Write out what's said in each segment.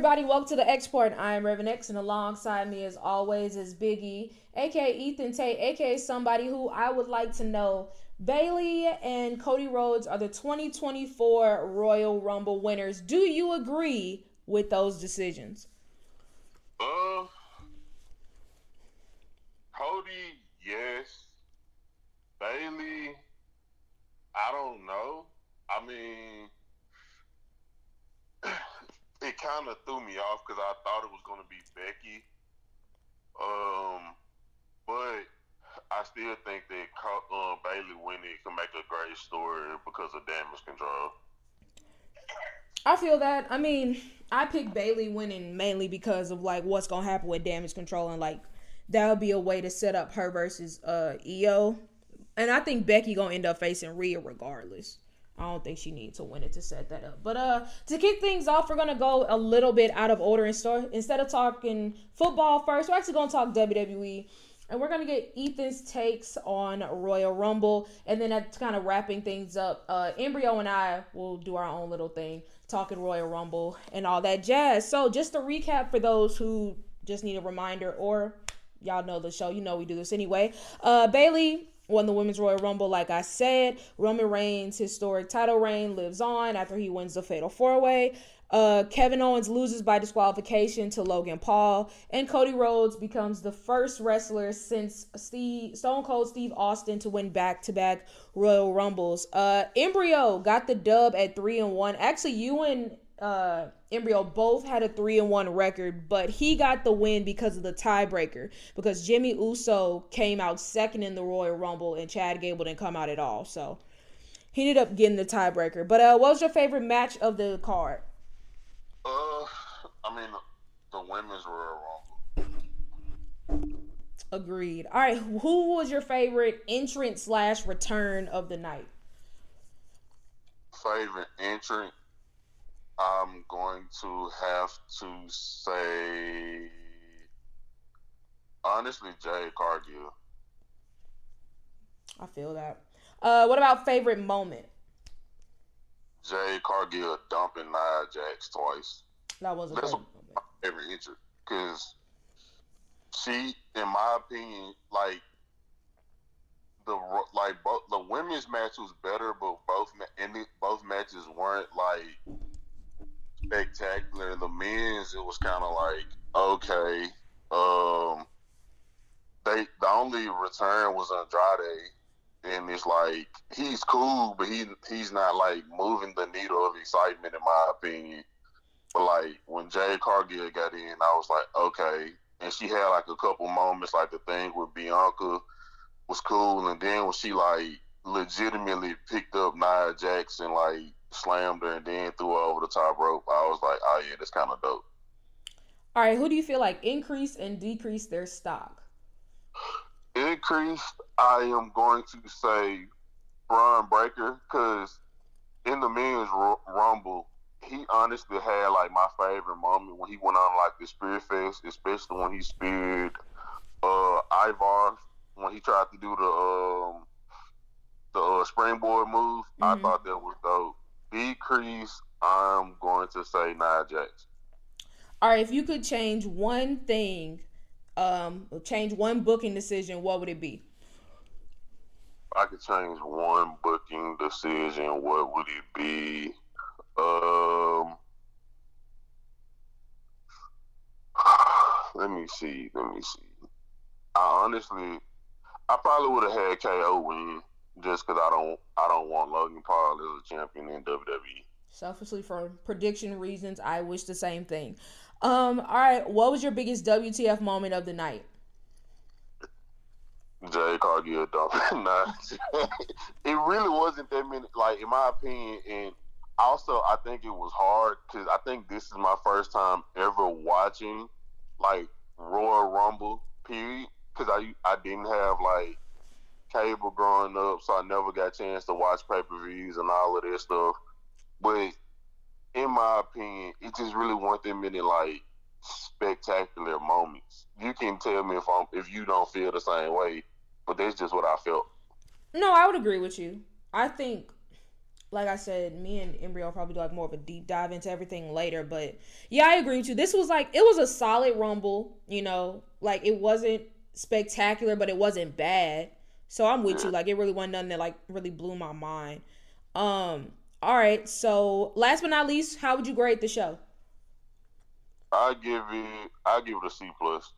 everybody? Welcome to the X Report. I am Raven X, and alongside me, as always, is Biggie, aka Ethan Tate, aka somebody who I would like to know. Bayley and Cody Rhodes are the 2024 Royal Rumble winners. Do you agree with those decisions? Uh, Cody, yes. Bayley, I don't know. I mean, it kind of threw me off because I thought it was going to be Becky. Um, but I still think that uh, Bayley winning can make a great story because of damage control. I feel that. I mean, I picked Bayley winning mainly because of like what's gonna happen with damage control and like that would be a way to set up her versus uh Io. And I think Becky gonna end up facing Rhea regardless. I don't think she needs to win it to set that up. But uh to kick things off, we're gonna go a little bit out of order and start instead of talking football first, we're actually gonna talk WWE and we're gonna get Ethan's takes on Royal Rumble, and then that's kind of wrapping things up. Uh, Embryo and I will do our own little thing, talking Royal Rumble and all that jazz. So just to recap for those who just need a reminder, or y'all know the show, you know we do this anyway. Uh, Bayley won the Women's Royal Rumble, like I said. Roman Reigns' historic title reign lives on after he wins the Fatal Four Way. Uh, Kevin Owens loses by disqualification to Logan Paul, and Cody Rhodes becomes the first wrestler since Steve, Stone Cold Steve Austin to win back-to-back Royal Rumbles. Uh, Embryo got the dub at three and one. Actually, you and uh, Embryo both had a three and one record, but he got the win because of the tiebreaker. Because Jimmy Uso came out second in the Royal Rumble, and Chad Gable didn't come out at all. So he ended up getting the tiebreaker. But uh, what was your favorite match of the card? Uh, I mean, the women's Royal Rumble. Agreed. All right, who was your favorite entrance slash return of the night? Favorite entrant, I'm going to have to say, honestly, Jade Cargill. I feel that. Uh, what about favorite moment? Jade Cargill dumping Nia Jax twice. That was a That's favorite moment. every injury because she, in my opinion, like the like both the women's match was better, but both ma- and both matches weren't like spectacular. The men's it was kind of like okay. Um, they the only return was Andrade and it's like he's cool, but he he's not like moving the needle of excitement in my opinion. But like when Jade Cargill got in, I was like, okay. And she had like a couple moments, like the thing with Bianca was cool, and then when she like legitimately picked up Nia Jackson, like slammed her and then threw her over the top rope, I was like, oh yeah, that's kind of dope. All right, who do you feel like increased and decreased their stock? increased, I am going to say Bron Breakker because in the men's rumble, he honestly had like my favorite moment when he went on like the Spirit Fest, especially when he speared uh, Ivar when he tried to do the um, the uh, springboard move. Mm-hmm. I thought that was dope. Decrease, I'm going to say Nia Jax. All right, if you could change one thing um, change one booking decision, what would it be? I could change one booking decision. What would it be? Um, let me see. Let me see. I honestly, I probably would have had KO win just because I don't, I don't want Logan Paul as a champion in WWE. Selfishly, for prediction reasons, I wish the same thing. Um, all right, what was your biggest WTF moment of the night? Jade Cargill dumping. nah, it really wasn't that many. Like in my opinion, and also I think it was hard because I think this is my first time ever watching like Royal Rumble. Period. Because I I didn't have like cable growing up, so I never got a chance to watch pay per views and all of that stuff. But in my opinion, it just really wasn't that many like spectacular moments. You can tell me if I'm if you don't feel the same way, but that's just what I felt. No, I would agree with you. I think like I said, me and Embryo probably do like more of a deep dive into everything later. But yeah, I agree with you. This was like it was a solid rumble, you know, like it wasn't spectacular, but it wasn't bad. So I'm with you. Like it really wasn't nothing that like really blew my mind. Um, all right. So last but not least, how would you grade the show? I give it. I give it a C plus.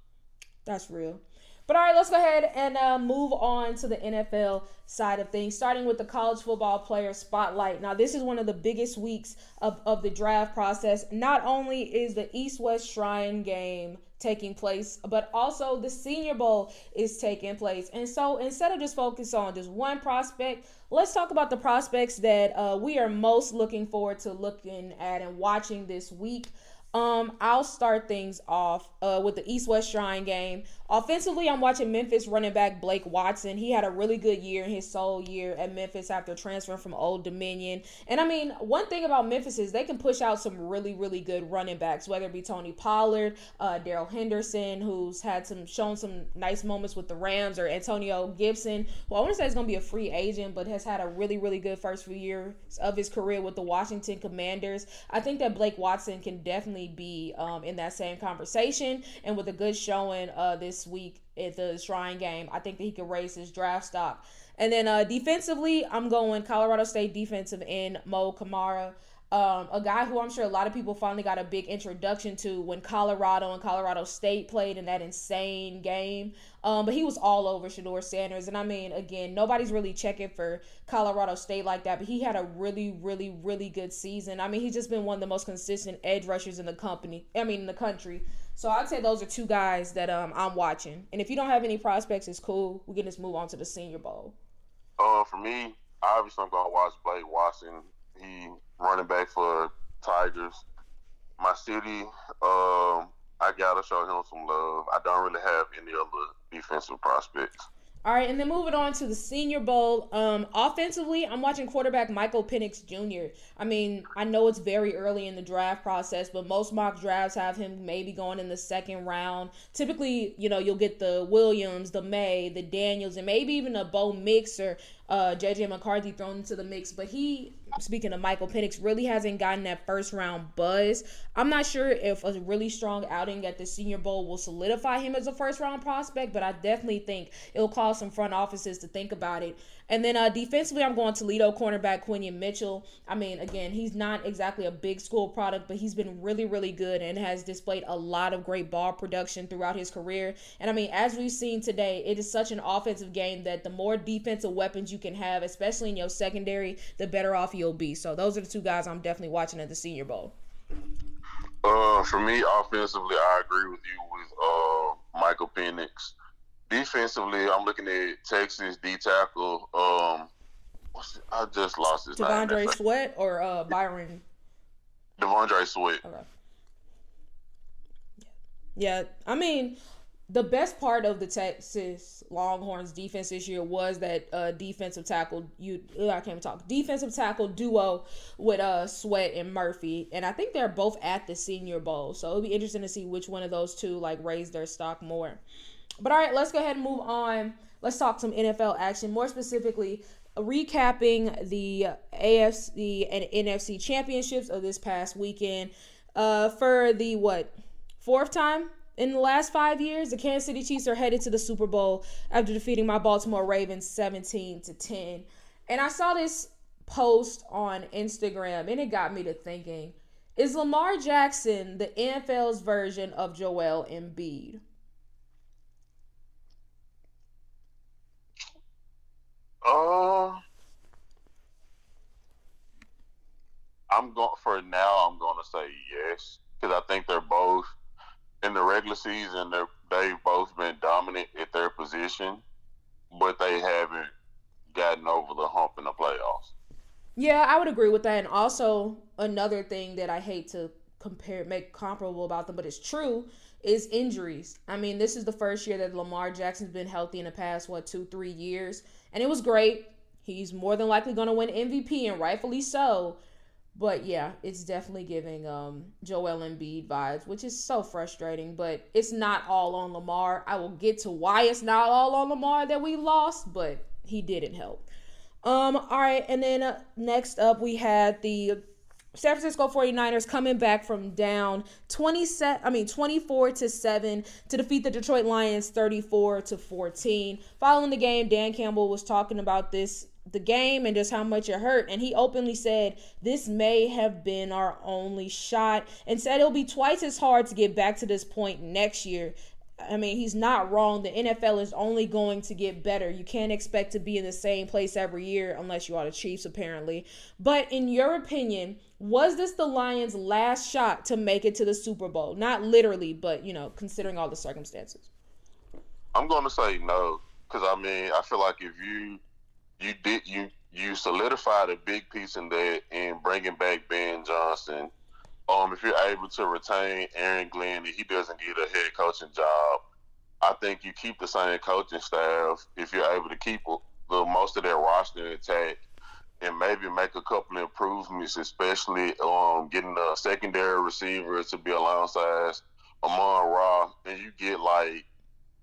That's real. But all right, let's go ahead and uh, move on to the NFL side of things, starting with the college football player spotlight. Now, this is one of the biggest weeks of, of the draft process. Not only is the East West Shrine game taking place, but also the Senior Bowl is taking place. And so instead of just focus on just one prospect, let's talk about the prospects that uh, we are most looking forward to looking at and watching this week. Um, I'll start things off uh, with the East West Shrine game. Offensively, I'm watching Memphis running back Blake Watson. He had a really good year in his sole year at Memphis after transferring from Old Dominion. And I mean, one thing about Memphis is they can push out some really, really good running backs, whether it be Tony Pollard, uh, Darrell Henderson, who's had some shown some nice moments with the Rams, or Antonio Gibson, who I want to say is going to be a free agent, but has had a really, really good first few years of his career with the Washington Commanders. I think that Blake Watson can definitely be um, in that same conversation, and with a good showing uh, this week at the Shrine game. I think that he could raise his draft stock. And then uh, defensively, I'm going Colorado State defensive end Mo Kamara. Um, a guy who I'm sure a lot of people finally got a big introduction to when Colorado and Colorado State played in that insane game. Um, but he was all over Shedeur Sanders. And I mean, again, nobody's really checking for Colorado State like that, but he had a really, really, really good season. I mean, he's just been one of the most consistent edge rushers in the company. I mean, in the country. So I'd say those are two guys that um, I'm watching. And if you don't have any prospects, it's cool. We can just move on to the Senior Bowl. Uh, for me, obviously I'm gonna watch Blake Watson. He running back for Tigers. My city, um, I gotta show him some love. I don't really have any other defensive prospects. All right, and then moving on to the Senior Bowl. Um, offensively, I'm watching quarterback Michael Penix Jr. I mean, I know it's very early in the draft process, but most mock drafts have him maybe going in the second round. Typically, you know, you'll get the Williams, the Maye, the Daniels, and maybe even a Bo Nix or uh, JJ McCarthy thrown into the mix. But he, speaking of Michael Penix, really hasn't gotten that first round buzz. I'm not sure if a really strong outing at the Senior Bowl will solidify him as a first round prospect, but I definitely think it'll cause some front offices to think about it. And then uh, defensively, I'm going Toledo cornerback Quinyon Mitchell. I mean, again, he's not exactly a big school product, but he's been really, really good and has displayed a lot of great ball production throughout his career. And I mean, as we've seen today, it is such an offensive game that the more defensive weapons you can have, especially in your secondary, the better off you'll be. So those are the two guys I'm definitely watching at the Senior Bowl. Uh, for me, offensively, I agree with you with uh, Michael Penix defensively, I'm looking at Texas D tackle. Um, I just lost his T'Vondre name. Sweat or uh, Byron. T'Vondre Sweat. Okay. Yeah, I mean, the best part of the Texas Longhorns defense this year was that uh, defensive tackle you I can't even talk defensive tackle duo with uh Sweat and Murphy, and I think they're both at the Senior Bowl, so it'll be interesting to see which one of those two like raise their stock more. But all right, let's go ahead and move on. Let's talk some NFL action, more specifically, recapping the AFC and NFC championships of this past weekend. Uh, for the what fourth time in the last five years, the Kansas City Chiefs are headed to the Super Bowl after defeating my Baltimore Ravens 17 to 10. And I saw this post on Instagram and it got me to thinking is Lamar Jackson the NFL's version of Joel Embiid? Uh, I'm going for now. I'm going to say yes because I think they're both in the regular season. They're they've both been dominant at their position, but they haven't gotten over the hump in the playoffs. Yeah, I would agree with that. And also another thing that I hate to compare, make comparable about them, but it's true, is injuries. I mean, this is the first year that Lamar Jackson's been healthy in the past what two, three years and it was great. He's more than likely going to win MVP, and rightfully so. But yeah, it's definitely giving um, Joel Embiid vibes, which is so frustrating. But it's not all on Lamar. I will get to why it's not all on Lamar that we lost, but he didn't help. Um, all right, and then uh, next up we had the San Francisco 49ers coming back from down 20 set, I mean 24 to 7 to defeat the Detroit Lions 34 to 14. Following the game, Dan Campbell was talking about this the game and just how much it hurt and he openly said this may have been our only shot and said it'll be twice as hard to get back to this point next year I mean, he's not wrong. The NFL is only going to get better. You can't expect to be in the same place every year unless you are the Chiefs, apparently. But in your opinion, was this the Lions' last shot to make it to the Super Bowl? Not literally, but you know, considering all the circumstances. I'm going to say no, because I mean, I feel like if you you did you you solidified a big piece in that in bringing back Ben Johnson um, if you're able to retain Aaron Glenn, he doesn't get a head coaching job. I think you keep the same coaching staff if you're able to keep the most of their roster intact and maybe make a couple improvements, especially um, getting a secondary receiver to be alongside Amon Ra, and you get like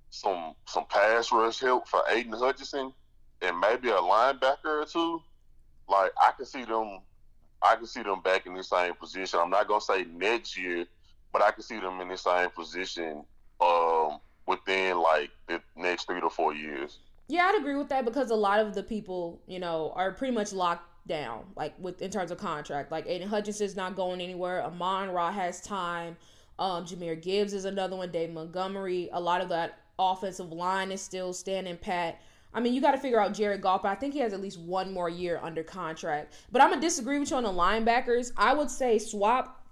some some pass rush help for Aidan Hutchinson and maybe a linebacker or two. Like I can see them I can see them back in the same position. I'm not gonna say next year, but I can see them in the same position um, within like the next three to four years. Yeah, I'd agree with that because a lot of the people, you know, are pretty much locked down, like with in terms of contract. Like Aidan Hutchinson's not going anywhere. Amon Ra has time. Um, Jahmyr Gibbs is another one. Dave Montgomery. A lot of that offensive line is still standing pat. I mean, you got to figure out Jared Goff, but I think he has at least one more year under contract. But I'm gonna disagree with you on the linebackers. I would say swap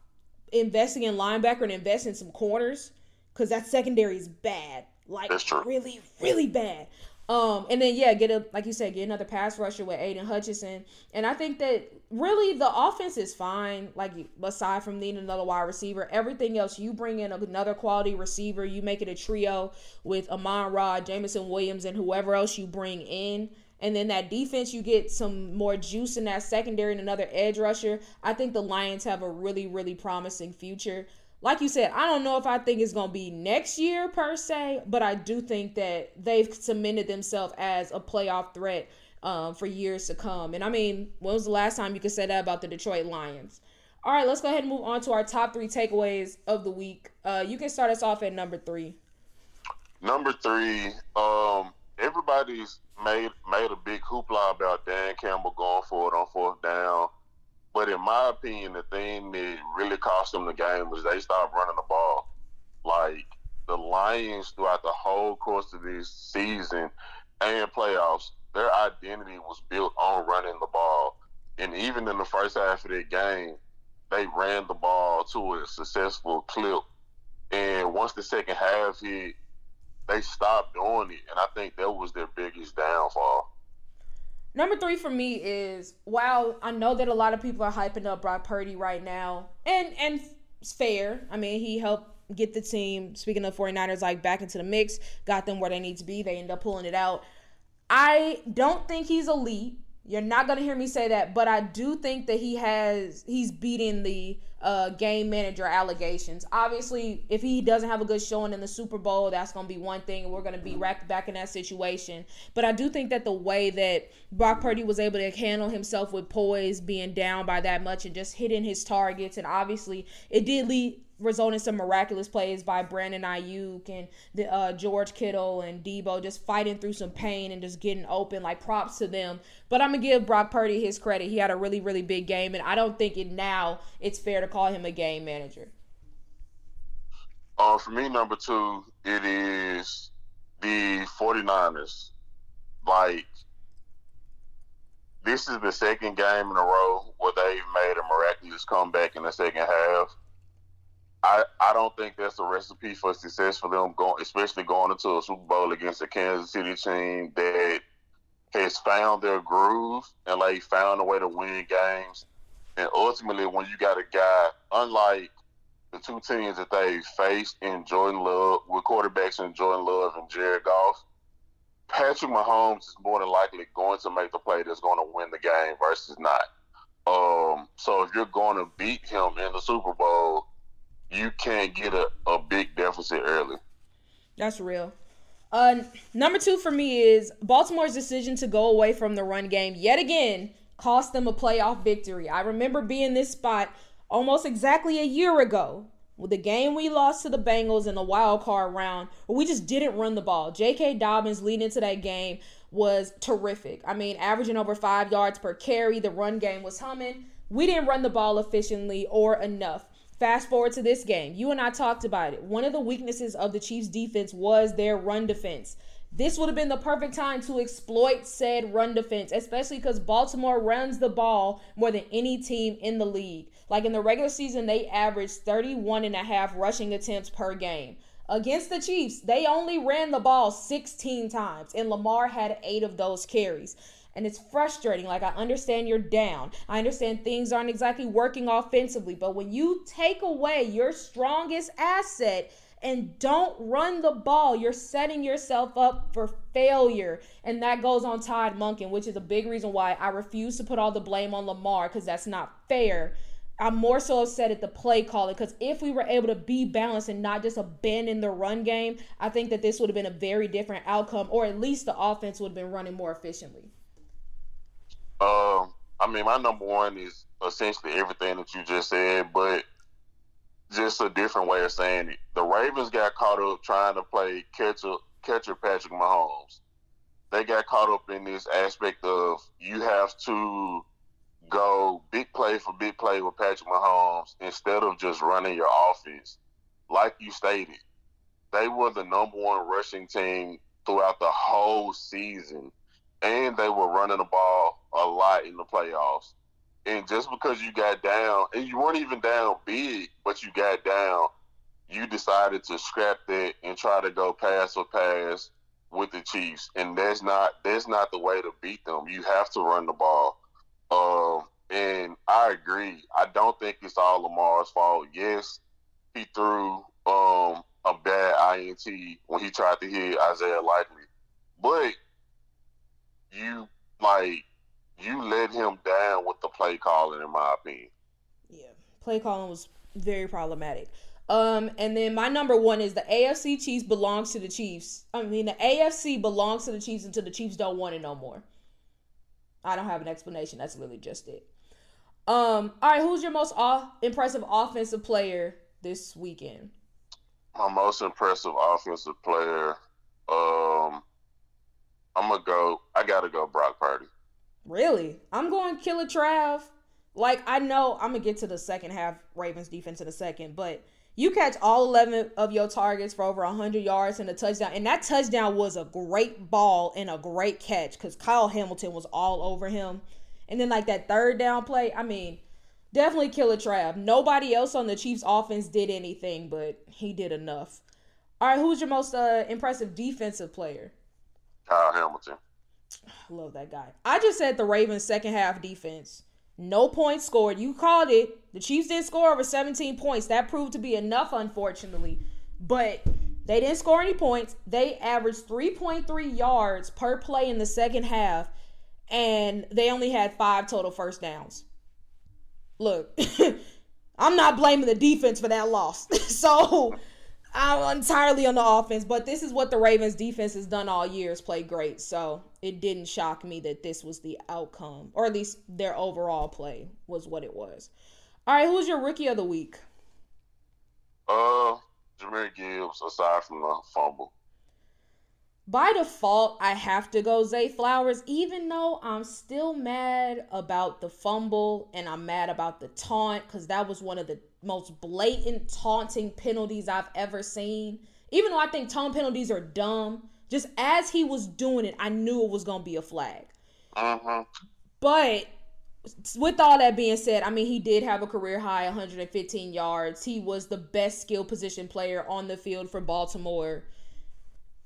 investing in linebacker and invest in some corners because that secondary is bad, like really, really bad. Um, and then yeah, get a like you said, get another pass rusher with Aidan Hutchinson. And I think that really the offense is fine. Like aside from needing another wide receiver, everything else you bring in another quality receiver, you make it a trio with Amon Rod, Jameson Williams, and whoever else you bring in. And then that defense, you get some more juice in that secondary and another edge rusher. I think the Lions have a really, really promising future like you said, I don't know if I think it's going to be next year per se, but I do think that they've cemented themselves as a playoff threat um, for years to come. And I mean, when was the last time you could say that about the Detroit Lions? All right, let's go ahead and move on to our top three takeaways of the week. Uh, you can start us off at number three. Number three, um, everybody's made made a big hoopla about Dan Campbell going for it on fourth down. But in my opinion, the thing that really cost them the game was they stopped running the ball. Like the Lions throughout the whole course of this season and playoffs, their identity was built on running the ball. And even in the first half of the game, they ran the ball to a successful clip. And once the second half hit, they stopped doing it. And I think that was their biggest downfall. Number three for me is while I know that a lot of people are hyping up Brock Purdy right now, and and it's fair. I mean, he helped get the team, speaking of 49ers, like back into the mix, got them where they need to be. They end up pulling it out. I don't think he's elite. You're not gonna hear me say that, but I do think that he has he's beating the uh, game manager allegations. Obviously, if he doesn't have a good showing in the Super Bowl, that's to be one thing. And we're to be racked back in that situation. But I do think that the way that Brock Purdy was able to handle himself with poise, being down by that much, and just hitting his targets, and obviously it did lead result in some miraculous plays by Brandon Aiyuk and the uh, George Kittle and Deebo just fighting through some pain and just getting open. Like props to them. But I'm gonna give Brock Purdy his credit. He had a really really big game, and I don't think it now it's fair to call him a game manager. Uh, for me, number two, it is the 49ers. Like, this is the second game in a row where they've made a miraculous comeback in the second half I, I don't think that's a recipe for success for them going, especially going into a Super Bowl against a Kansas City team that has found their groove and like found a way to win games. And ultimately, when you got a guy, unlike the two teams that they faced in Jordan Love, with quarterbacks in Jordan Love and Jared Goff, Patrick Mahomes is more than likely going to make the play that's going to win the game versus not. Um, so if you're going to beat him in the Super Bowl, you can't get a, a big deficit early. That's real. Uh, number two for me is Baltimore's decision to go away from the run game yet again cost them a playoff victory. I remember being this spot almost exactly a year ago with the game we lost to the Bengals in the wild card round where we just didn't run the ball. J.K. Dobbins leading into that game was terrific. I mean, averaging over five yards per carry. The run game was humming. We didn't run the ball efficiently or enough. Fast forward to this game. You and I talked about it. One of the weaknesses of the Chiefs' defense was their run defense. This would have been the perfect time to exploit said run defense, especially because Baltimore runs the ball more than any team in the league. Like in the regular season, they averaged 31 and a half rushing attempts per game. Against the Chiefs, they only ran the ball 16 times, and Lamar had eight of those carries. And it's frustrating. Like, I understand you're down. I understand things aren't exactly working offensively. But when you take away your strongest asset and don't run the ball, you're setting yourself up for failure. And that goes on Todd Monken, which is a big reason why I refuse to put all the blame on Lamar because that's not fair. I'm more so upset at the play calling because if we were able to be balanced and not just abandon the run game, I think that this would have been a very different outcome, or at least the offense would have been running more efficiently. Um, I mean, my number one is essentially everything that you just said, but just a different way of saying it. The Ravens got caught up trying to play catcher catcher Patrick Mahomes. They got caught up in this aspect of you have to go big play for big play with Patrick Mahomes instead of just running your offense. Like you stated, they were the number one rushing team throughout the whole season, and they were running the ball a lot in the playoffs. And just because you got down, and you weren't even down big, but you got down, you decided to scrap that and try to go pass for pass with the Chiefs, and that's not that's not the way to beat them. You have to run the ball. Um, and I agree. I don't think it's all Lamar's fault. Yes, he threw um, a bad INT when he tried to hit Isaiah Likely, but you like you let him down with the play calling, in my opinion. Yeah, play calling was very problematic. Um, and then my number one is the AFC Chiefs belongs to the Chiefs. I mean, the AFC belongs to the Chiefs until the Chiefs don't want it no more. I don't have an explanation. That's literally just it. Um, all right, who's your most off- impressive offensive player this weekend? My most impressive offensive player, um, I'm gonna go. I gotta go Brock Purdy. Really? I'm going Killer Trav. Like I know I'm gonna get to the second half Ravens defense in a second, but you catch all 11 of your targets for over 100 yards and a touchdown, and that touchdown was a great ball and a great catch because Kyle Hamilton was all over him. And then like that third down play, I mean, definitely Killer Trav. Nobody else on the Chiefs offense did anything, but he did enough. All right, who's your most uh, impressive defensive player? Kyle Hamilton. I love that guy. I just said the Ravens second half defense. No points scored. You called it. The Chiefs didn't score over 17 points. That proved to be enough, unfortunately. But they didn't score any points. They averaged 3.3 yards per play in the second half, and they only had five total first downs. Look, I'm not blaming the defense for that loss. so I'm entirely on the offense, but this is what the Ravens defense has done all years, play great. So it didn't shock me that this was the outcome, or at least their overall play was what it was. All right, who's your rookie of the week? Uh, Jahmyr Gibbs, aside from the fumble. By default, I have to go Zay Flowers, even though I'm still mad about the fumble and I'm mad about the taunt because that was one of the most blatant taunting penalties I've ever seen. Even though I think taunt penalties are dumb, just as he was doing it, I knew it was going to be a flag. Mm-hmm. But with all that being said, I mean, he did have a career high 115 yards. He was the best skill position player on the field for Baltimore.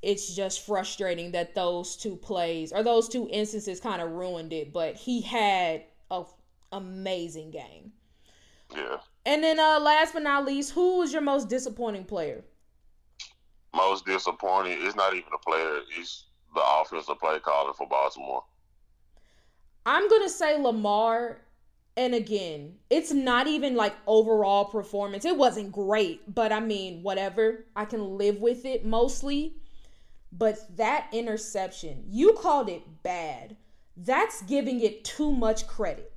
It's just frustrating that those two plays or those two instances kind of ruined it, but he had a amazing game. Yeah. And then uh last but not least, who was your most disappointing player? Most disappointing. It's not even a player. It's the offensive play calling for Baltimore. I'm gonna say Lamar. And again, it's not even like overall performance. It wasn't great, but I mean, whatever. I can live with it mostly. But that interception, you called it bad. That's giving it too much credit.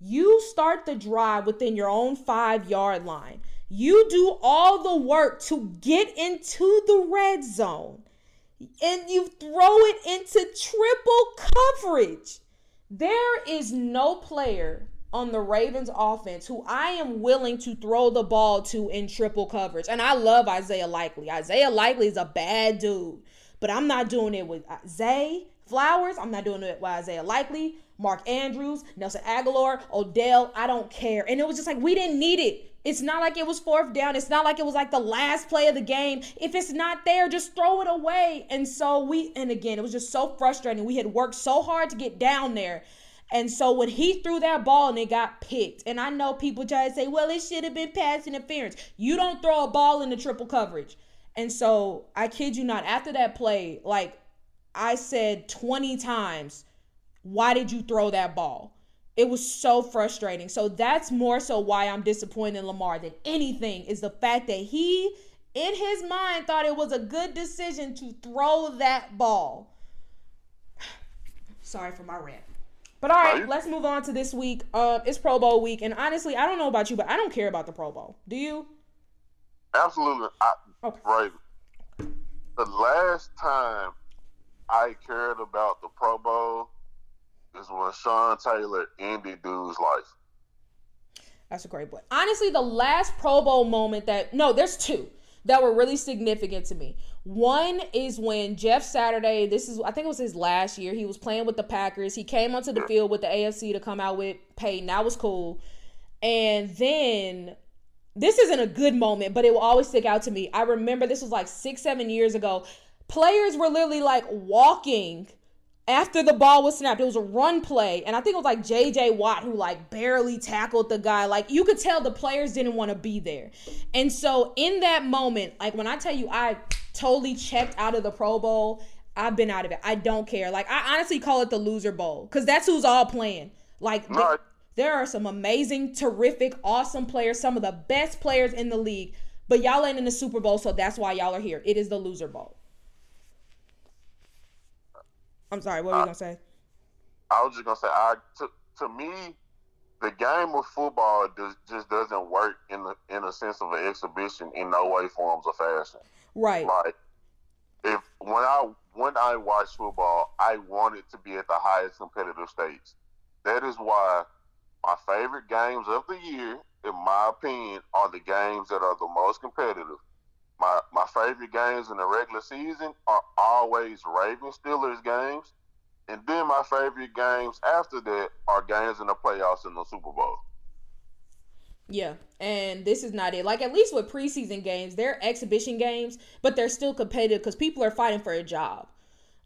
You start the drive within your own five yard line. You do all the work to get into the red zone and you throw it into triple coverage. There is no player on the Ravens offense who I am willing to throw the ball to in triple coverage. And I love Isaiah Likely. Isaiah Likely is a bad dude, but I'm not doing it with Zay Flowers. I'm not doing it with Isaiah Likely, Mark Andrews, Nelson Agholor, Odell. I don't care. And it was just like, we didn't need it. It's not like it was fourth down. It's not like it was like the last play of the game. If it's not there, just throw it away. And so we, and again, it was just so frustrating. We had worked so hard to get down there. And so when he threw that ball and it got picked, and I know people try to say, well, it should have been pass interference. You don't throw a ball into triple coverage. And so I kid you not, after that play, like I said 20 times, why did you throw that ball? It was so frustrating. So that's more so why I'm disappointed in Lamar than anything is the fact that he, in his mind, thought it was a good decision to throw that ball. Sorry for my rant. But all right, let's move on to this week. Uh, it's Pro Bowl week, and honestly, I don't know about you, but I don't care about the Pro Bowl. Do you? Absolutely. I, okay. Right. The last time I cared about the Pro Bowl is when Sean Taylor ended dude's life. That's a great point. Honestly, the last Pro Bowl moment that no, there's two that were really significant to me. One is when Jeff Saturday, this is I think it was his last year, he was playing with the Packers. He came onto the field with the AFC to come out with Peyton. That was cool. And then this isn't a good moment, but it will always stick out to me. I remember this was like six, seven years ago. Players were literally like walking after the ball was snapped, it was a run play, and I think it was like JJ Watt who like barely tackled the guy. Like you could tell the players didn't want to be there. And so in that moment, like when I tell you I totally checked out of the Pro Bowl, I've been out of it. I don't care. Like I honestly call it the loser bowl cuz that's who's all playing. Like right. there are some amazing, terrific, awesome players, some of the best players in the league, but y'all ain't in the Super Bowl, so that's why y'all are here. It is the loser bowl. I'm sorry. What were you gonna say? I was just gonna say, I to to me, the game of football does, just doesn't work in the in a sense of an exhibition in no way, forms, or fashion. Right. Like if when I when I watch football, I want it to be at the highest competitive stage. That is why my favorite games of the year, in my opinion, are the games that are the most competitive my my favorite games in the regular season are always Ravens Steelers games, and then my favorite games after that are games in the playoffs in the Super Bowl. Yeah, and this is not it. Like at least with preseason games, they're exhibition games, but they're still competitive because people are fighting for a job.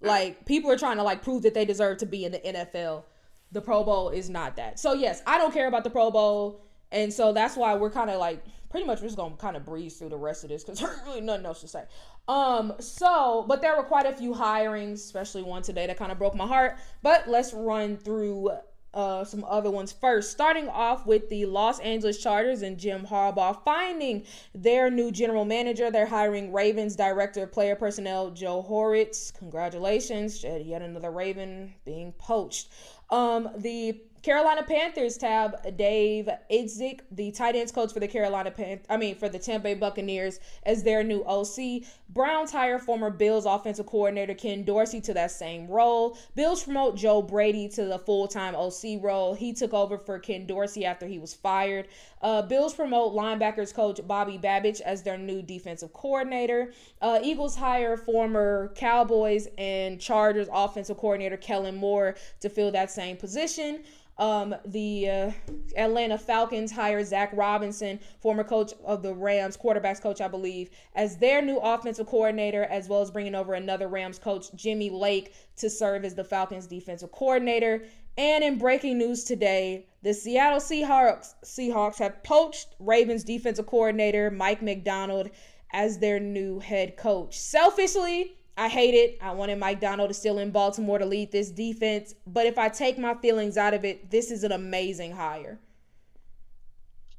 Like people are trying to like prove that they deserve to be in the NFL. The Pro Bowl is not that. So yes, I don't care about the Pro Bowl, and so that's why we're kind of like pretty much we're just gonna kind of breeze through the rest of this because there's really nothing else to say. Um, so, but there were quite a few hirings, especially one today that kind of broke my heart. But let's run through uh, some other ones first. Starting off with the Los Angeles Chargers and Jim Harbaugh finding their new general manager. They're hiring Ravens director of player personnel Joe Hortiz. Congratulations, yet another Raven being poached. Um, the Carolina Panthers tab Dave Idzik, the tight ends coach for the Carolina Pan- I mean for the Tampa Bay Buccaneers as their new OC. Browns hire former Bills offensive coordinator Ken Dorsey to that same role. Bills promote Joe Brady to the full-time OC role. He took over for Ken Dorsey after he was fired. Uh, Bills promote linebackers coach Bobby Babich as their new defensive coordinator. Uh, Eagles hire former Cowboys and Chargers offensive coordinator Kellen Moore to fill that same position. Um, the uh, Atlanta Falcons hire Zach Robinson, former coach of the Rams, quarterbacks coach, I believe, as their new offensive coordinator, as well as bringing over another Rams coach, Jimmy Lake, to serve as the Falcons defensive coordinator. And in breaking news today, the Seattle Seahawks Seahawks have poached Ravens defensive coordinator Mike Macdonald as their new head coach. Selfishly, I hate it. I wanted Mike Donald to still in Baltimore to lead this defense. But if I take my feelings out of it, this is an amazing hire.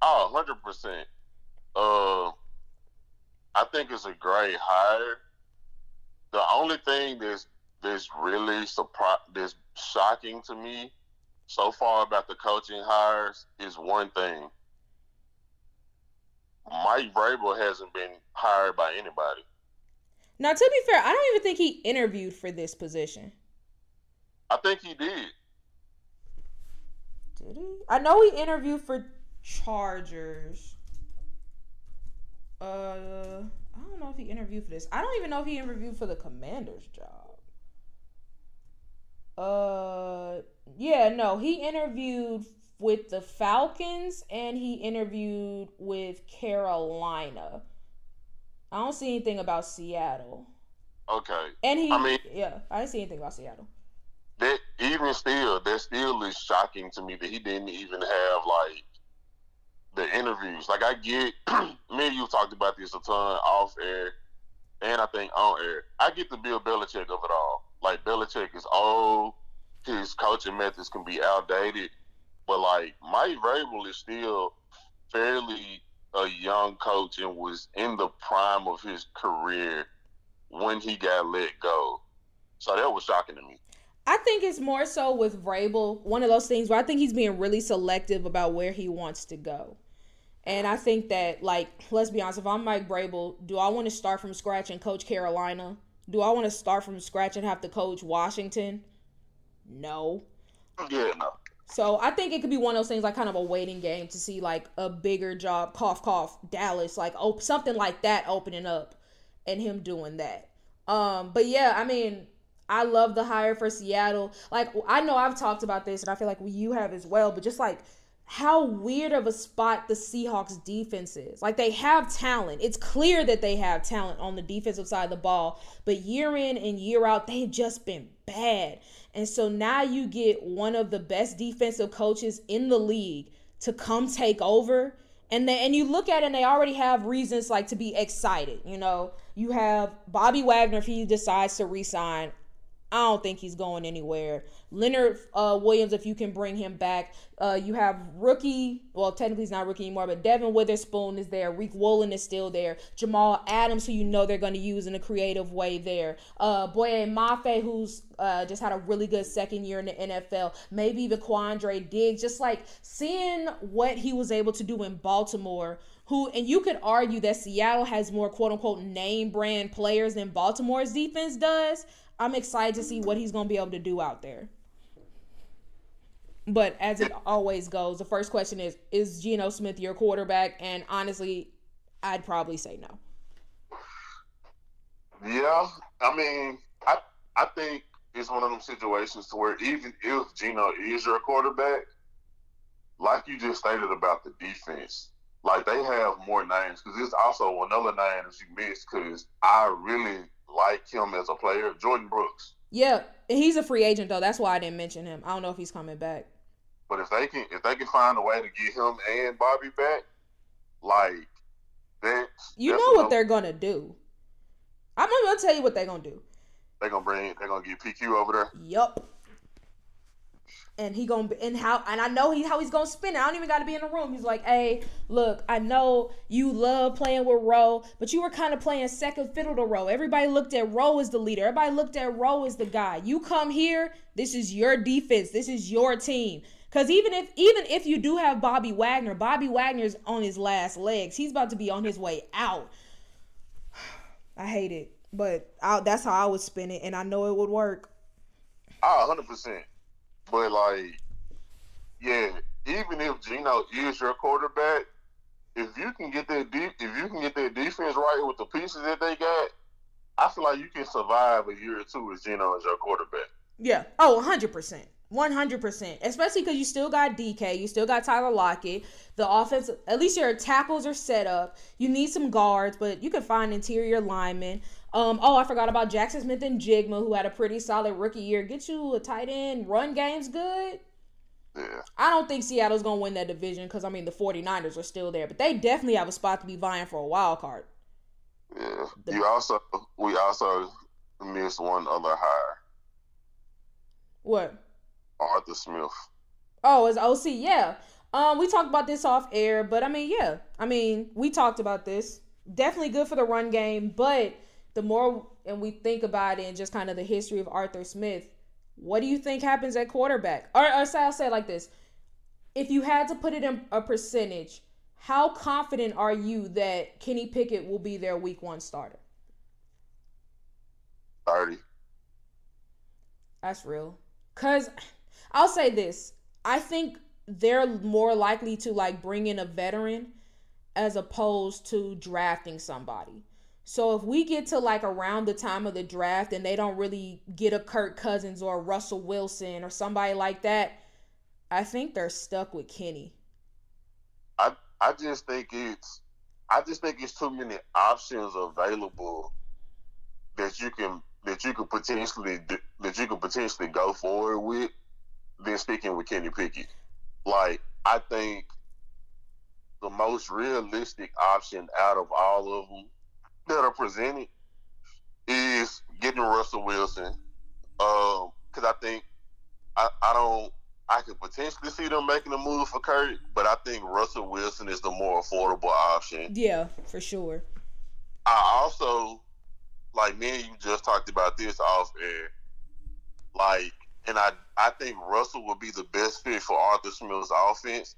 Oh, 100%. Uh, I think it's a great hire. the only thing that's that's really surprise that's shocking to me so far about the coaching hires is one thing. Mike Vrabel hasn't been hired by anybody. Now, to be fair, I don't even think he interviewed for this position. I think he did. Did he? I know he interviewed for Chargers. Uh, I don't know if he interviewed for this. I don't even know if he interviewed for the Commanders job. Uh, yeah, no, he interviewed with the Falcons and he interviewed with Carolina. I don't see anything about Seattle. Okay. And he, I mean- yeah, I didn't see anything about Seattle. That even still, that still is shocking to me that he didn't even have like the interviews. Like I get, me and you talked about this a ton off air, and I think on air. I get the Bill Belichick of it all. Like Belichick is old, his coaching methods can be outdated, but like Mike Vrabel is still fairly a young coach and was in the prime of his career when he got let go. So that was shocking to me. I think it's more so with Vrabel, one of those things where I think he's being really selective about where he wants to go. And I think that, like, let's be honest, if I'm Mike Vrabel, do I want to start from scratch and coach Carolina? Do I want to start from scratch and have to coach Washington? No. Yeah, no. So I think it could be one of those things like kind of a waiting game to see like a bigger job, cough cough, Dallas, like oh something like that opening up and him doing that. Um, but yeah, I mean, I love the hire for Seattle. Like I know I've talked about this and I feel like you have as well, but just like how weird of a spot the Seahawks defense is. Like they have talent. It's clear that they have talent on the defensive side of the ball, but year in and year out, they've just been bad. And so now you get one of the best defensive coaches in the league to come take over. And then and you look at it and they already have reasons like to be excited. You know, you have Bobby Wagner if he decides to resign. I don't think he's going anywhere. Leonard uh, Williams, if you can bring him back. Uh, you have rookie, well, technically he's not rookie anymore, but Devon Witherspoon is there. Riq Woolen is still there. Jamal Adams, who you know they're going to use in a creative way there. Uh, Boye Mafe, who's uh, just had a really good second year in the NFL. Maybe even Quandre Diggs. Just like seeing what he was able to do in Baltimore who and you could argue that Seattle has more quote unquote name brand players than Baltimore's defense does. I'm excited to see what he's to be able to do out there. But as it always goes, the first question is Is Geno Smith your quarterback? And honestly, I'd probably say no. Yeah, I mean, I I think it's one of them situations to where even if Geno is your quarterback, like you just stated about the defense, like they have more names because there's also another name that you missed because I really like him as a player, Jordyn Brooks. Yeah, he's a free agent though. That's why I didn't mention him. I don't know if he's coming back. But if they can if they can find a way to get him and Bobby back, like that's You know what they're gonna do. I'm gonna tell you what they're gonna do. they're gonna bring they're gonna get PQ over there. Yup. And he gonna be and how and I know he how he's gonna spin it. I don't even gotta be in the room. He's like, hey, look, I know you love playing with Rowe, but you were kind of playing second fiddle to Rowe. Everybody looked at Rowe as the leader. Everybody looked at Rowe as the guy. You come here, this is your defense. This is your team. Cause even if even if you do have Bobby Wagner, Bobby Wagner's on his last legs. He's about to be on his way out. I hate it, but I, that's how I would spin it, and I know it would work. Ah, hundred percent. But like, yeah, even if Geno is your quarterback, if you can get that deep, if you can get that defense right with the pieces that they got, I feel like you can survive a year or two with Geno as your quarterback. Yeah. Oh, 100%. 100%. Especially because you still got DK. You still got Tyler Lockett. The offense, at least your tackles are set up. You need some guards, but you can find interior linemen. Um, oh, I forgot about Jaxon Smith-Njigba, who had a pretty solid rookie year. Get you a tight end. Run game's good. Yeah. I don't think Seattle's going to win that division because, I mean, the 49ers are still there. But they definitely have a spot to be vying for a wild card. Yeah. The- You also we also missed one other hire, What? Arthur Smith. Oh, as OC, yeah. Um, we talked about this off air, but I mean, yeah. I mean, we talked about this. Definitely good for the run game, but the more and we think about it and just kind of the history of Arthur Smith, what do you think happens at quarterback? Or, or say I'll say it like this: If you had to put it in a percentage, how confident are you that Kenny Pickett will be their Week One starter? Thirty. That's real. Cause I'll say this: I think they're more likely to like bring in a veteran as opposed to drafting somebody. So if we get to like around the time of the draft and they don't really get a Kirk Cousins or Russell Wilson or somebody like that, I think they're stuck with Kenny. I I just think it's I just think it's too many options available that you can that you could potentially that you could potentially go forward with than sticking with Kenny Pickett. Like I think the most realistic option out of all of them that are presented is getting Russell Wilson. Um, because I think I, I don't I could potentially see them making a move for Kirk, but I think Russell Wilson is the more affordable option. Yeah, for sure. I also like me and you just talked about this off air. Like, and I I think Russell would be the best fit for Arthur Smith's offense.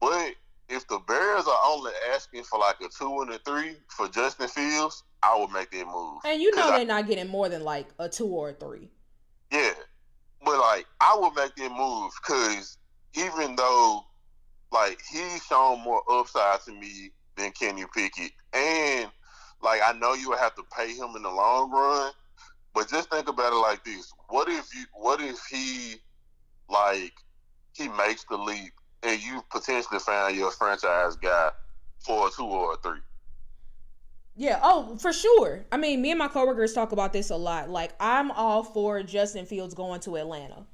But if the Bears are only asking for like a two and a three for Justin Fields, I would make that move. And you know they're I, not getting more than like a two or a three. Yeah, but like I would make that move because even though like he's shown more upside to me than Kenny Pickett, and like I know you would have to pay him in the long run, but just think about it like this: what if you? What if he like he makes the leap and you potentially found your franchise guy for a two or a three. Yeah, oh, for sure. I mean, me and my coworkers talk about this a lot. Like, I'm all for Justin Fields going to Atlanta.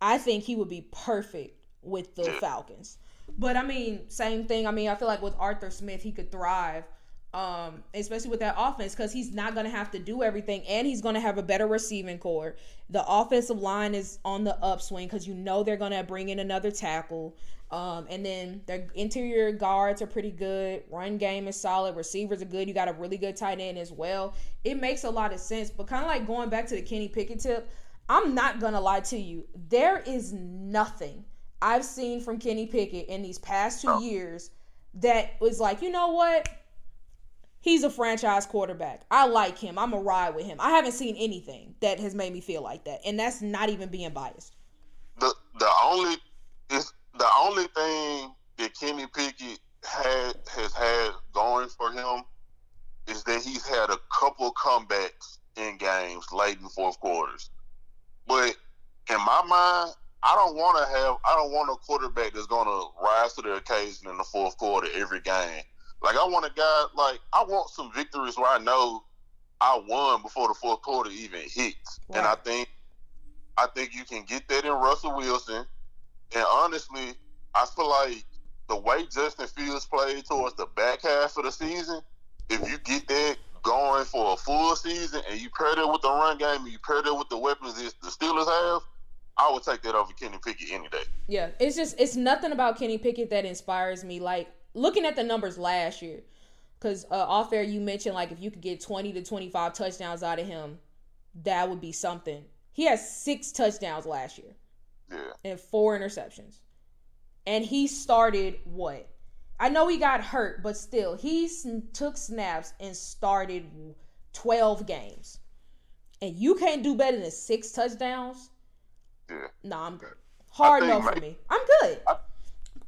I think he would be perfect with the yeah. Falcons. But I mean, same thing. I mean, I feel like with Arthur Smith, he could thrive um, especially with that offense, because he's not going to have to do everything, and he's going to have a better receiving core. The offensive line is on the upswing because you know they're going to bring in another tackle. Um, and then their interior guards are pretty good. Run game is solid. Receivers are good. You got a really good tight end as well. It makes a lot of sense. But kind of like going back to the Kenny Pickett tip, I'm not gonna lie to you. There is nothing I've seen from Kenny Pickett in these past two years that was like, you know what? He's a franchise quarterback. I like him. I'm a ride with him. I haven't seen anything that has made me feel like that, and that's not even being biased. The the only is the only thing that Kenny Pickett had has had going for him is that he's had a couple comebacks in games late in fourth quarters. But in my mind, I don't want to have I don't want a quarterback that's going to rise to the occasion in the fourth quarter every game. Like I want a guy like I want some victories where I know I won before the fourth quarter even hits. Right. And I think I think you can get that in Russell Wilson. And honestly, I feel like the way Justin Fields played towards the back half of the season, if you get that going for a full season and you pair that with the run game and you pair that with the weapons that the Steelers have, I would take that over Kenny Pickett any day. Yeah, it's just it's nothing about Kenny Pickett that inspires me. Like looking at the numbers last year, because uh, off air you mentioned like if you could get 20 to 25 touchdowns out of him, that would be something. He has six touchdowns last year. Yeah. And four interceptions. And he started what? I know he got hurt, but still, he took snaps and started 12 games. And you can't do better than six touchdowns? Yeah. Nah, I'm good. Hard enough for me. I'm good. I,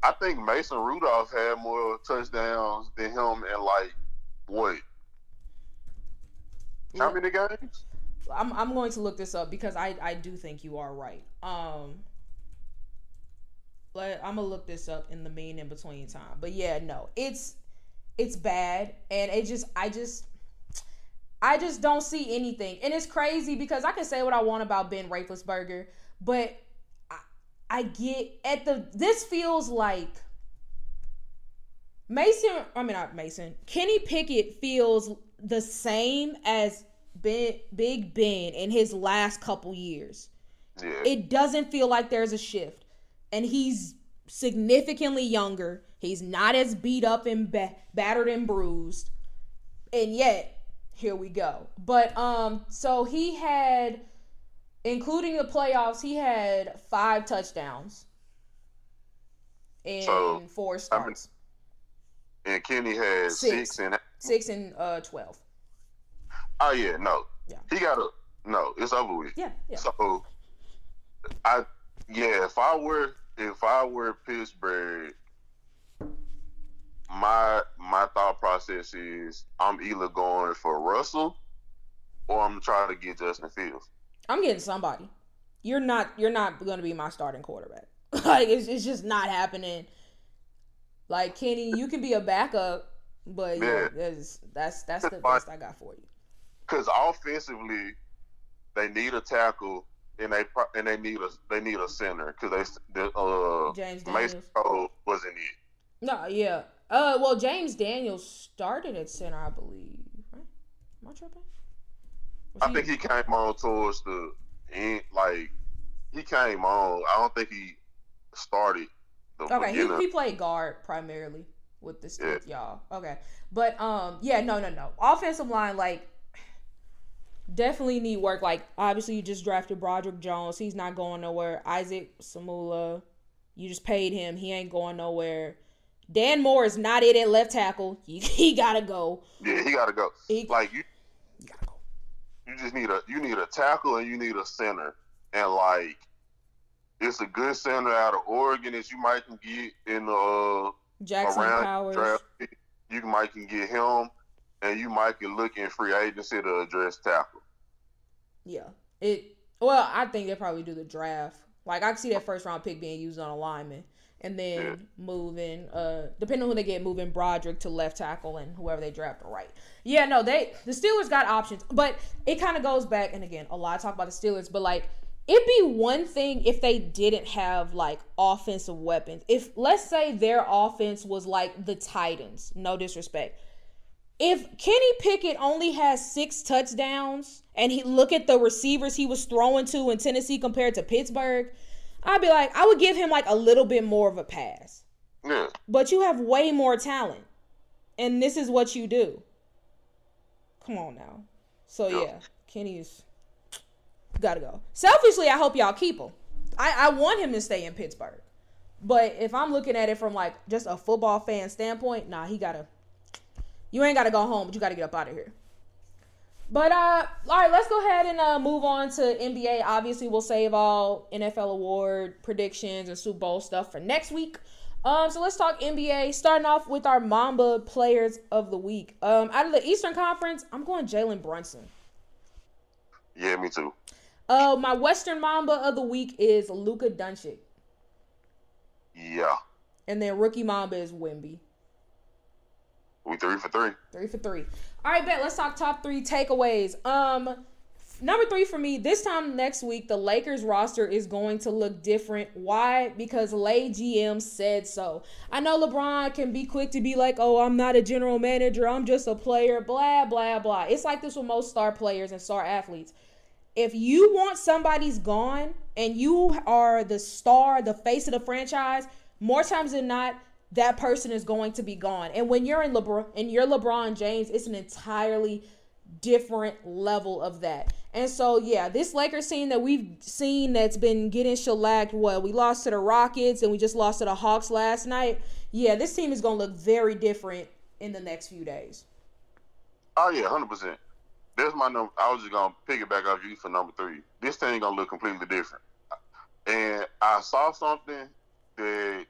I think Mason Rudolph had more touchdowns than him in like what? Yeah. How many games? I'm I'm going to look this up because I I do think you are right. Um let, I'm gonna look this up in the mean in between time. But yeah, no, it's it's bad, and it just I just I just don't see anything, and it's crazy because I can say what I want about Ben Roethlisberger, but I get at the this feels like Mason, I mean not Mason. Kenny Pickett feels the same as ben, Big Ben in his last couple years. Yeah. It doesn't feel like there's a shift. And he's significantly younger. He's not as beat up and ba- battered and bruised. And yet, here we go. But um, so he had, including the playoffs, he had five touchdowns in So, four starts. And Kenny had Six. six, and Six and uh twelve. oh yeah, no, Yeah. he got a no. It's over with. Yeah, yeah. So, I yeah, if I were if I were Pittsburgh, my my thought process is I'm either going for Russell or I'm trying to get Justin Fields. I'm getting somebody. You're not. You're not going to be my starting quarterback. like it's, it's just not happening. Like Kenny, you can be a backup, but yeah, Yeah. that's that's the best I got for you. Because offensively, they need a tackle and they and they need a they need a center because they the, uh James Mason Cole wasn't it. No, yeah. Uh, well, James Daniels started at center, I believe. Right? Am I tripping? Was I think he came on towards the end, like he came on. I don't think he started the Okay, he, he played guard primarily with this with y'all. Okay, but um, yeah, no, no, no. Offensive line, like, definitely need work. Like, obviously, you just drafted Broderick Jones. He's not going nowhere. Isaac Seumalo, you just paid him. He ain't going nowhere. Dan Moore is not it at left tackle. He, he gotta go. yeah, he got to go. He, Like you, he gotta go. you just need a you need a tackle and you need a center, and like it's a good center out of Oregon that you might can get in the uh Jackson around Powers. draft. You might can get him, and you might be looking free agency to address tackle. Yeah. It well, I think they probably do the draft. Like I see that first round pick being used on a lineman. And then Yeah. moving, uh depending on who they get, moving Broderick to left tackle and whoever they draft to right. Yeah, no, they the Steelers got options. But it kind of goes back and again, a lot of talk about the Steelers, but like it'd be one thing if they didn't have like offensive weapons. If let's say their offense was like the Titans, no disrespect if Kenny Pickett only has six touchdowns and he look at the receivers he was throwing to in Tennessee compared to Pittsburgh, I'd be like, I would give him like a little bit more of a pass. Yeah, But you have way more talent. And this is what you do. Come on now. So Yeah. yeah, Kenny's gotta go. Selfishly, I hope y'all keep him. I, I want him to stay in Pittsburgh. But if I'm looking at it from like just a football fan standpoint, nah, he gotta you ain't gotta go home, but you gotta get up out of here. But uh all right, let's go ahead and uh move on to NBA. Obviously, we'll save all NFL award predictions and Super Bowl stuff for next week. Um, so let's talk NBA. Starting off with our Mamba players of the week. Um, out of the Eastern Conference, I'm going Jalen Brunson. yeah, me too. Uh, my Western Mamba of the week is Luka Doncic, Yeah, and then rookie Mamba is Wemby. We three for three. Three for three. All right, bet. Let's talk top three takeaways. Um, number three for me this time next week, the Lakers roster is going to look different. Why? Because LeGM said so. I know LeBron can be quick to be like, "Oh, I'm not a general manager. I'm just a player." Blah blah blah. It's like this with most star players and star athletes. If you want somebody's gone and you are the star, the face of the franchise, more times than not, that person is going to be gone. And when you're in LeBron and you're LeBron James, it's an entirely different level of that. And so yeah, this Lakers team that we've seen that's been getting shellacked, what we lost to the Rockets and we just lost to the Hawks last night. Yeah, this team is gonna look very different in the next few days. Oh yeah, hundred percent. That's my number. I was just gonna piggyback off you for number three. This thing gonna look completely different. And I saw something that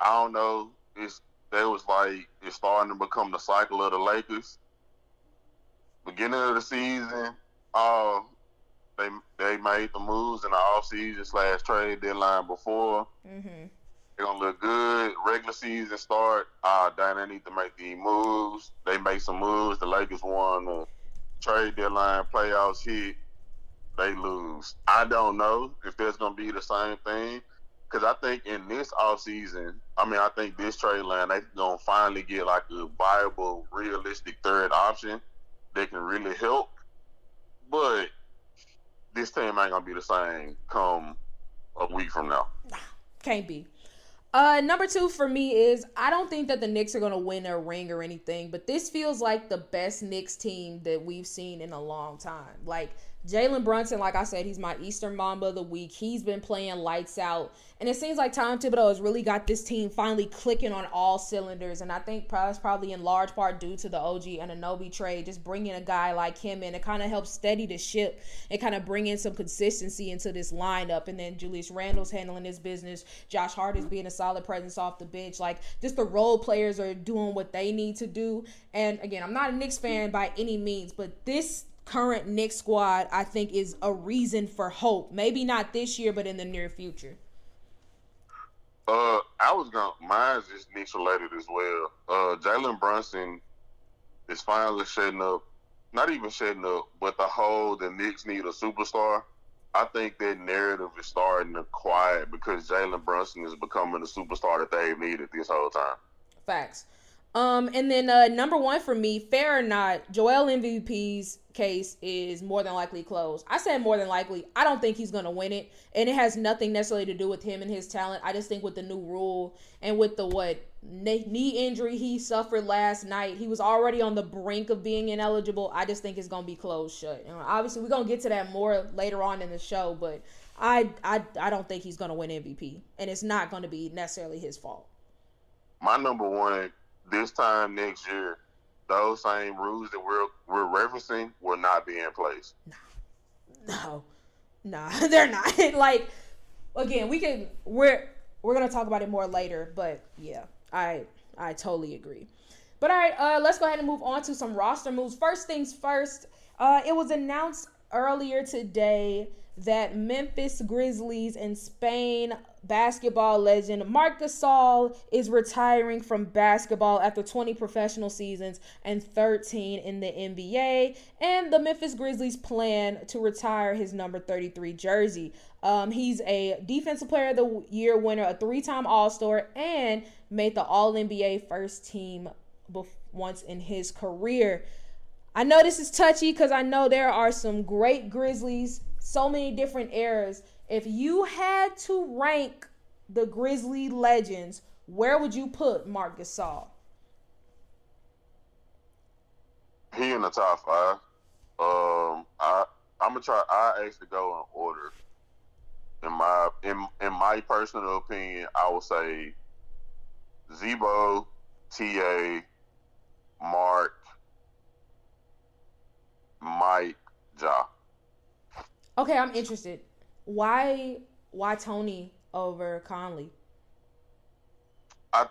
I don't know. It's that was like it's starting to become the cycle of the Lakers. Beginning of the season, uh, they they made the moves in the off season slash trade deadline before. Mm-hmm. They're gonna look good. Regular season start. Uh then they need to make the moves. They make some moves. The Lakers won the trade deadline, playoffs hit. They lose. I don't know if there's gonna be the same thing. Cause I think in this off season, I mean I think this trade line they gonna finally get like a viable, realistic third option that can really help. But this team ain't gonna be the same come a week from now. Can't be. Uh, number two for me is I don't think that the Knicks are gonna win a ring or anything, but this feels like the best Knicks team that we've seen in a long time. Like Jalen Brunson, like I said, he's my Eastern Mamba of the week. He's been playing lights out. And it seems like Tom Thibodeau has really got this team finally clicking on all cylinders. And I think that's probably in large part due to the OG Anunoby trade, just bringing a guy like him in. It kind of helps steady the ship and kind of bring in some consistency into this lineup. And then Julius Randle's handling his business. Josh Hart is being a solid presence off the bench. Like, just the role players are doing what they need to do. And again, I'm not a Knicks fan by any means, but this current Knicks squad, I think, is a reason for hope. Maybe not this year, but in the near future. Uh, I was gonna. Mine's is Knicks related as well. Uh, Jalen Brunson is finally shedding up. Not even shedding up, but the whole the Knicks need a superstar. I think that narrative is starting to quiet because Jalen Brunson is becoming the superstar that they've needed this whole time. Facts. Um, and then uh, number one for me, fair or not, Joel MVP's case is more than likely closed. I said more than likely. I don't think he's gonna win it, and it has nothing necessarily to do with him and his talent. I just think with the new rule and with the what knee injury he suffered last night, he was already on the brink of being ineligible. I just think it's gonna be closed shut. And obviously, we're gonna get to that more later on in the show, but I I I don't think he's gonna win MVP, and it's not gonna be necessarily his fault. My number one this time next year, those same rules that we're we're referencing will not be in place. No, no, nah, they're not. like again, we can we're we're gonna talk about it more later, but yeah, I I totally agree. But all right, uh, let's go ahead and move on to some roster moves. First things first, uh, it was announced earlier today that Memphis Grizzlies and Spain basketball legend Marc Gasol is retiring from basketball after 20 professional seasons and 13 in the NBA. And the Memphis Grizzlies plan to retire his number 33 jersey. Um, he's a Defensive Player of the Year winner, a three time All Star, and made the All NBA first team once in his career. I know this is touchy because I know there are some great Grizzlies, so many different eras if you had to rank the Grizzly legends, where would you put Marc Gasol? He in the top five. Um, I I'm gonna try. I actually go in order. In my in in my personal opinion, I would say Z-Bo, Ta, Mark, Mike, Ja. Okay, I'm interested why why Tony over Conley? I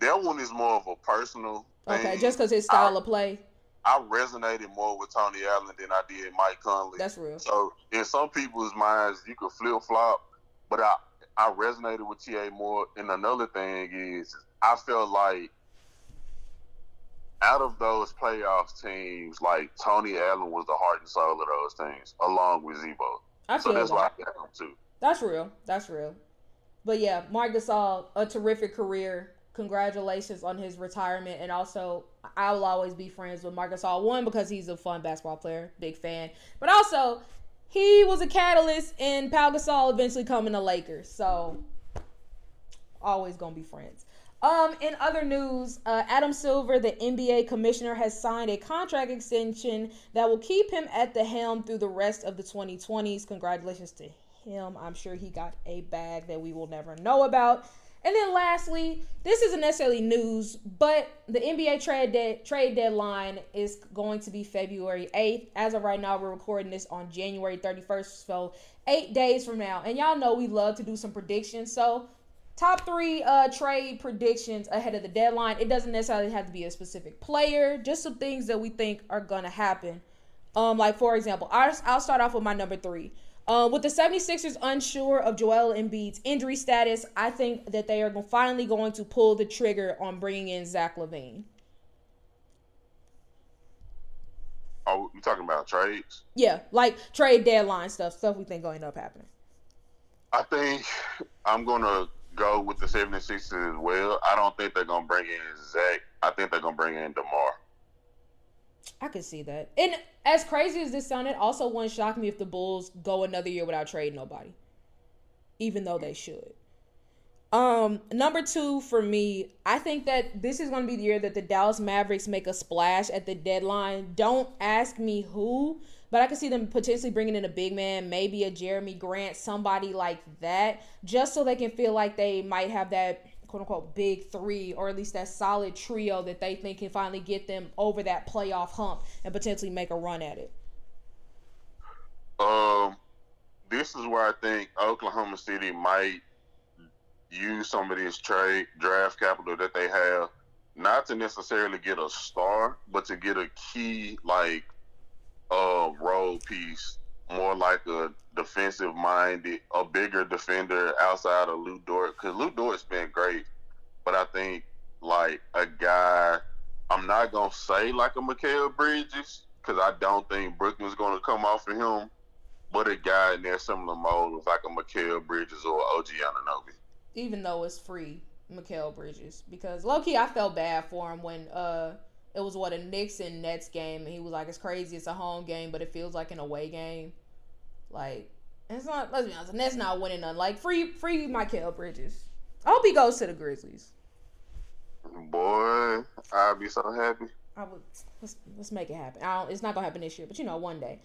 that one is more of a personal. Thing. Okay, just because his style I, of play. I resonated more with Tony Allen than I did Mike Conley. That's real. So in some people's minds, you could flip flop, but I I resonated with TA more. And another thing is, I felt like out of those playoffs teams, like Tony Allen was the heart and soul of those teams, along with Z-Bo. I feel so that's that. why I got him too. That's real. That's real. But yeah, Marc Gasol, a terrific career. Congratulations on his retirement, and also I will always be friends with Marc Gasol. One because he's a fun basketball player, big fan, but also he was a catalyst in Pau Gasol eventually coming to Lakers. So always gonna be friends. Um, in other news, uh, Adam Silver, the NBA commissioner, has signed a contract extension that will keep him at the helm through the rest of the 2020s. Congratulations to him. I'm sure he got a bag that we will never know about. And then lastly, this isn't necessarily news, but the NBA trade de- trade deadline is going to be February 8th. As of right now, we're recording this on January 31st, so eight days from now. And y'all know we love to do some predictions, so top three uh, trade predictions ahead of the deadline. It doesn't necessarily have to be a specific player, just some things that we think are gonna happen. Um, like for example, I'll, I'll start off with my number three. Uh, with the 76ers unsure of Joel Embiid's injury status, I think that they are finally going to pull the trigger on bringing in Zach LaVine. Oh, you talking about trades? Yeah, like trade deadline stuff, stuff we think going to end up happening. I think I'm gonna go with the 76ers as well. I don't think they're gonna bring in Zach. I think they're gonna bring in Demar. I can see that. And as crazy as this sounded, also wouldn't shock me if the Bulls go another year without trading nobody. Even though they should. Um, number two for me, I think that this is going to be the year that the Dallas Mavericks make a splash at the deadline. Don't ask me who, but I can see them potentially bringing in a big man, maybe a Jerami Grant, somebody like that, just so they can feel like they might have that quote unquote big three or at least that solid trio that they think can finally get them over that playoff hump and potentially make a run at it. Um, this is where I think Oklahoma City might use some of this trade draft capital that they have, not to necessarily get a star, but to get a key like uh role piece, more like a defensive minded, a bigger defender outside of Lu Dort. Because Lu Dort's been great, but I think like a guy. I'm not gonna say like a Mikal Bridges because I don't think Brooklyn's gonna come off of him, but a guy in there similar mold of like a Mikal Bridges or OG Anunoby even though it's free, Mikal Bridges. Because low key, I felt bad for him when uh it was what a Knicks and Nets game, and he was like, "It's crazy, it's a home game, but it feels like an away game." Like, it's not. Let's be honest, the Nets not winning none. Like, free, free Mikal Bridges. I hope he goes to the Grizzlies. Boy, I'd be so happy. I would. Let's let's make it happen. I don't, it's not gonna happen this year, but you know, one day.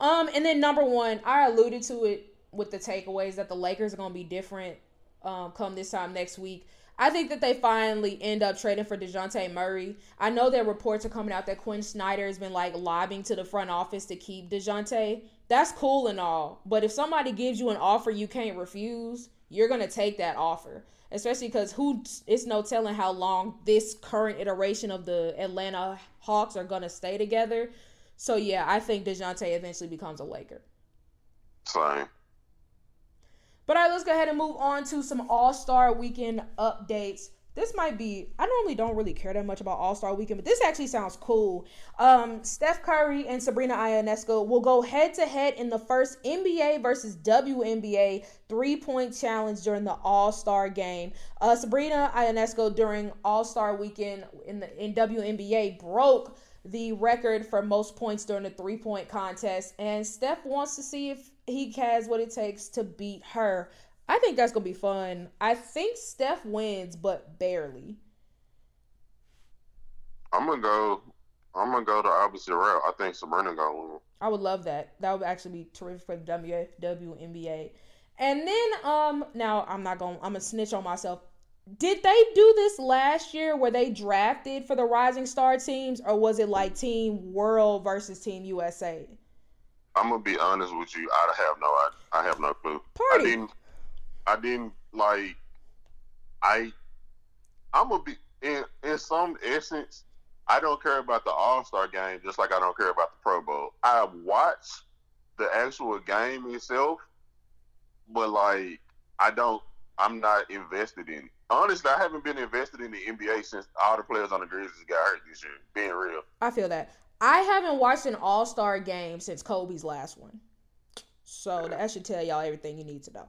Um, and then number one, I alluded to it with the takeaways that the Lakers are gonna be different um, come this time next week. I think that they finally end up trading for DeJounte Murray. I know that reports are coming out that Quin Snyder has been like lobbying to the front office to keep DeJounte. That's cool and all. But if somebody gives you an offer you can't refuse, you're going to take that offer. Especially because who it's no telling how long this current iteration of the Atlanta Hawks are going to stay together. So yeah, I think DeJounte eventually becomes a Laker. Same. But all right, let's go ahead and move on to some All Star Weekend updates. This might be, I normally don't really care that much about All Star Weekend, but this actually sounds cool. Um, Steph Curry and Sabrina Ionescu will go head to head in the first NBA versus WNBA three point challenge during the All Star game. Uh, Sabrina Ionescu during All Star Weekend in the in WNBA broke the record for most points during the three point contest, and Steph wants to see if he has what it takes to beat her. I think that's gonna be fun. I think Steph wins, but barely. I'm gonna go. I'm gonna go the opposite route. I think Sabrina gonna win. I would love that. That would actually be terrific for the WNBA. And then, um, now I'm not gonna. I'm gonna snitch on myself. Did they do this last year where they drafted for the Rising Star teams, or was it like Team World versus Team USA? I'm gonna be honest with you. I have no, I, I have no clue. Party. I didn't, I didn't like. I, I'm gonna be in in some essence. I don't care about the All Star game, just like I don't care about the Pro Bowl. I watch the actual game itself, but like I don't. I'm not invested in it. Honestly, I haven't been invested in the NBA since all the players on the Grizzlies got hurt this year. Being real, I feel that. I haven't watched an All Star game since Kobe's last one, so that should tell y'all everything you need to know.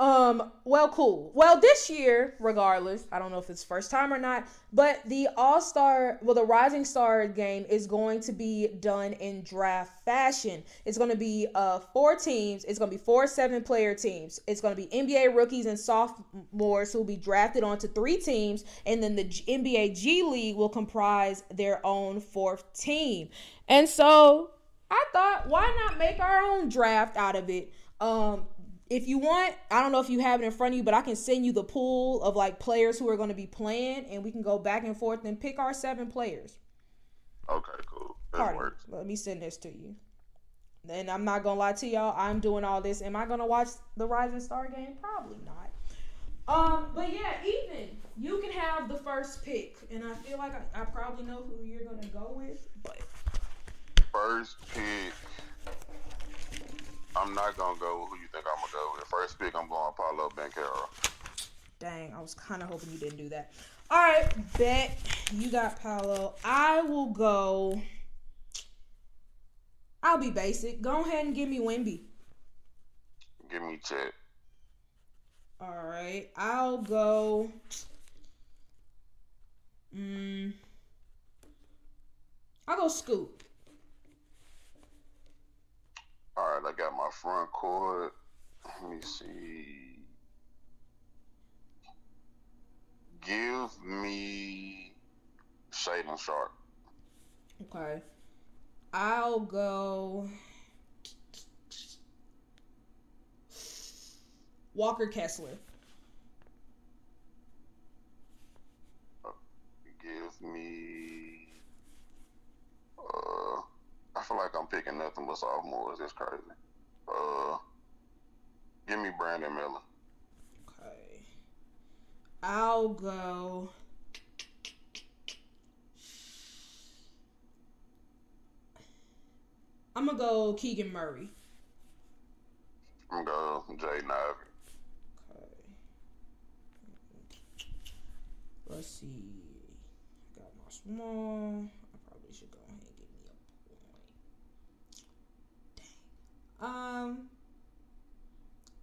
Um, well, cool. Well, this year, regardless, I don't know if it's first time or not, but the All Star, well, the Rising Star game is going to be done in draft fashion. It's going to be uh four teams. It's going to be four seven player teams. It's going to be NBA rookies and sophomores who will be drafted onto three teams, and then the NBA G League will comprise their own fourth team. And so I thought, why not make our own draft out of it? Um, if you want, I don't know if you have it in front of you, but I can send you the pool of like players who are going to be playing, and we can go back and forth and pick our seven players. Okay, cool. That works. Let me send this to you. And I'm not gonna lie to y'all, I'm doing all this. Am I gonna watch the Rising Star game? Probably not. Um, but yeah, Ethan, you can have the first pick, and I feel like I, I probably know who you're gonna go with. But first pick. I'm not gonna go with who you think I'm go with. First pick, I'm going Paolo Banchero. Dang, I was kind of hoping you didn't do that. All right, bet you got Paolo. I will go. I'll be basic. Go ahead and give me Wemby. Give me Chet. All right, I'll go. Mm, I'll go Scoot. All right, I got my front court. Let me see. Give me Shaedon Sharpe. Okay. I'll go Walker Kessler. Give me. Uh, I feel like I'm picking nothing but sophomores. That's crazy. Uh, give me Brandon Miller. Okay. I'll go. I'm gonna go Keegan Murray. I'm gonna go Jaden Ivey. Okay. Let's see. I got my small. I probably should go ahead and give me a point. Dang. Um.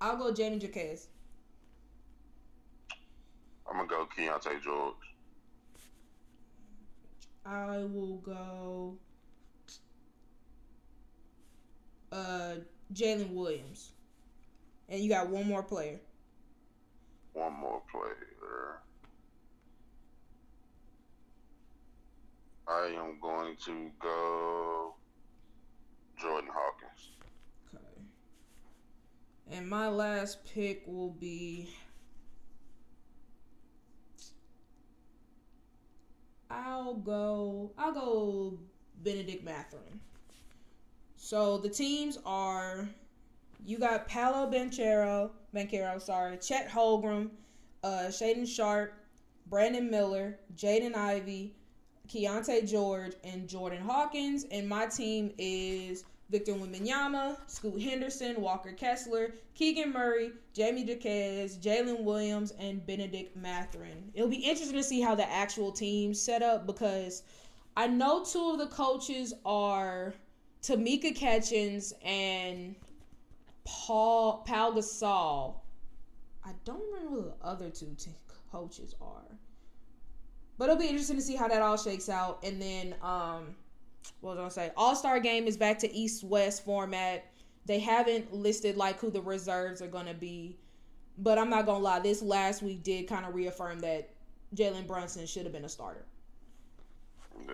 I'll go Jaime Jaquez. I'm gonna go Keyonte George. I will go. Uh, Jalen Williams. And you got one more player. One more player. I am going to go Jordan Hawkins. And my last pick will be. I'll go. I'll go Bennedict Mathurin. So the teams are. You got Paolo Banchero, Banchero, sorry, Chet Holmgren, uh, Shaedon Sharpe, Brandon Miller, Jaden Ivey, Keyonte George, and Jordan Hawkins. And my team is Victor Wembanyama, Scoot Henderson, Walker Kessler, Keegan Murray, Jaime Jaquez, Jalen Williams, and Bennedict Mathurin. It'll be interesting to see how the actual team set up because I know two of the coaches are Tamika Catchings and Paul Pau Gasol. I don't remember who the other two t- coaches are. But it'll be interesting to see how that all shakes out. And then, um, what was I gonna say? All Star Game is back to East West format. They haven't listed like who the reserves are gonna be, but I'm not gonna lie. This last week did kind of reaffirm that Jalen Brunson should have been a starter. Yeah.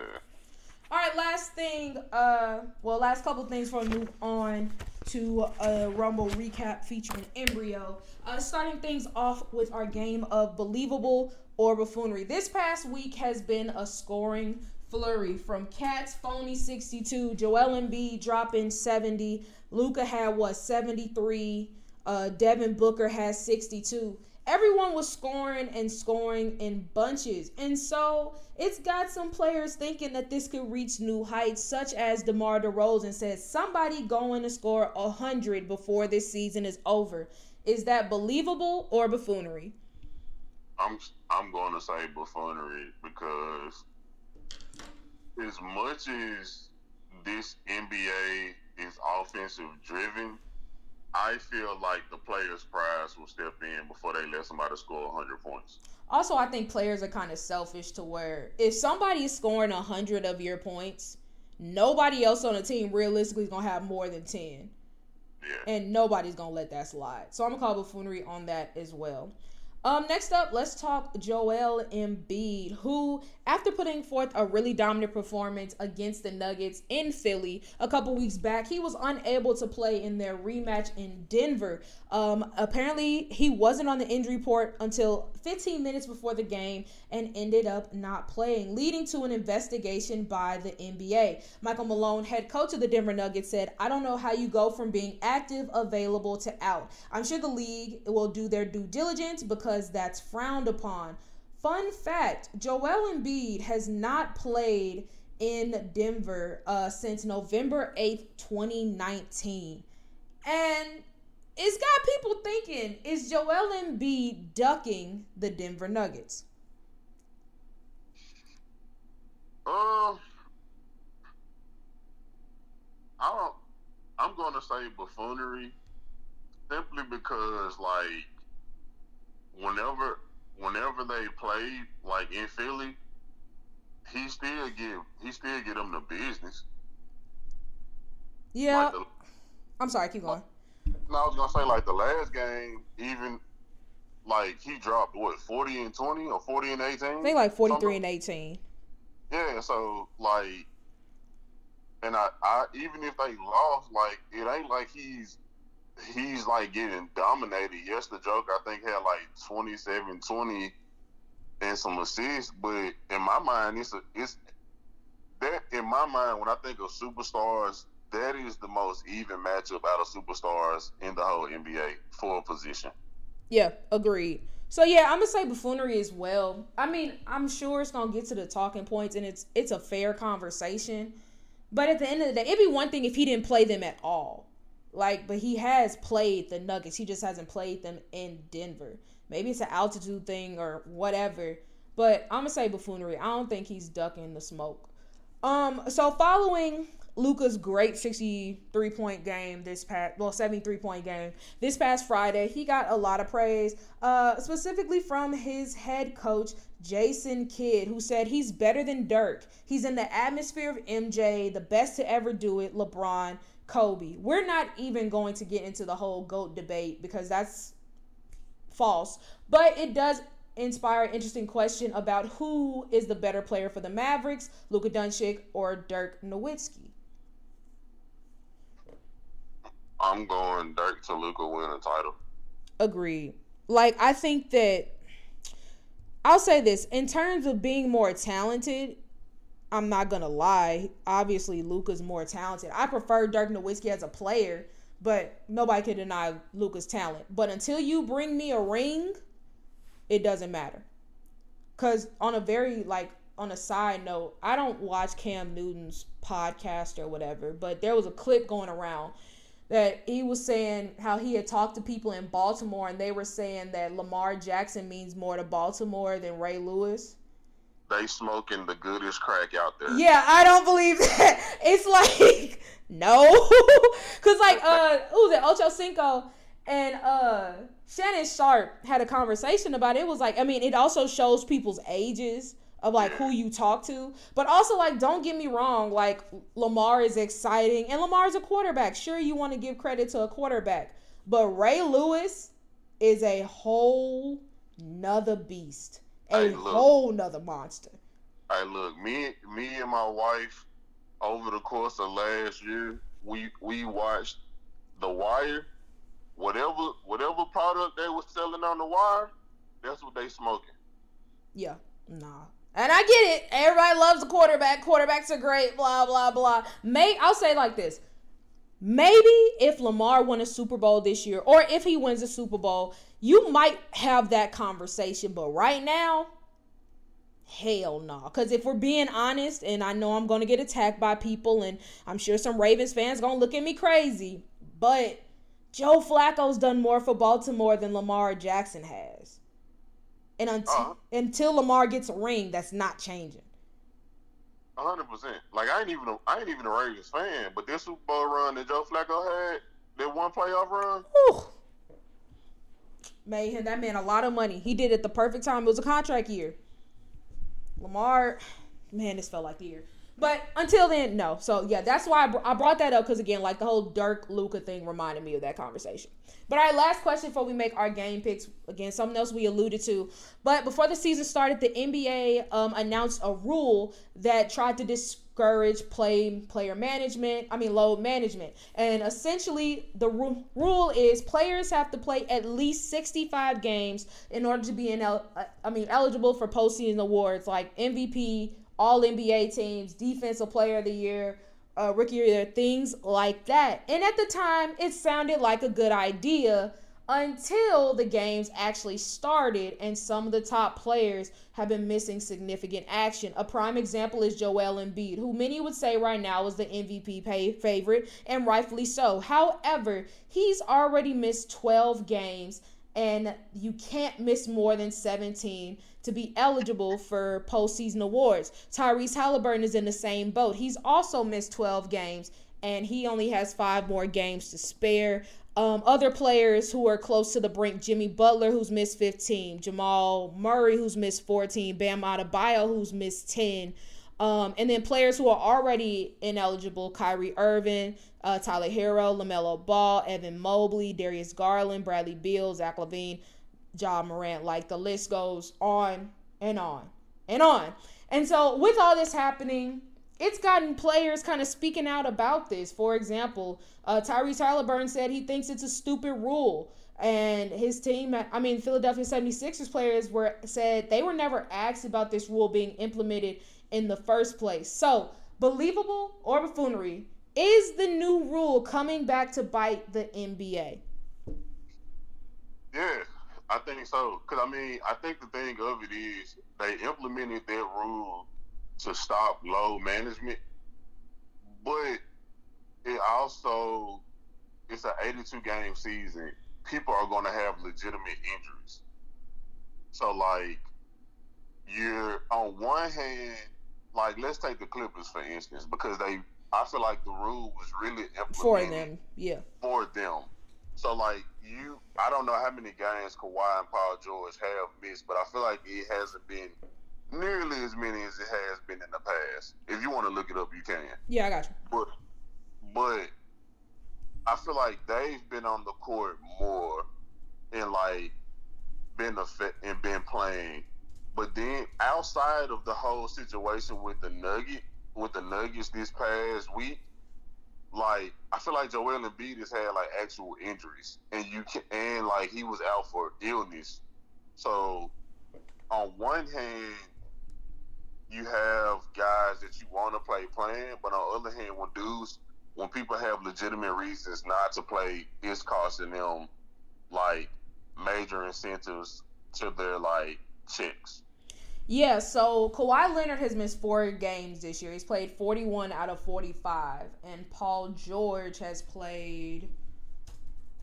All right, last thing. Uh, well, last couple things before we move on to a Rumble recap featuring Embryo. Uh, starting things off with our game of believable or buffoonery. This past week has been a scoring flurry from Cats phony 62, Joel Embiid dropping 70, Luka had what 73, uh, Devin Booker has 62 everyone was scoring and scoring in bunches. And so it's got some players thinking that this could reach new heights, such as DeMar DeRozan says, somebody going to score 100 before this season is over. Is that believable or buffoonery? I'm I'm going to say buffoonery because as much as this NBA is offensive driven, I feel like the players' prize will step in before they let somebody score 100 points. Also, I think players are kind of selfish to where if somebody is scoring 100 of your points, nobody else on the team realistically is going to have more than 10. Yeah. And nobody's going to let that slide. So I'm going to call buffoonery on that as well. Um, next up, let's talk Joel Embiid, who, after putting forth a really dominant performance against the Nuggets in Philly a couple weeks back, he was unable to play in their rematch in Denver. Um, apparently, he wasn't on the injury report until 15 minutes before the game and ended up not playing, leading to an investigation by the NBA. Michael Malone, head coach of the Denver Nuggets, said, I don't know how you go from being active, available to out. I'm sure the league will do their due diligence because that's frowned upon. Fun fact Joel Embiid has not played in Denver uh, since November 8th, 2019. And it's got people thinking is Joel Embiid ducking the Denver Nuggets? Um, I don't. I'm going to say buffoonery, simply because like whenever whenever they played like in Philly, he still give he still get them the business. Yeah. Like the, I'm sorry, keep going. no, I was gonna say like the last game, even like he dropped what forty and twenty or forty and eighteen. I think like forty three and eighteen. Yeah, so like, and I, I even if they lost, like it ain't like he's he's like getting dominated. Yes, the Joker I think had like 27, 20 and some assists, but in my mind, it's a it's that in my mind when I think of superstars, that is the most even matchup out of superstars in the whole NBA for a position. Yeah, agreed. So yeah, I'm gonna say buffoonery as well. I mean, I'm sure it's gonna get to the talking points, and it's it's a fair conversation. But at the end of the day, it'd be one thing if he didn't play them at all. Like, but he has played the Nuggets. He just hasn't played them in Denver. Maybe it's an altitude thing or whatever. But I'm gonna say buffoonery. I don't think he's ducking the smoke. Um, so following Luka's great 63 point game this past, well, 73 point game this past Friday. He got a lot of praise, uh, specifically from his head coach, Jason Kidd, who said he's better than Dirk. He's in the atmosphere of MJ, the best to ever do it, LeBron, Kobe. We're not even going to get into the whole GOAT debate because that's false, but it does inspire an interesting question about who is the better player for the Mavericks, Luka Doncic or Dirk Nowitzki. I'm going Dirk to Luka win a title. Agreed. Like I think that I'll say this in terms of being more talented. I'm not gonna lie. Obviously, Luka's more talented. I prefer Dirk Nowitzki as a player, but nobody can deny Luka's talent. But until you bring me a ring, it doesn't matter. Cause on a very like on a side note, I don't watch Cam Newton's podcast or whatever, but there was a clip going around that he was saying how he had talked to people in Baltimore and they were saying that Lamar Jackson means more to Baltimore than Ray Lewis. They smoking the goodest crack out there. Yeah, I don't believe that. It's like no, cause like uh, who's it? Ocho Cinco and uh Shannon Sharpe had a conversation about it. It was like I mean, it also shows people's ages of like who you talk to. But also like don't get me wrong, like Lamar is exciting and Lamar is a quarterback. Sure you want to give credit to a quarterback, but Ray Lewis is a whole nother beast. A hey, look, whole nother monster. Hey look, me me and my wife over the course of last year, we we watched The Wire. Whatever whatever product they were selling on the wire, that's what they smoking. Yeah, nah. And I get it. Everybody loves the quarterback. Quarterbacks are great. Blah blah blah. May I'll say like this. Maybe if Lamar won a Super Bowl this year, or if he wins a Super Bowl, you might have that conversation. But right now, hell no. Nah. Because if we're being honest, and I know I'm going to get attacked by people, and I'm sure some Ravens fans going to look at me crazy, but Joe Flacco's done more for Baltimore than Lamar Jackson has. And until uh-huh. until Lamar gets a ring, that's not changing. hundred percent. Like I ain't even a, I ain't even a Ravens fan, but this Super Bowl run that Joe Flacco had, that one playoff run, Whew. Made him that man a lot of money. He did it the perfect time. It was a contract year. Lamar, man, this felt like the year. But until then, no. So yeah, that's why I, br- I brought that up because again, like the whole Dirk Luka thing reminded me of that conversation. But right, last question before we make our game picks. Again, something else we alluded to. But before the season started, the NBA um, announced a rule that tried to discourage play player management. I mean, load management. And essentially, the ru- rule is players have to play at least 65 games in order to be in. El- I mean, eligible for postseason awards like MVP all NBA teams, defensive player of the year, uh, rookie of the year, things like that. And at the time, it sounded like a good idea until the games actually started and some of the top players have been missing significant action. A prime example is Joel Embiid, who many would say right now is the MVP pay favorite, and rightfully so. However, he's already missed 12 games and you can't miss more than 17 to be eligible for postseason awards. Tyrese Halliburton is in the same boat. He's also missed 12 games and he only has five more games to spare. Um, other players who are close to the brink Jimmy Butler, who's missed 15, Jamal Murray, who's missed 14, Bam Adebayo, who's missed 10. Um, and then players who are already ineligible Kyrie Irving, uh, Tyler Herro, LaMelo Ball, Evan Mobley, Darius Garland, Bradley Beal, Zach LaVine, Ja Morant. Like the list goes on and on and on. And so with all this happening, it's gotten players kind of speaking out about this. For example, uh, Tyrese Halliburton said he thinks it's a stupid rule. And his team, I mean, Philadelphia 76ers players were said they were never asked about this rule being implemented in the first place. So, believable or buffoonery, is the new rule coming back to bite the NBA? Yeah, I think so. Because, I mean, I think the thing of it is they implemented that rule to stop load management, but it also it's an 82 game season. People are going to have legitimate injuries. So like you're on one hand, like let's take the Clippers for instance, because they I feel like the rule was really implemented for them, yeah, for them. So like you, I don't know how many games Kawhi and Paul George have missed, but I feel like it hasn't been nearly as many as it has been in the past. If you want to look it up, you can. Yeah, I got you. But but I feel like they've been on the court more and like been effect and been playing. But then outside of the whole situation with the Nugget with the Nuggets this past week, like I feel like Joel Embiid has had like actual injuries, and you can and like he was out for illness. So on one hand, you have guys that you want to play playing, but on the other hand, when dudes, when people have legitimate reasons not to play, it's costing them like major incentives to their like checks. Yeah, so Kawhi Leonard has missed four games this year. He's played 41 out of 45. And Paul George has played.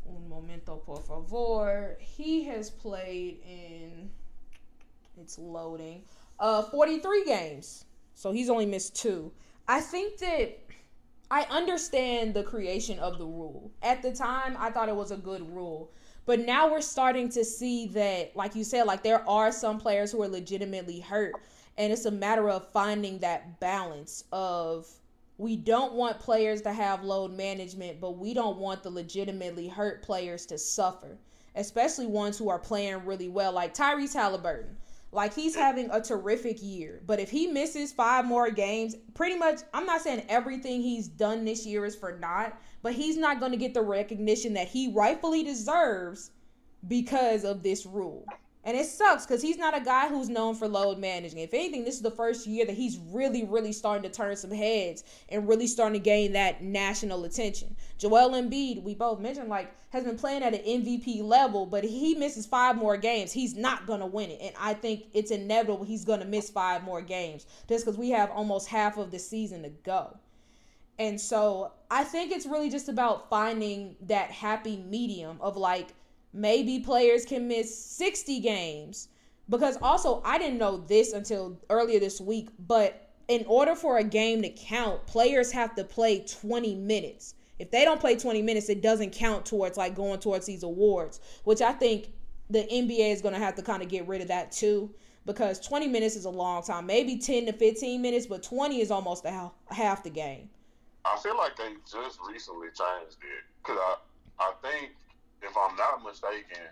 Un momento, por favor. He has played in. It's loading uh, 43 games. So he's only missed two. I think that I understand the creation of the rule. At the time, I thought it was a good rule. But now we're starting to see that, like you said, like there are some players who are legitimately hurt. And it's a matter of finding that balance of we don't want players to have load management, but we don't want the legitimately hurt players to suffer, especially ones who are playing really well, like Tyrese Halliburton. Like he's having a terrific year. But if he misses five more games, pretty much I'm not saying everything he's done this year is for naught, but he's not going to get the recognition that he rightfully deserves because of this rule. And it sucks because he's not a guy who's known for load managing. If anything, this is the first year that he's really, really starting to turn some heads and really starting to gain that national attention. Joel Embiid, we both mentioned, like, has been playing at an MVP level, but he misses five more games, he's not going to win it. And I think it's inevitable he's going to miss five more games just because we have almost half of the season to go. And so I think it's really just about finding that happy medium of like, maybe players can miss 60 games because also I didn't know this until earlier this week, but in order for a game to count, players have to play 20 minutes. If they don't play 20 minutes, it doesn't count towards like going towards these awards, which I think the NBA is going to have to kind of get rid of that too because 20 minutes is a long time. Maybe 10 to 15 minutes, but 20 is almost a half the game. I feel like they just recently changed it because I, I think if I'm not mistaken,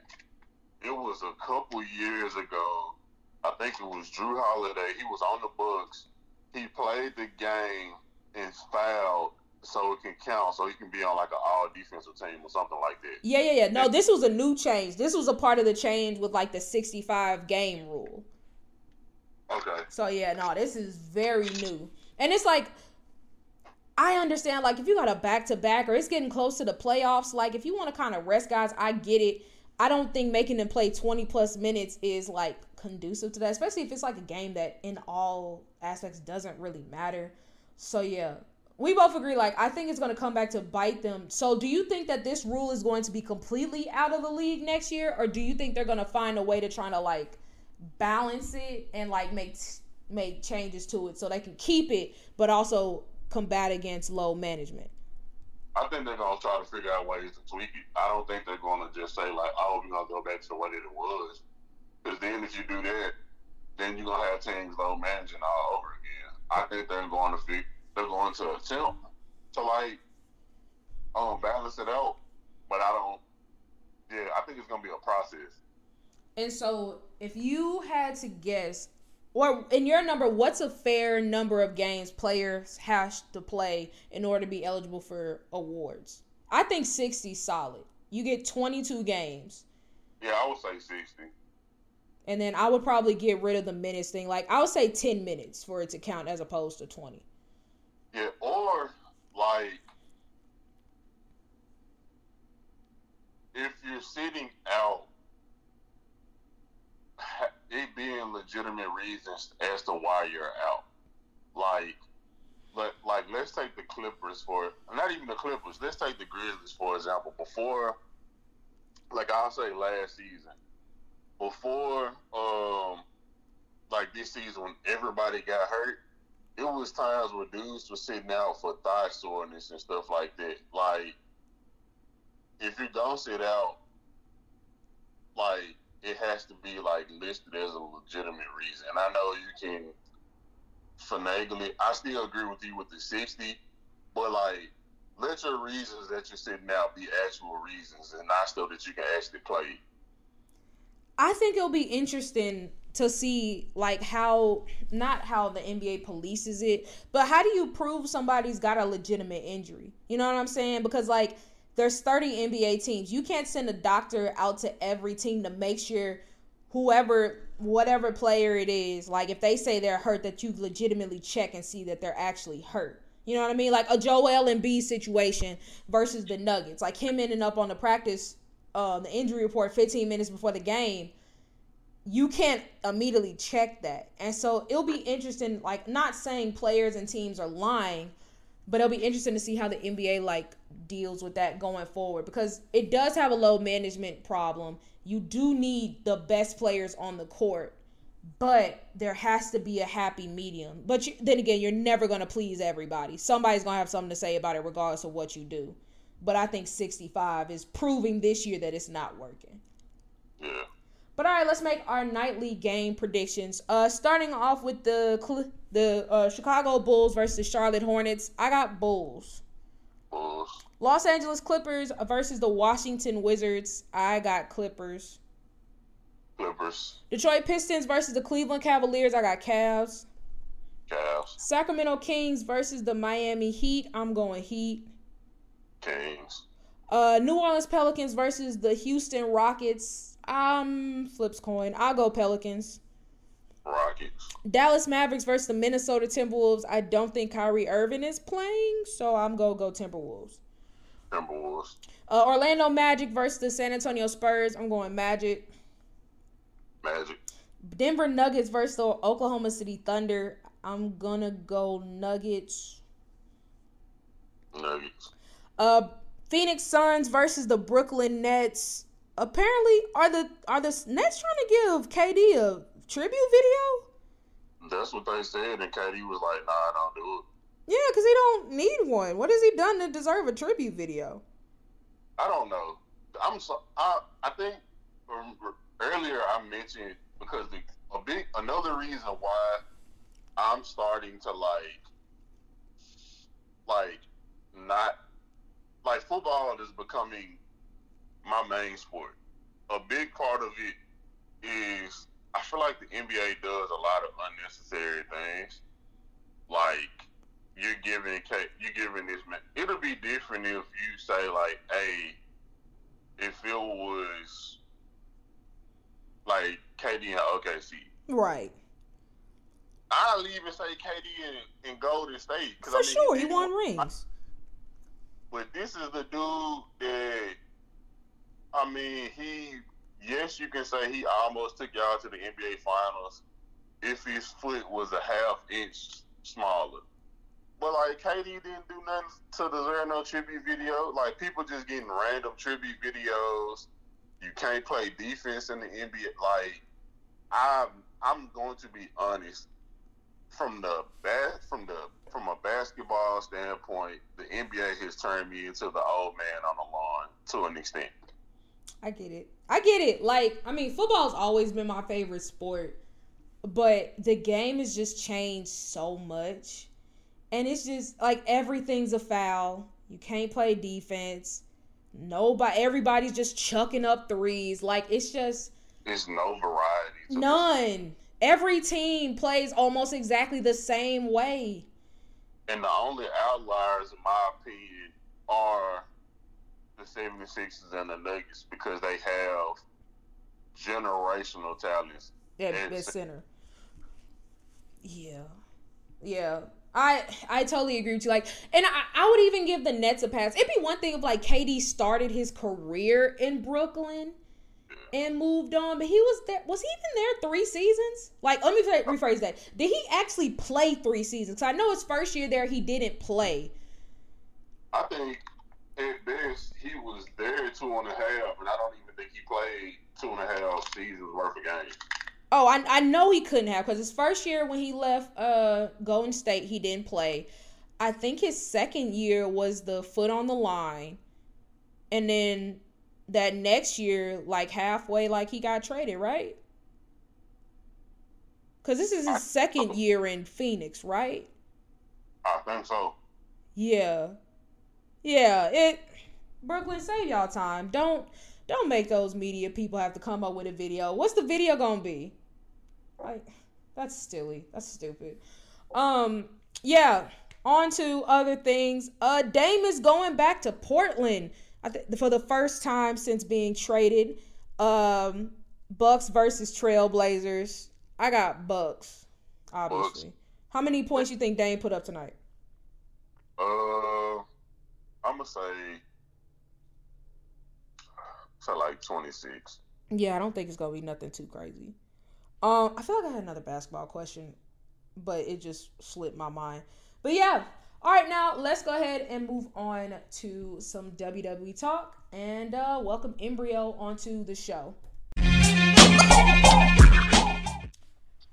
it was a couple years ago. I think it was Jrue Holiday. He was on the Bucks. He played the game and fouled so it can count, so he can be on like an all defensive team or something like that. Yeah, yeah, yeah. No, this was a new change. This was a part of the change with like the 65 game rule. Okay. So yeah, no, this is very new. And it's like I understand, like, if you got a back to back or it's getting close to the playoffs, like, if you want to kind of rest guys, I get it. I don't think making them play 20 plus minutes is like conducive to that, especially if it's like a game that in all aspects doesn't really matter. So, yeah, we both agree, like, I think it's going to come back to bite them. So, do you think that this rule is going to be completely out of the league next year, or do you think they're going to find a way to try to like balance it and like make make changes to it so they can keep it, but also combat against load management? I think they're gonna try to figure out ways to tweak it. I don't think they're gonna just say like, "Oh, we're gonna go back to the way that it was," because then if you do that, then you're gonna have teams load managing all over again. I think they're going to fig- they're going to attempt to like um balance it out, but I don't. Yeah, I think it's gonna be a process. And so, if you had to guess, or in your number, what's a fair number of games players have to play in order to be eligible for awards? I think 60 solid. You get 22 games. Yeah, I would say 60. And then I would probably get rid of the minutes thing. Like, I would say 10 minutes for it to count as opposed to 20. Yeah, or like if you're sitting out, it being legitimate reasons as to why you're out. Like, like, like let's take the Clippers for not even the Clippers. Let's take the Grizzlies for example. Before, like I'll say last season, before um like this season when everybody got hurt, it was times where dudes were sitting out for thigh soreness and stuff like that. Like if you don't sit out, like it has to be like listed as a legitimate reason. And I know you can finagle it. I still agree with you with the sixty, but like let your reasons that you're sitting out be actual reasons and not so that you can actually play. I think it'll be interesting to see like how not how the NBA polices it, but how do you prove somebody's got a legitimate injury? You know what I'm saying? Because like there's 30 NBA teams. You can't send a doctor out to every team to make sure whoever whatever player it is, like if they say they're hurt that you legitimately check and see that they're actually hurt. You know what I mean? Like a Joel Embiid situation versus the Nuggets. Like him ending up on the practice uh, the injury report 15 minutes before the game you can't immediately check that. And so it'll be interesting, like not saying players and teams are lying, but it'll be interesting to see how the NBA like deals with that going forward because it does have a load management problem. You do need the best players on the court, but there has to be a happy medium. But you, then again, you're never going to please everybody. Somebody's going to have something to say about it regardless of what you do. But I think 65 is proving this year that it's not working. Yeah. But all right, let's make our nightly game predictions. Uh, starting off with the the uh, Chicago Bulls versus Charlotte Hornets. I got Bulls. Bulls. Los Angeles Clippers versus the Washington Wizards. I got Clippers. Clippers. Detroit Pistons versus the Cleveland Cavaliers. I got Cavs. Cavs. Sacramento Kings versus the Miami Heat. I'm going Heat. Kings. Uh, New Orleans Pelicans versus the Houston Rockets. Um, flips coin. I'll go Pelicans. Rockets. Dallas Mavericks versus the Minnesota Timberwolves. I don't think Kyrie Irving is playing, so I'm gonna go Timberwolves. Timberwolves. Uh, Orlando Magic versus the San Antonio Spurs. I'm going Magic. Magic. Denver Nuggets versus the Oklahoma City Thunder. I'm gonna go Nuggets. Nuggets. Uh, Phoenix Suns versus the Brooklyn Nets apparently are the are the Nets trying to give KD a tribute video? That's what they said, and KD was like, "Nah, I don't do it." Yeah, because he don't need one. What has he done to deserve a tribute video? I don't know. I'm so I I think earlier I mentioned because the, a big another reason why I'm starting to like like not like football is becoming my main sport. A big part of it is I feel like the NBA does a lot of unnecessary things. Like you're giving you're giving this man. It'll be different if you say like, "Hey, if it was like KD and OKC." Right. I'll even say KD and, Golden State. For I mean, sure, he, he won rings. But this is the dude that I mean, he yes, you can say he almost took y'all to the NBA Finals if his foot was a half inch smaller. But like KD didn't do nothing to deserve no tribute video. Like people just getting random tribute videos. You can't play defense in the NBA. Like I'm, I'm going to be honest. From the bat, from the from a basketball standpoint, the NBA has turned me into the old man on the lawn to an extent. I get it. I get it. Like, I mean, football's always been my favorite sport, but the game has just changed so much. And it's just like everything's a foul. You can't play defense. Nobody everybody's just chucking up threes. Like it's just There's no variety. None. Every team plays almost exactly the same way. And the only outliers, in my opinion, are the 76ers and the Nuggets because they have generational talents at, at center. Yeah. Yeah. I I totally agree with you. Like, and I, I would even give the Nets a pass. It'd be one thing if like KD started his career in Brooklyn and moved on, but he was there. Was he even there three seasons? Like, let me rephrase that. Did he actually play three seasons? Because I know his first year there he didn't play. I think at best he was there two and a half, and I don't even think he played two and a half seasons worth of games. Oh, I, I know he couldn't have because his first year when he left uh Golden State, he didn't play. I think his second year was the foot on the line, and then that next year, like halfway, like he got traded, right? Because this is his second year in Phoenix, right? I think so. Yeah, yeah. It Brooklyn, save y'all time. Don't don't make those media people have to come up with a video. What's the video gonna be? Like, that's silly. That's stupid. Um, yeah. On to other things. Uh, Dame is going back to Portland. I think for the first time since being traded. Um, Bucks versus Trailblazers. I got Bucks, obviously. Bucks. How many points you think Dame put up tonight? Uh, I'm gonna say, say like 26. Yeah, I don't think it's gonna be nothing too crazy. Um, I feel like I had another basketball question, but it just slipped my mind. But yeah, all right, now let's go ahead and move on to some WWE talk and uh, welcome Embryo onto the show.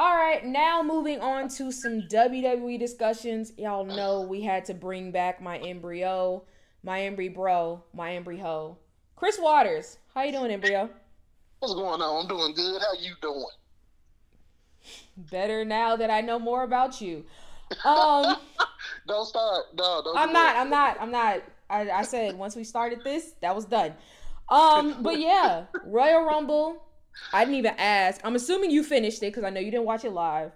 All right, now moving on to some WWE discussions. Y'all know we had to bring back my embryo, my embry bro, my embry ho. Chris Waters, how you doing, embryo? What's going on? I'm doing good. How you doing? Better now that I know more about you. Um, don't start. No, don't. I'm not. I'm not. I'm not. I, I said once we started this, that was done. Um, but yeah, Royal Rumble. I didn't even ask. I'm assuming you finished it because I know you didn't watch it live.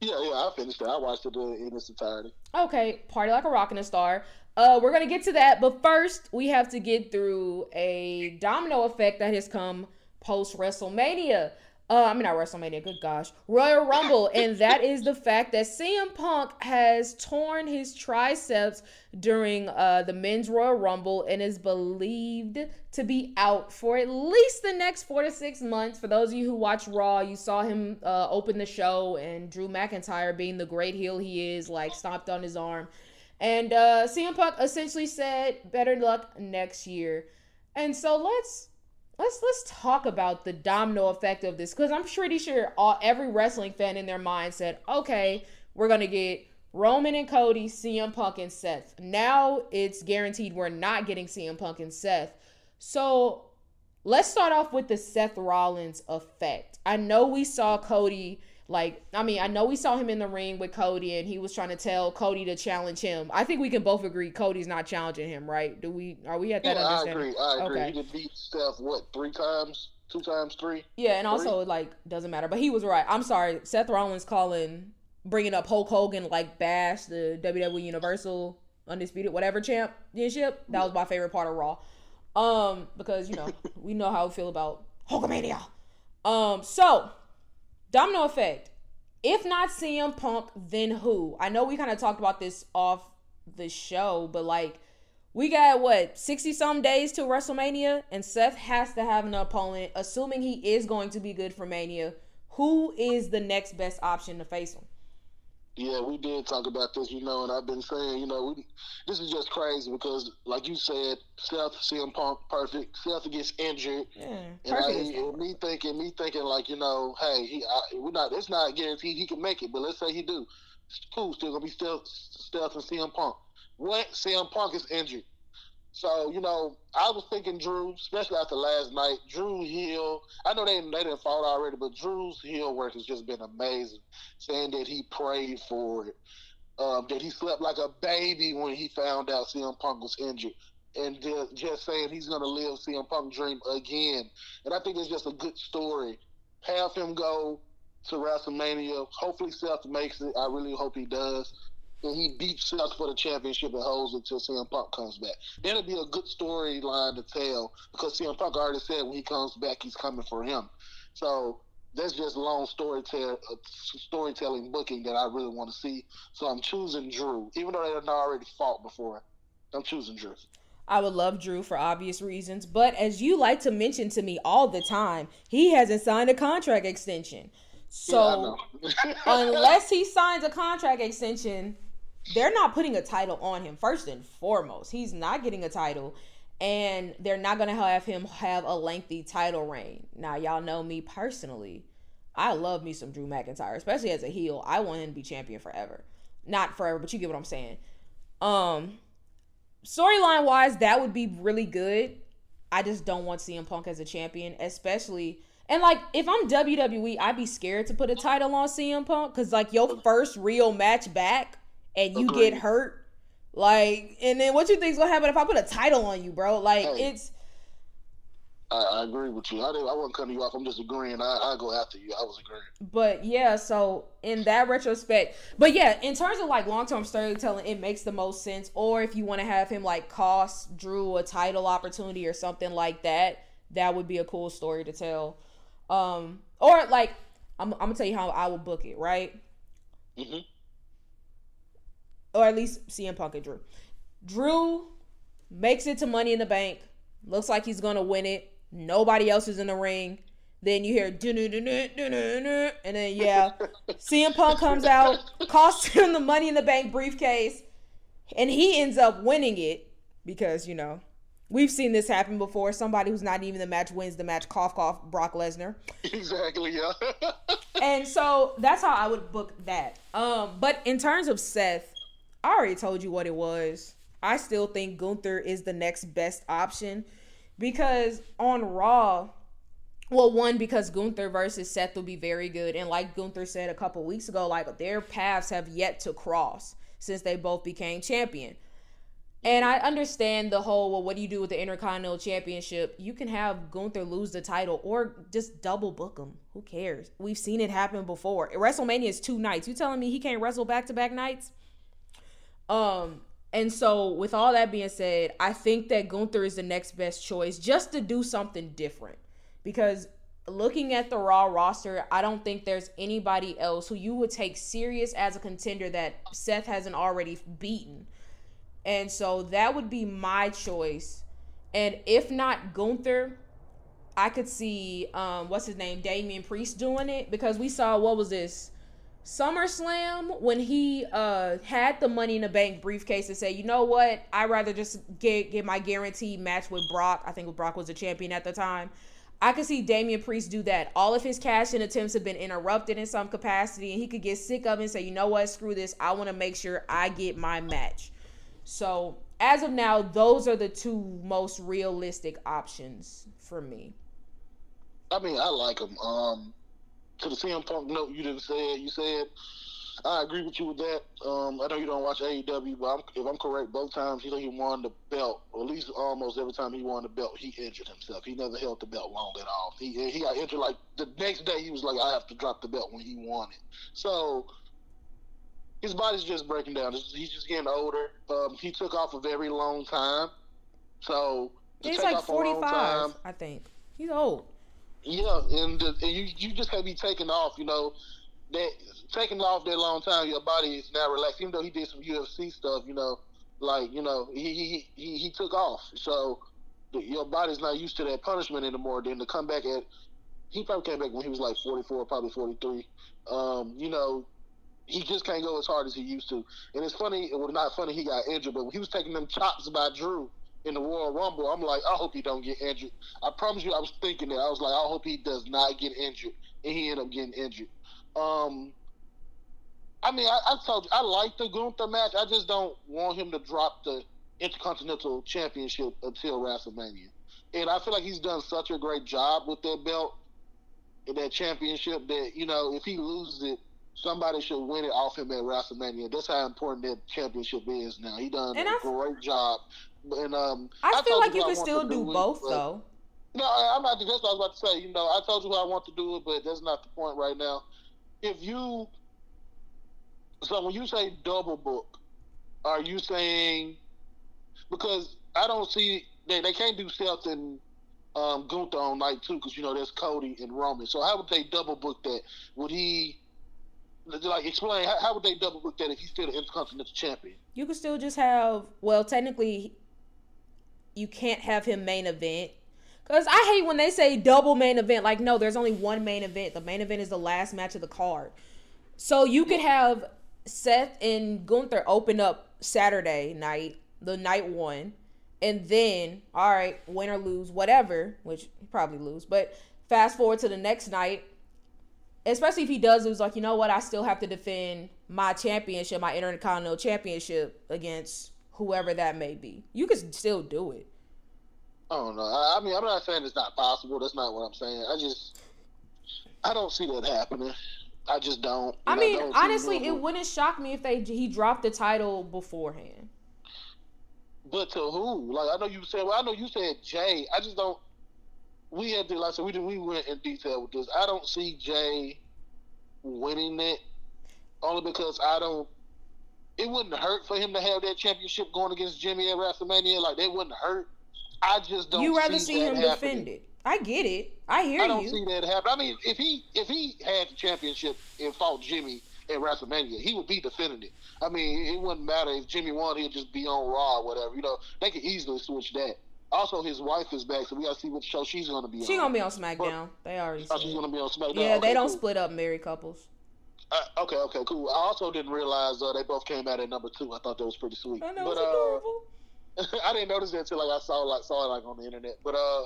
Yeah, yeah, I finished it. I watched it in its entirety. Okay, party like a rock and a star. Uh, we're gonna get to that, but first we have to get through a domino effect that has come post WrestleMania. Uh, I mean not WrestleMania, good gosh, Royal Rumble, and that is the fact that CM Punk has torn his triceps during uh, the Men's Royal Rumble and is believed to be out for at least the next four to six months. For those of you who watch Raw, you saw him uh, open the show, and Drew McIntyre, being the great heel he is, like stomped on his arm, and uh, CM Punk essentially said, "Better luck next year." And so let's let's let's talk about the domino effect of this because I'm pretty sure all every wrestling fan in their mind said, okay, we're gonna get Roman and Cody, CM Punk and Seth. Now it's guaranteed we're not getting CM Punk and Seth. So let's start off with the Seth Rollins effect. I know we saw Cody like, I mean, I know we saw him in the ring with Cody and he was trying to tell Cody to challenge him. I think we can both agree Cody's not challenging him, right? Do we are we at that yeah, I agree. I agree. Okay. He did beat Seth what, three times? Two times, three? Yeah, and three? also like doesn't matter. But he was right. I'm sorry. Seth Rollins calling bringing up Hulk Hogan like bash the WWE Universal Undisputed whatever championship. That was my favorite part of Raw. Um, because you know, we know how we feel about Hulkamania. Um, so Domino effect. If not CM Punk, then who? I know we kind of talked about this off the show, but like we got what 60 some days to WrestleMania and Seth has to have an opponent assuming he is going to be good for Mania. Who is the next best option to face him? Yeah, we did talk about this, you know, and I've been saying, you know, we, this is just crazy because, like you said, Seth, CM Punk, perfect. Seth gets injured, yeah, and, I, and me thinking, me thinking, like, you know, hey, he, I, we're not, it's not guaranteed he can make it, but let's say he do, cool, still gonna be Steph, Steph and CM Punk. What CM Punk is injured? So you know, I was thinking Drew, especially after last night. Drew Hill, I know they they didn't fall already, but Drew's heel work has just been amazing. Saying that he prayed for it, um, that he slept like a baby when he found out CM Punk was injured. and just, just saying he's to live CM Punk dream again. And I think it's just a good story. Have him go to WrestleMania. Hopefully Seth makes it. I really hope he does. And he beats Seth for the championship and holds it until CM Punk comes back. Then it'd be a good storyline to tell because CM Punk already said when he comes back he's coming for him. So that's just long storytelling, uh, storytelling booking that I really want to see. So I'm choosing Drew, even though they had already fought before. I'm choosing Drew. I would love Drew for obvious reasons, but as you like to mention to me all the time, he hasn't signed a contract extension. So yeah, unless he signs a contract extension, they're not putting a title on him first and foremost. He's not getting a title and they're not gonna have him have a lengthy title reign. Now, y'all know me personally. I love me some Drew McIntyre, especially as a heel. I want him to be champion forever. Not forever, but you get what I'm saying. Um, storyline wise, that would be really good. I just don't want CM Punk as a champion, especially and like if I'm WWE, I'd be scared to put a title on CM Punk because like your first real match back and you Agreed. get hurt like, and then what you think's gonna happen if I put a title on you, bro? Like, hey, it's. I, I, agree with you. I didn't, I wasn't cutting you off. I'm just agreeing. I, I go after you. I was agreeing. But yeah, so in that retrospect, but yeah, in terms of like long term storytelling, it makes the most sense. Or if you want to have him like cost Drew a title opportunity or something like that, that would be a cool story to tell. Um, or like I'm, I'm gonna tell you how I would book it, right? Mm-hmm or at least CM Punk and Drew. Drew makes it to Money in the Bank. Looks like he's gonna win it. Nobody else is in the ring. Then you hear and then yeah, CM Punk comes out, costs him the Money in the Bank briefcase, and he ends up winning it because you know we've seen this happen before. Somebody who's not even the match wins the match. Cough cough. Brock Lesnar. Exactly. Yeah. and so that's how I would book that. Um, but in terms of Seth, I already told you what it was. I still think Gunther is the next best option because on Raw, well, one because Gunther versus Seth will be very good, and like Gunther said a couple weeks ago, like their paths have yet to cross since they both became champion. And I understand the whole, well, what do you do with the Intercontinental Championship? You can have Gunther lose the title or just double book him. Who cares? We've seen it happen before. WrestleMania is two nights. You telling me he can't wrestle back to back nights? Um, and so with all that being said, I think that Gunther is the next best choice just to do something different. Because looking at the Raw roster, I don't think there's anybody else who you would take serious as a contender that Seth hasn't already beaten. And so that would be my choice. And if not Gunther, I could see um what's his name, Damian Priest doing it because we saw what was this SummerSlam when he uh had the Money in the Bank briefcase and say, you know what, I'd rather just get get my guaranteed match with Brock. I think Brock was a champion at the time. I could see Damian Priest do that. All of his cash in attempts have been interrupted in some capacity, and he could get sick of it and say, you know what, screw this. I want to make sure I get my match. So as of now, those are the two most realistic options for me. I mean, I like them. Um, to the CM Punk note you didn't say it. You said I agree with you with that. Um, I know you don't watch AEW, but I'm, if I'm correct, both times he, he won the belt, or at least almost every time he won the belt, he injured himself. He never held the belt long at all. He he got injured like the next day. He was like, I have to drop the belt when he won it. So his body's just breaking down. He's just getting older. Um, he took off a very long time. So he's like 45, I think. He's old. Yeah, and, the, and you you just gotta be taking off. You know, that taking off that long time, your body is now relaxed. Even though he did some UFC stuff, you know, like you know he he he, he took off, so the, your body's not used to that punishment anymore. Then to come back at he probably came back when he was like 44, probably 43. Um, you know, he just can't go as hard as he used to. And it's funny, it well, not funny, he got injured, but he was taking them chops by Drew, in the Royal Rumble, I'm like, I hope he don't get injured. I promise you, I was thinking that. I was like, I hope he does not get injured, and he ended up getting injured. Um, I mean, I, I told you, I like the Gunther match. I just don't want him to drop the Intercontinental Championship until WrestleMania. And I feel like he's done such a great job with that belt and that championship that, you know, if he loses it, somebody should win it off him at WrestleMania. That's how important that championship is now. He done and a great job And um, I, I feel like you you can still do do both but- though. No, I- I'm not. That's what I was about to say. You know, I told you I want to do it, but that's not the point right now. If you, so when you say double book, are you saying because I don't see they they can't do Seth and um, Gunther on night two because you know there's Cody and Roman. So how would they double book that? Would he like explain how, how would they double book that if he's still the Intercontinental Champion? You could still just have well, technically, you can't have him main event. Cause I hate when they say double main event. Like, no, there's only one main event. The main event is the last match of the card. So you could have Seth and Gunther open up Saturday night, the night one, and then all right, win or lose, whatever, which probably lose. But fast forward to the next night, especially if he does lose, like you know what, I still have to defend my championship, my Intercontinental Championship against whoever that may be. You could still do it. I don't know. I, I mean, I'm not saying it's not possible. That's not what I'm saying. I just, I don't see that happening. I just don't. I mean, don't honestly, it wouldn't shock me if they he dropped the title beforehand. But to who? Like, I know you said. Well, I know you said Jay. I just don't. We had to like so we did, we went in detail with this. I don't see Jay winning it only because I don't. It wouldn't hurt for him to have that championship going against Jimmy at WrestleMania. Like, that wouldn't hurt. I just don't. You rather see that him happening. defend it. I get it. I hear you. I don't you. see that happen. I mean, if he if he had the championship and fought Jimmy at WrestleMania, he would be defending it. I mean, it wouldn't matter if Jimmy won; he'd just be on Raw or whatever. You know, they could easily switch that. Also, his wife is back, so we gotta see what show she's gonna be She on. gonna be on SmackDown. They already Oh, said. she's gonna be on SmackDown. Yeah, Okay, they don't cool. split up married couples. Uh, okay, okay, cool. I also didn't realize uh, they both came out at number two. I thought that was pretty sweet. I know but, uh, adorable. I didn't notice that until like I saw like saw it like on the internet. But uh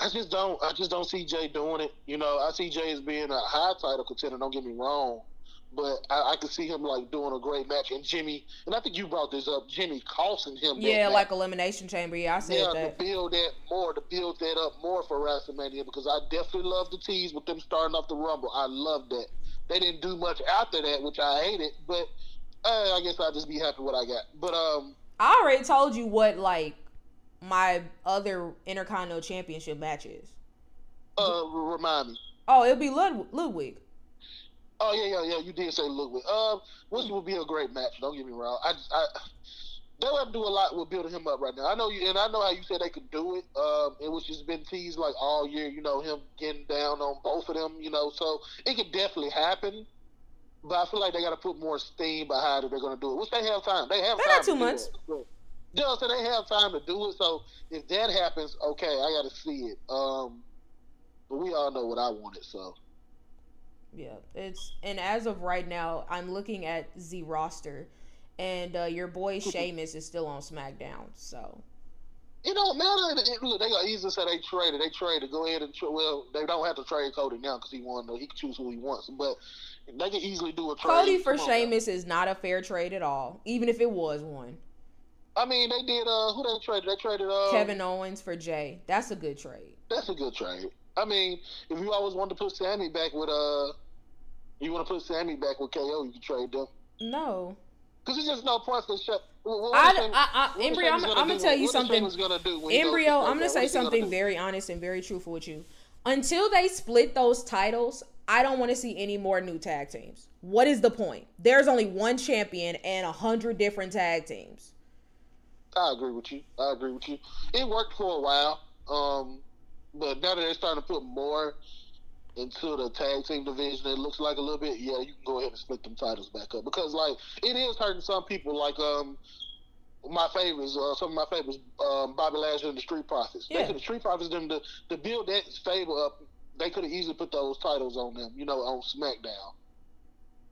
I just don't I just don't see Jay doing it. You know, I see Jay as being a high title contender, don't get me wrong. But I, I could see him like doing a great match and Jimmy and I think you brought this up, Jimmy costing him Yeah, like elimination chamber. Yeah, I said yeah, that. to build that more, to build that up more for WrestleMania because I definitely love the tease with them starting off the Rumble. I love that. They didn't do much after that, which I hated, but uh, I guess I'll just be happy what I got. But um, I already told you what like my other Intercontinental Championship match is. uh, remind me. Oh, it'll be Lud- Ludwig. Oh yeah, yeah, yeah. You did say Ludwig. Um, which would be a great match. Don't get me wrong. I, I, they'll have to do a lot with building him up right now. I know you, and I know how you said they could do it. Um, it was just been teased like all year. You know, him getting down on both of them. You know, so it could definitely happen. But I feel like they got to put more steam behind it. They're going to do it, which they have time. They have They time. got two to do months. it. Yeah, so they have time to do it. So if that happens, okay, I got to see it. Um, but we all know what I wanted. So Yeah, it's and as of right now, I'm looking at the roster, and uh, your boy Sheamus is still on SmackDown. So It don't matter. It- Look, they got easily say they traded. They traded. Go ahead and tra- well, they don't have to trade Cody now because he won. He can choose who he wants, but they can easily do a trade. Cody for Come. Sheamus is not a fair trade at all, even if it was one. I mean, they did. Uh, who they traded? They traded. Uh, Kevin Owens for Jay. That's a good trade. That's a good trade. I mean, if you always wanted to put Sammy back with uh, you want to put Sammy back with KO, you can trade them. No, Because there's just no point for shut. I, I, I, embryo. I'm, I'm gonna tell you something. Sheamus gonna do when he goes Embryo, I'm gonna say is he gonna something very honest and very truthful with you. Until they split those titles, I don't want to see any more new tag teams. What is the point? There's only one champion and a hundred different tag teams. I agree with you. I agree with you. It worked for a while, um, but now that they're starting to put more into the tag team division, it looks like a little bit. Yeah, you can go ahead and split them titles back up because, like, it is hurting some people. Like, um, my favorites, uh, some of my favorites, um, Bobby Lashley and the Street Profits. They Yeah. could the Street Profits them to to build that stable up. They could have easily put those titles on them, you know, on SmackDown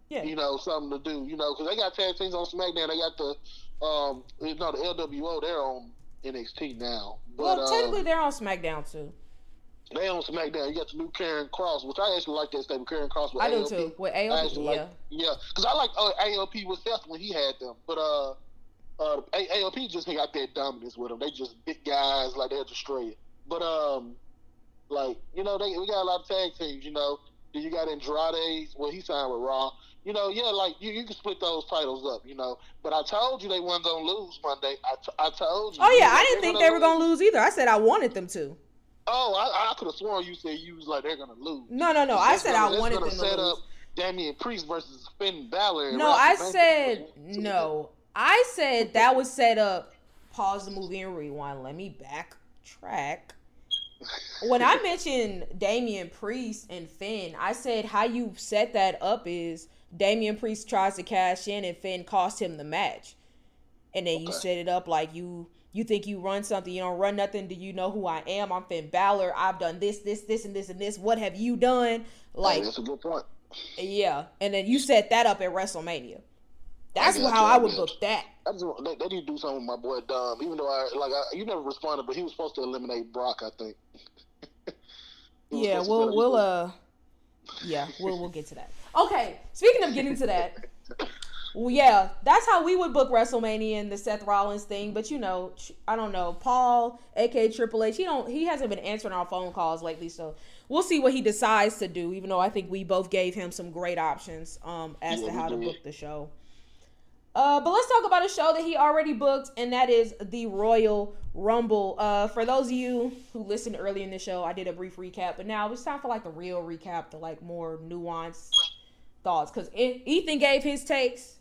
Yeah. you know, something to do, you know, because they got tag teams on SmackDown. They got the, um, you know, the LWO. They're on NXT now, but well, technically they're on SmackDown too. They on SmackDown. You got the new Karrion Kross, which I actually like that stable. Karrion Kross with I do AOP. too. With actually yeah. like, yeah, because I like uh, AOP with Seth when he had them, but uh, uh, A- AOP just got that dominance with them. They just big guys, like they'll destroy it. But um, like you know, they we got a lot of tag teams. You know, you got Andrade. Well, he signed with Raw. You know, yeah, like you, you can split those titles up. You know, but I told you they weren't gonna lose Monday. I, t- I told you. Oh yeah, You know, I didn't think they were gonna lose either. I said I wanted them to. Oh, I, I could have sworn you said you was like they're gonna lose. No, no, no. I said gonna- I wanted them to set lose. up Damian Priest versus Finn Balor. No, I said no. I said that was set up. Pause the movie and rewind. Let me backtrack. When I mentioned Damian Priest and Finn, I said how you set that up is Damian Priest tries to cash in and Finn cost him the match. And then you set it up like you you think you run something, you don't run nothing. Do you know who I am? I'm Finn Balor. I've done this, this, this, and this, and this. What have you done? Like Hey, that's a good point. yeah, and then you set that up at WrestleMania. That's I how I would book that. I just, they, they need to do something with my boy Dom. Even though I like, I, you never responded, but he was supposed to eliminate Brock. I think. Yeah, we'll we'll uh, yeah, we'll we'll get to that. Okay, speaking of getting to that, well, yeah, that's how we would book WrestleMania and the Seth Rollins thing. But you know, I don't know, Paul, aka Triple H, he don't he hasn't been answering our phone calls lately, so we'll see what he decides to do. Even though I think we both gave him some great options um as Yeah, to how to book the show. Uh, but let's talk about a show that he already booked, and that is the Royal Rumble. Uh, for those of you who listened early in the show, I did a brief recap, but now it's time for like the real recap, the like more nuanced thoughts. Because Ethan gave his takes,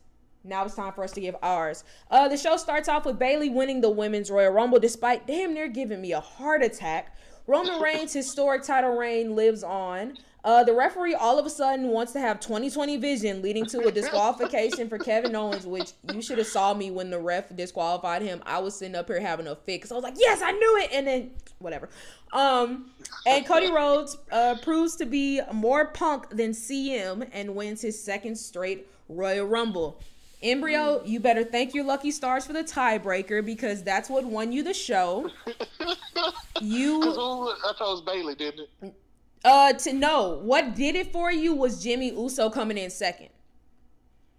now it's time for us to give ours. Uh, the show starts off with Bayley winning the Women's Royal Rumble, despite damn near giving me a heart attack. Roman Reigns' historic title reign lives on. Uh, the referee all of a sudden wants to have 2020 vision, leading to a disqualification for Kevin Owens, which you should have saw me when the ref disqualified him. I was sitting up here having a fit because I was like, "Yes, I knew it," and then whatever. Um, and Cody Rhodes uh, proves to be more punk than CM and wins his second straight Royal Rumble. Embryo, you better thank your lucky stars for the tiebreaker because that's what won you the show. You I chose Bayley, didn't it? uh to know what did it for you was Jimmy Uso coming in second.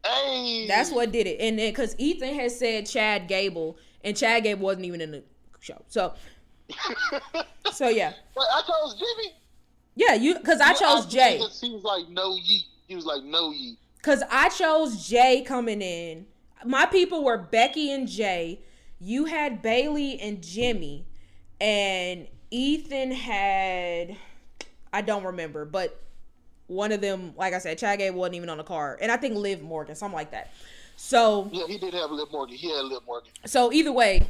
Hey, That's what did it. And then because Ethan has said Chad Gable, and Chad Gable wasn't even in the show. So so yeah. Wait, I chose Jimmy. Yeah, you because I chose Jay. He was like no yeet. He was like no yeet. Because I chose Jay coming in. My people were Becky and Jay. You had Bayley and Jimmy. And Ethan had I don't remember, but one of them, like I said, Chad Gable wasn't even on the card. And I think Liv Morgan, something like that. So Yeah, he did have Liv Morgan. He had Liv Morgan. so either way,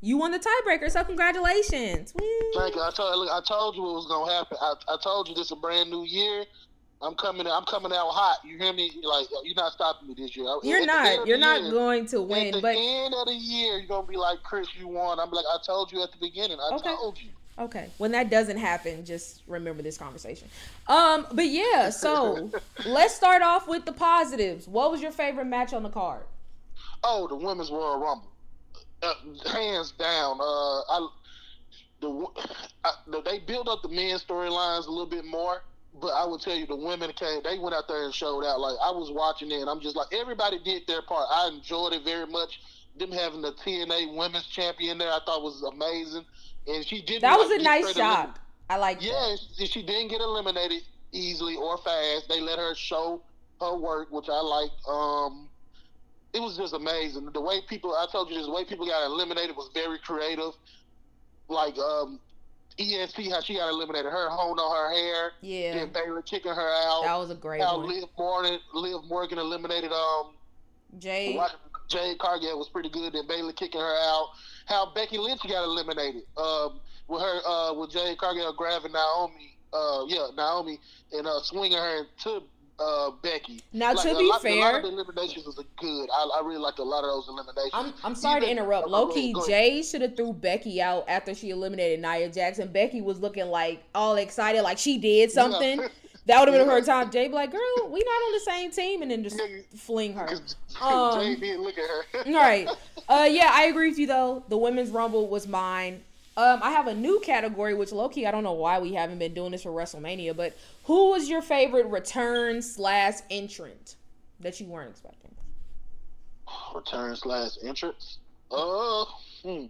you won the tiebreaker, so congratulations. Woo. Thank you. I told, I told you what was gonna happen. I, I told you this is a brand new year. I'm coming. I'm coming out hot. You hear me? Like you're not stopping me this year. You're end not. You're not year- going to win. At the but end of the year, you're gonna be like Chris. You won. I'm like I told you at the beginning. I Okay. told you. Okay. When that doesn't happen, just remember this conversation. Um, but yeah, so let's start off with the positives. What was your favorite match on the card? Oh, the women's Royal Rumble, uh, hands down. Uh, I the, I the they build up the men's storylines a little bit more, but I would tell you the women came. They went out there and showed out. Like I was watching it, and I'm just like everybody did their part. I enjoyed it very much. Them having the TNA Women's Champion there, I thought was amazing, and she did. That was like, a nice shock. I like that. Yeah, she she didn't get eliminated easily or fast. They let her show her work, which I like. Um, it was just amazing. The way people, I told you, this, the way people got eliminated was very creative. Like um, ESP, how she got eliminated, her holding on her hair, Yeah. then Bayley kicking her out. That was a great how one. Liv Morgan, Liv Morgan eliminated um Jay. Jade Cargill was pretty good. Then Bayley kicking her out. How Becky Lynch got eliminated. Um, with her, uh, with Jade Cargill grabbing Naomi. Uh, yeah, Naomi and uh, swinging her into uh, Becky. Now, Like, to be lot, a lot fair, of the eliminations was good. I, I really liked a lot of those eliminations. I'm I'm sorry to interrupt. Low key, ahead, go ahead. Jay should have threw Becky out after she eliminated Nia Jax. Becky was looking like all excited, like she did something. Yeah. That would have been Yeah. her time. Jay be like, "Girl, we not on the same team," and then just fling her. Um, Jay did look at her. All right. Uh, yeah, I agree with you though. The women's rumble was mine. Um, I have a new category, which Loki, I don't know why we haven't been doing this for WrestleMania, but who was your favorite return slash entrant that you weren't expecting? Return slash entrance. Uh, hmm.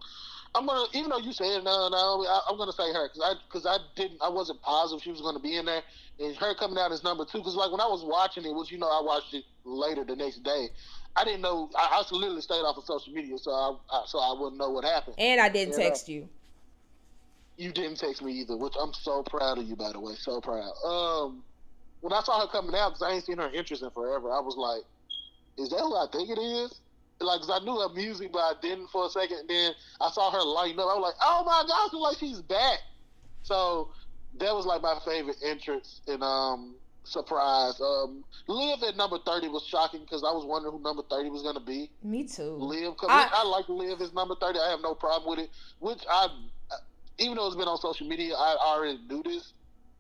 I'm gonna, even though you said no, no, I, I'm gonna say her because I, because I didn't, I wasn't positive she was gonna be in there, and her coming out as number two. Because like when I was watching it, which you know I watched it later the next day, I didn't know. I, I literally stayed off of social media, so I, I so I wouldn't know what happened. And I didn't Yeah. text you. You didn't text me either, which I'm so proud of you, by the way. So proud. Um, when I saw her coming out, because I ain't seen her interest in forever, I was like, "Is that who I think it is?" Like, 'cause I knew her music, but I didn't for a second. And then I saw her lighting up. I was like, "Oh my gosh, it's like she's back!" So that was like my favorite entrance and um surprise. Um, Liv at number thirty was shocking because I was wondering who number thirty was gonna be. Me too. Liv because I- I, like Liv as number thirty. I have no problem with it. Which I, even though it's been on social media, I already knew this.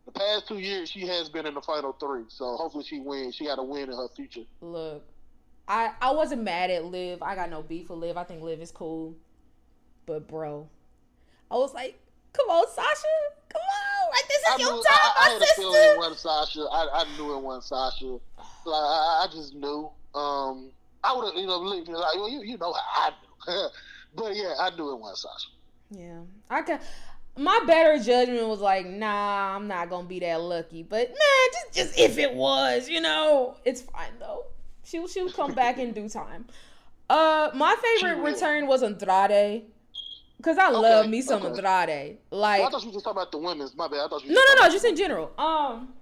The past two years, she has been in the final three. So hopefully, she wins. She got to win in her future. Look, I I wasn't mad at Liv. I got no beef with Liv. I think Liv is cool. But bro, I was like, come on, Sasha, come on, like this is I, your knew, time, I, I my had a feeling sister. Sasha. I, I knew it wasn't Sasha. Like I, I just knew. Um, I would have, you know, like well, you, you know, how I knew. but yeah, I knew it wasn't Sasha. Yeah, I can. My better judgment was like, nah, I'm not gonna be that lucky. But man, just just if it was, you know, it's fine though. She'll she'll come back in due time. Uh, my favorite She return was Andrade, cause I love me some okay. Andrade. Oh, Like, I thought you were just talking about the women's. My bad. I thought you. no, no, no, just in general. Um,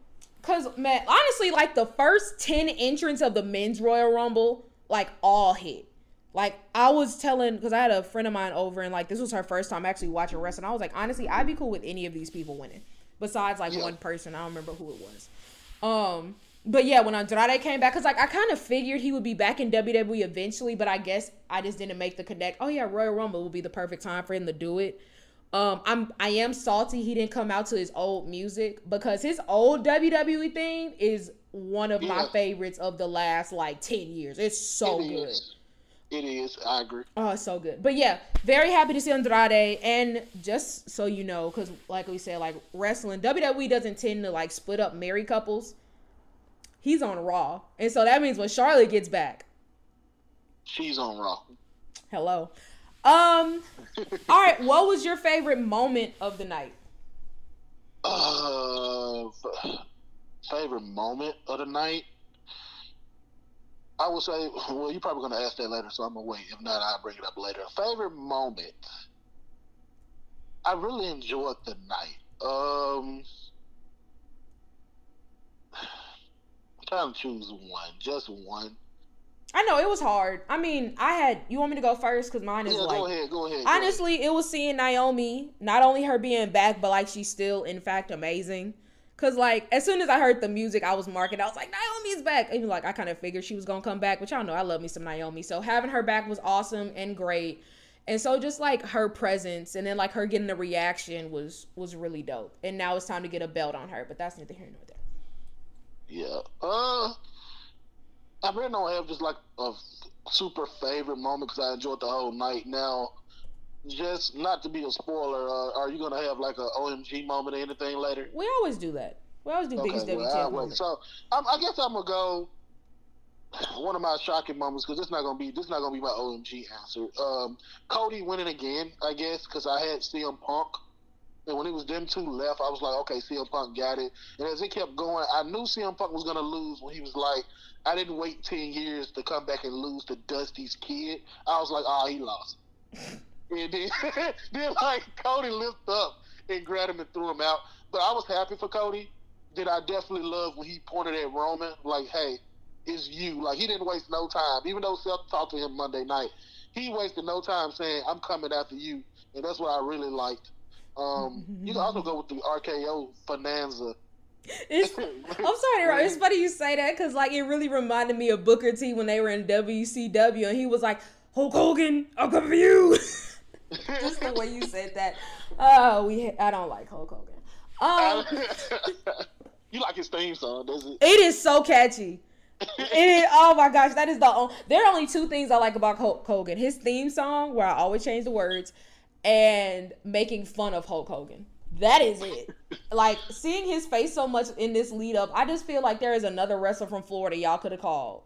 cause man, honestly, like the first ten entrants of the men's Royal Rumble, like all hit. Like I was telling, cause I had a friend of mine over, and like this was her first time actually watching wrestling. I was like, honestly, I'd be cool with any of these people winning, besides like Yeah. one person. I don't remember who it was. Um, but yeah, when Andrade came back, cause like I kind of figured he would be back in WWE eventually, but I guess I just didn't make the connect. Oh yeah, Royal Rumble will be the perfect time for him to do it. Um, I'm I am salty he didn't come out to his old music because his old WWE theme is one of my favorites of the last like ten years. It's so good. is. It is. I agree. Oh, it's so good. But yeah, very happy to see Andrade. And just so you know, because like we said, like wrestling, WWE doesn't tend to like split up married couples. He's on Raw, and so that means when Charlotte gets back, She's on Raw. hello. Um. all right. What was your favorite moment of the night? Uh, favorite moment of the night. I will say, well, you're probably gonna ask that later, so I'm gonna wait. If not, I'll bring it up later. Favorite moment. I really enjoyed the night. Um, I'm trying to choose one, just one. I know it was hard. I mean, I had. You want me to go first? Because mine is Yeah, like. go ahead, go ahead. go ahead. honestly, it was seeing Naomi, not only her being back, but like she's still, in fact, amazing. Cause like as soon as I heard the music, I was marking. I was like, Naomi's back. Even like I kind of figured she was gonna come back, but y'all know I love me some Naomi. So having her back was awesome and great. And so just like her presence and then like her getting the reaction was was really dope. And now it's time to get a belt on her, but that's neither here nor there. Yeah. Uh, I really don't have just like a super favorite moment because I enjoyed the whole night. Now, just not to be a spoiler, uh, are you gonna have like a OMG moment or anything later? We always do that. We always do biggest well, WTF. So um, I guess I'm gonna go. One of my shocking moments because this not gonna be this not gonna be my OMG answer. Um, Cody winning again, I guess, because I had CM Punk, and when it was them two left, I was like, okay, CM Punk got it. And as it kept going, I knew CM Punk was gonna lose when he was like, I didn't wait ten years to come back and lose to Dusty's kid. I was like, oh, he lost. and then, then like Cody lifted up and grabbed him and threw him out. But I was happy for Cody. That I definitely love when he pointed at Roman, like, hey, it's you. Like he didn't waste no time. Even though Seth talked to him Monday night, he wasted no time saying, I'm coming after you. And that's what I really liked. Um, you can also go with the RKO Bonanza. It's, I'm sorry, Ro. It's funny you say that because like it really reminded me of Booker T when they were in WCW and he was like, Hulk Hogan, I'm come for you. Just the way you said that. Oh, we I don't like Hulk Hogan. Um, you like his theme song, does it? it is so catchy. It is, oh my gosh, that is the only, there are only two things I like about Hulk Hogan: his theme song, where I always change the words, and making fun of Hulk Hogan. That is it. Like seeing his face so much in this lead up, I just feel like there is another wrestler from Florida y'all could have called.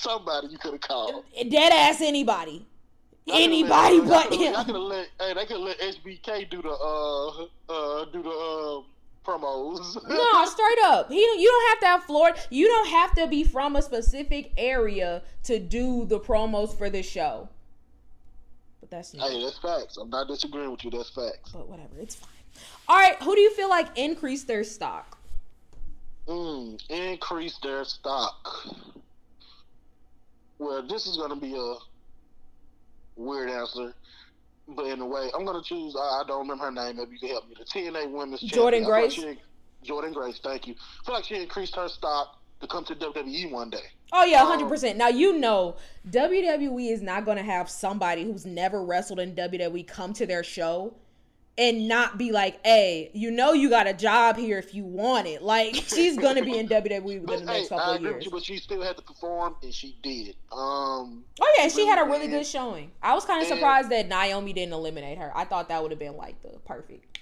Somebody you could have called. Dead ass anybody. anybody let, but him. I could let hey, they could let HBK do the uh uh do the uh, promos. no, straight up. He you don't have to have Florida. You don't have to be from a specific area to do the promos for this show. But that's not. Hey, that's facts. I'm not disagreeing with you. That's facts. But whatever, it's fine. All right, who do you feel like increased their stock? Mm, increase their stock. Well, this is going to be a weird answer, but in a way, I'm going to choose. I, I don't remember her name. Maybe you can help me. The TNA Women's Jordan Champion. I feel like Grace? she- Jordynne Grace. Thank you. I feel like she increased her stock to come to WWE one day. Oh yeah, Um, hundred percent. Now you know WWE is not gonna have somebody who's never wrestled in WWE come to their show and not be like, "Hey, you know you got a job here if you want it." Like she's gonna be in WWE within But the next hey, couple I of years. you, but she still had to perform, and she did. Um, Oh yeah, she had a really did. good showing. I was kind of surprised that Naomi didn't eliminate her. I thought that would have been like the perfect.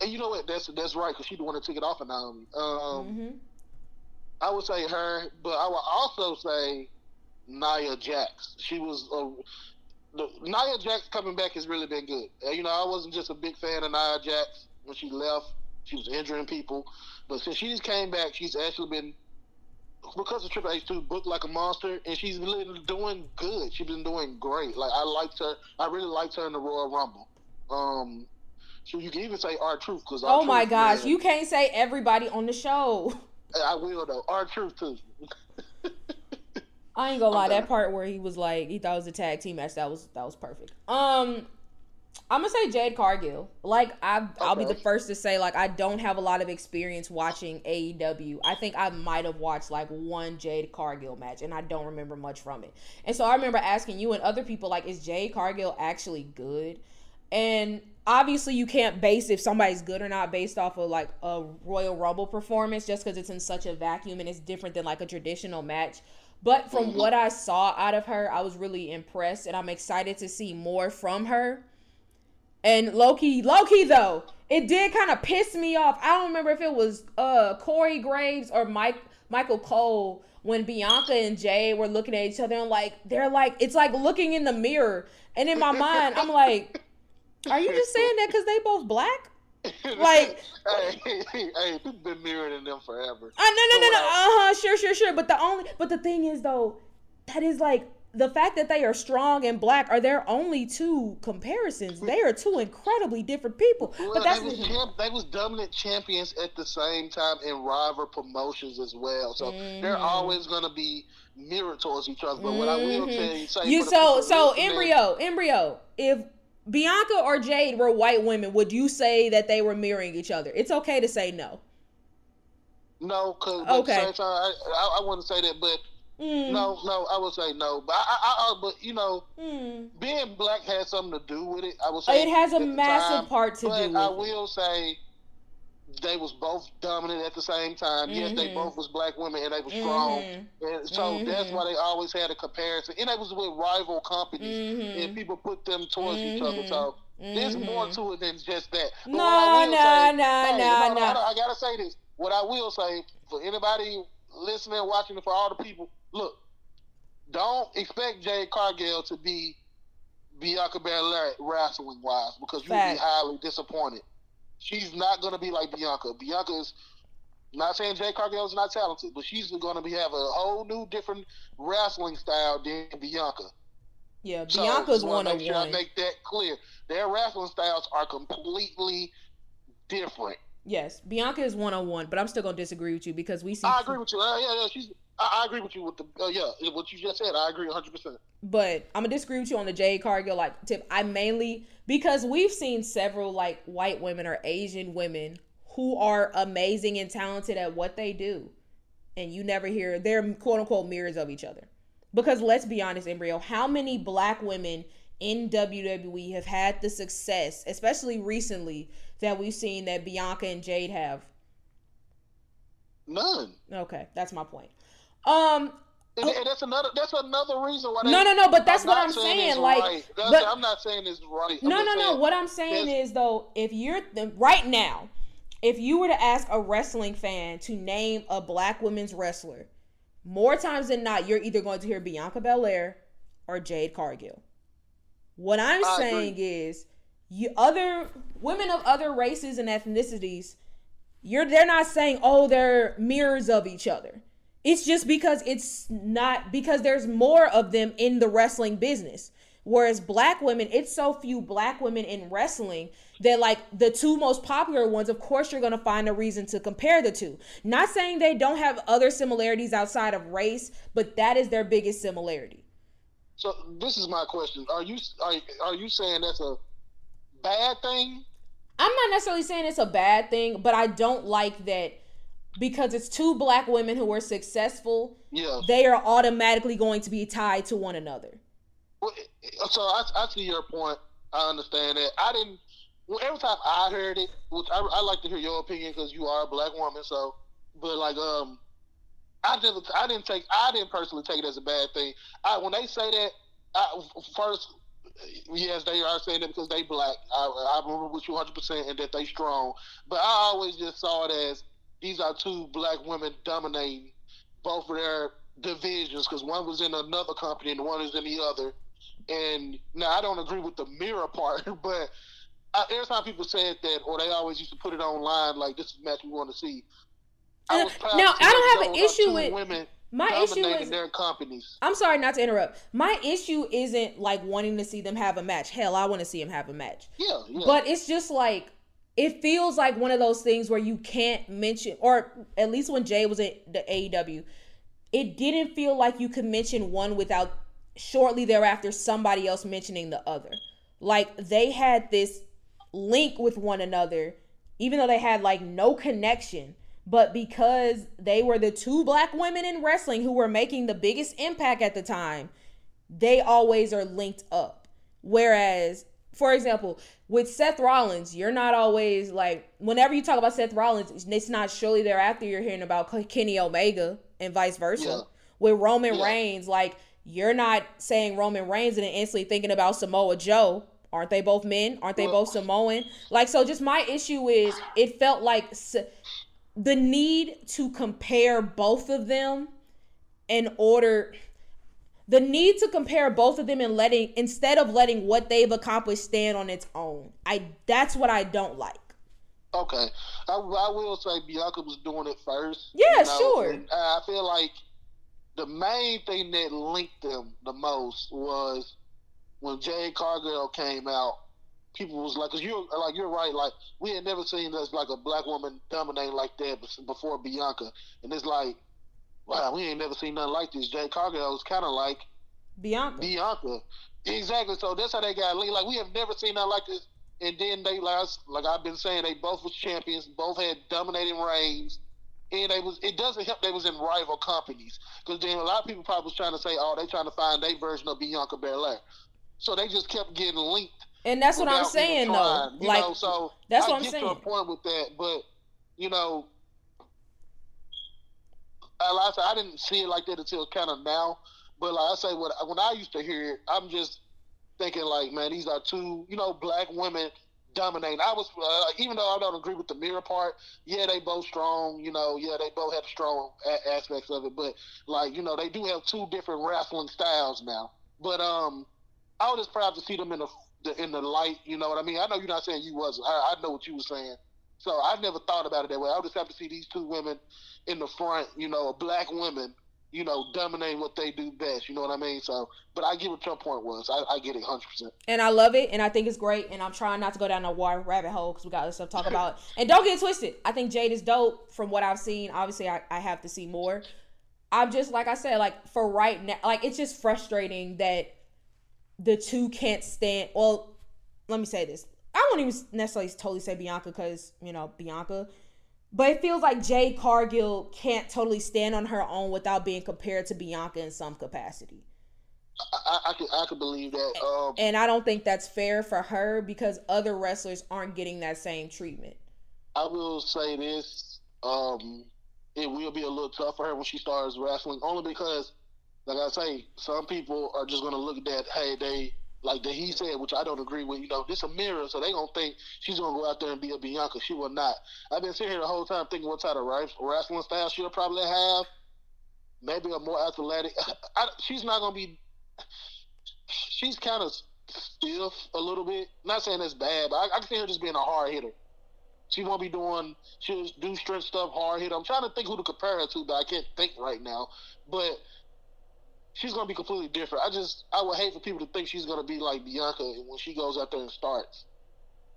and you know what? That's that's right because she the one that took it off of Naomi. Um, hmm I would say her, but I would also say Nia Jax. She was a the, Nia Jax coming back has really been good. Uh, You know, I wasn't just a big fan of Nia Jax when she left. She was injuring people, but since she's came back, she's actually been because of Triple H too booked like a monster, and she's been doing good. She's been doing great. Like I liked her. I really liked her in the Royal Rumble. Um, so you can even say R-Truth because Oh my gosh, you can't say everybody on the show. I will though. R-Truth too. I ain't gonna lie, Okay. that part where he was like he thought it was a tag team match, that was that was perfect. Um I'm gonna say Jade Cargill. Like I I'll be the first to say like I don't have a lot of experience watching AEW. I think I might have watched like one Jade Cargill match and I don't remember much from it. And so I remember asking you and other people like is Jade Cargill actually good? And obviously you can't base if somebody's good or not based off of like a Royal Rumble performance just because it's in such a vacuum and it's different than like a traditional match. But from what I saw out of her, I was really impressed and I'm excited to see more from her. And Loki, Loki though, it did kind of piss me off. I don't remember if it was uh Corey Graves or Mike Michael Cole when Bianca and Jay were looking at each other and like they're like it's like looking in the mirror. And in my mind, I'm like, are you just saying that because they both black? Like- hey, hey, been mirroring them forever. Uh, no, no, no, no. Uh huh. Sure, sure, sure. But the only, but the thing is though, that is like the fact that they are strong and black are their only two comparisons. They are two incredibly different people. Well, but that's they was champ, they was dominant champions at the same time in rival promotions as well. So they're Mhm. always gonna be mirrored towards each other. But what I will Mhm. tell you, say you so so embryo embryo. If Bianca or Jade were white women, would you say that they were mirroring each other? It's okay to say no. No, because Okay. at the same time, I, I, I wouldn't say that, but Mm. no, no, I would say no. But I, I, I but you know, Mm. being black has something to do with it. I would say It has a massive time, part to do with I it. will say they was both dominant at the same time. Yes, they Mhm. both was black women and they was strong. Mhm. And so that's Mhm. why they always had a comparison. And it was with rival companies. Mhm. And people put them towards each other. So there's more to it than just that. But No, I no, say- no, hey, no, no. hold I gotta say this. What I will say for anybody listening, watching, for all the people, look, don't expect Jade Cargill to be Bianca Belair wrestling wise because you'll be highly disappointed. She's not gonna be like Bianca. Bianca's not saying Jade Cargill is not talented, but she's gonna be have a whole new different wrestling style than Bianca. Yeah, So, Bianca's wanna one of make sure I one. make that clear. Their wrestling styles are completely different. Yes, Bianca is one on one, but I'm still gonna disagree with you because we see. I agree with you. Uh, yeah, yeah, she's. I, I agree with you with the. Uh, yeah, what you just said. I agree 100. percent but I'm gonna disagree with you on the Jade Cargill like tip. I mainly because we've seen several like white women or Asian women who are amazing and talented at what they do, and you never hear they're quote unquote mirrors of each other. Because let's be honest, embryo, how many black women in WWE have had the success, especially recently, that we've seen that Bianca and Jade have? None. Okay, that's my point. Um, And, and that's another. That's another reason why. They, No, no, no, but that's what I'm it's saying, like, right. But- I'm not saying it's right. I'm No, no, no. What I'm saying is though, if you're the, right now, if you were to ask a wrestling fan to name a black women's wrestler, more times than not, you're either going to hear Bianca Belair or Jade Cargill. What I'm I saying is, you other women of other races and ethnicities, you're they're not saying oh they're mirrors of each other. It's just because it's not because there's more of them in the wrestling business. Whereas black women, it's so few black women in wrestling that like the two most popular ones, of course you're gonna find a reason to compare the two. Not saying they don't have other similarities outside of race, but that is their biggest similarity. So this is my question: Are you are, are you saying that's a bad thing? I'm not necessarily saying it's a bad thing, but I don't like that because it's two black women who are successful, Yeah. they are automatically going to be tied to one another. Well, so I, I see your point. I understand that. I didn't. Well, every time I heard it, which I, I like to hear your opinion because you are a black woman. So, but like, um, I didn't. I didn't take. I didn't personally take it as a bad thing. I when they say that, I, first, yes, they are saying that because they black. I, I remember with you 100 percent and that they strong. But I always just saw it as these are two black women dominating both of their divisions because one was in another company and one is in the other. And now I don't agree with the mirror part, but I, every time people said that, or they always used to put it online, like this is the match we want to see. I was to I don't have an issue with- women My issue is their companies. I'm sorry not to interrupt. My issue isn't like wanting to see them have a match. Hell, I want to see them have a match. Yeah, yeah. But it's just like it feels like one of those things where you can't mention, or at least when Jay was at the AEW, it didn't feel like you could mention one without shortly thereafter somebody else mentioning the other. Like they had this link with one another, even though they had like no connection. But because they were the two black women in wrestling who were making the biggest impact at the time, they always are linked up. Whereas, for example, with Seth Rollins, you're not always like whenever you talk about Seth Rollins, it's not surely thereafter you're hearing about Kenny Omega and vice versa. Yeah. With Roman Yeah. Reigns, like you're not saying Roman Reigns and then instantly thinking about Samoa Joe. Aren't they both men? Aren't they Well- both Samoan? Like so just my issue is it felt like the need to compare both of them in order the need to compare both of them and letting instead of letting what they've accomplished stand on its own. I that's what I don't like. Okay, I, I will say Bianca was doing it first. Yeah, sure. and I feel like the main thing that linked them the most was when Jade Cargill came out. People was like, "Cause you're like you're right. Like we had never seen this like a black woman dominating like that before Bianca, and it's like, wow, we ain't never seen nothing like this. Jade Cargill was kind of like Bianca. Bianca. Exactly. So that's how they got linked. Like we have never seen nothing like this. And then they last, like I've been saying, they both was champions. Both had dominating reigns. And they was. It doesn't help. They was in rival companies because then a lot of people probably was trying to say, oh, they trying to find their version of Bianca Belair. So they just kept getting linked. And that's what I'm saying though. you Like know, so that's I what I'm get saying. to a point with that, but you know, I, like I said, I didn't see it like that until kind of now. But like I say, when when I used to hear it, I'm just thinking like, man, these are two, you know, black women dominating. I was, uh, even though I don't agree with the mirror part, yeah, they both strong. You know, yeah, they both have strong a- aspects of it. But like, you know, they do have two different wrestling styles now. But um, I was just proud to see them in the, the in the light. You know what I mean? I know you're not saying you wasn't. I, I know what you were saying. So I've never thought about it that way. I just have to see these two women in the front. You know, black women. You know, dominating what they do best. You know what I mean? So, but I get what your point was. I, I get it, hundred percent. and I love it, and I think it's great. And I'm trying not to go down a war rabbit hole because we got other stuff to talk about. And don't get it twisted. I think Jade is dope from what I've seen. Obviously, I, I have to see more. I'm just like I said, like for right now, like it's just frustrating that the two can't stand. Well, let me say this. I won't even necessarily totally say Bianca because you know Bianca, but it feels like Jade Cargill can't totally stand on her own without being compared to Bianca in some capacity. I, I, I could I could believe that. Um, And I don't think that's fair for her because other wrestlers aren't getting that same treatment. I will say this: um, it will be a little tough for her when she starts wrestling, only because, like I say, some people are just gonna look at that. Hey, they like that he said, which I don't agree with. You know, this a mirror, so they gonna think she's gonna go out there and be a Bianca. She will not. I've been sitting here the whole time thinking what type of wres- wrestling style she'll probably have. Maybe a more athletic. I, she's not gonna be. She's kind of stiff a little bit. Not saying that's bad, but I, I can see her just being a hard hitter. She won't be doing. She'll do strength stuff, hard hit. I'm trying to think who to compare her to, but I can't think right now. But she's gonna be completely different. I just I would hate for people to think she's gonna be like Bianca when she goes out there and starts.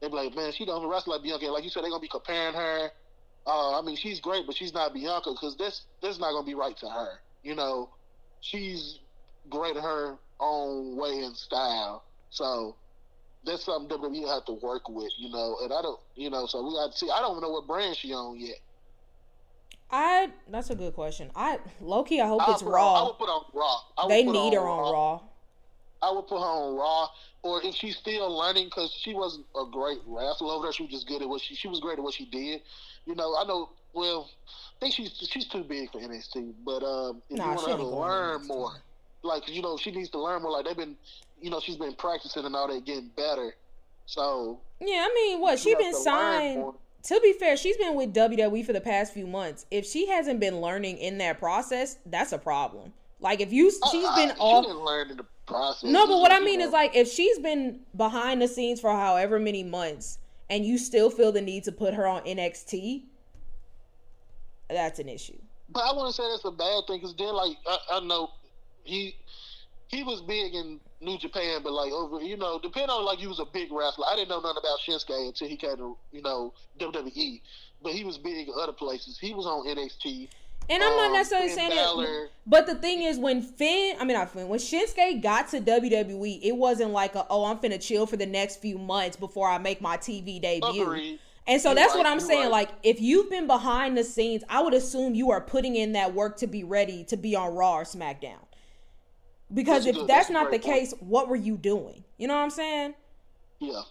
They'd be like, man, she don't wrestle like Bianca. Like you said, they're gonna be comparing her. Uh, I mean, she's great, but she's not Bianca because this this not gonna be right to her. You know, she's great in her own way and style. So that's something WWE have to work with, you know. And I don't, you know, so we got to see. I don't know what brand she on yet. I that's a good question. I low key, I hope I it's Raw. On, I would put on Raw. They need her on Raw. I would put her on Raw, or if she's still learning, because she wasn't a great wrestler over there. She was just good at what she. She was great at what she did. You know, I know. Well, I think she's she's too big for NXT. But um, if Nah, you want her to learn more, like you know, she needs to learn more. Like they've been, you know, she's been practicing and all that, getting better. So Yeah, I mean, what she been signed. To be fair, she's been with WWE for the past few months. If she hasn't been learning in that process, that's a problem. Like if you, she's I- been off. She in the process. No, but what I mean know, is like if she's been behind the scenes for however many months and you still feel the need to put her on NXT, that's an issue. But I wouldn't say that's a bad thing because then, like, I, I know he he was big in New Japan, but like over, you know, depending on like he was a big wrestler. I didn't know nothing about Shinsuke until he came to you know WWE, but he was big in other places. He was on NXT. And I'm not Um, necessarily Finn saying Balor. it, but the thing is, when Finn, I mean not Finn, when Shinsuke got to WWE, it wasn't like a, oh, I'm finna chill for the next few months before I make my TV debut. Agreed. And so You're that's right, what I'm saying. right. Like, if you've been behind the scenes, I would assume you are putting in that work to be ready to be on Raw or SmackDown. Because That's if good- that's that's not the point. case, what were you doing? You know what I'm saying? Yeah.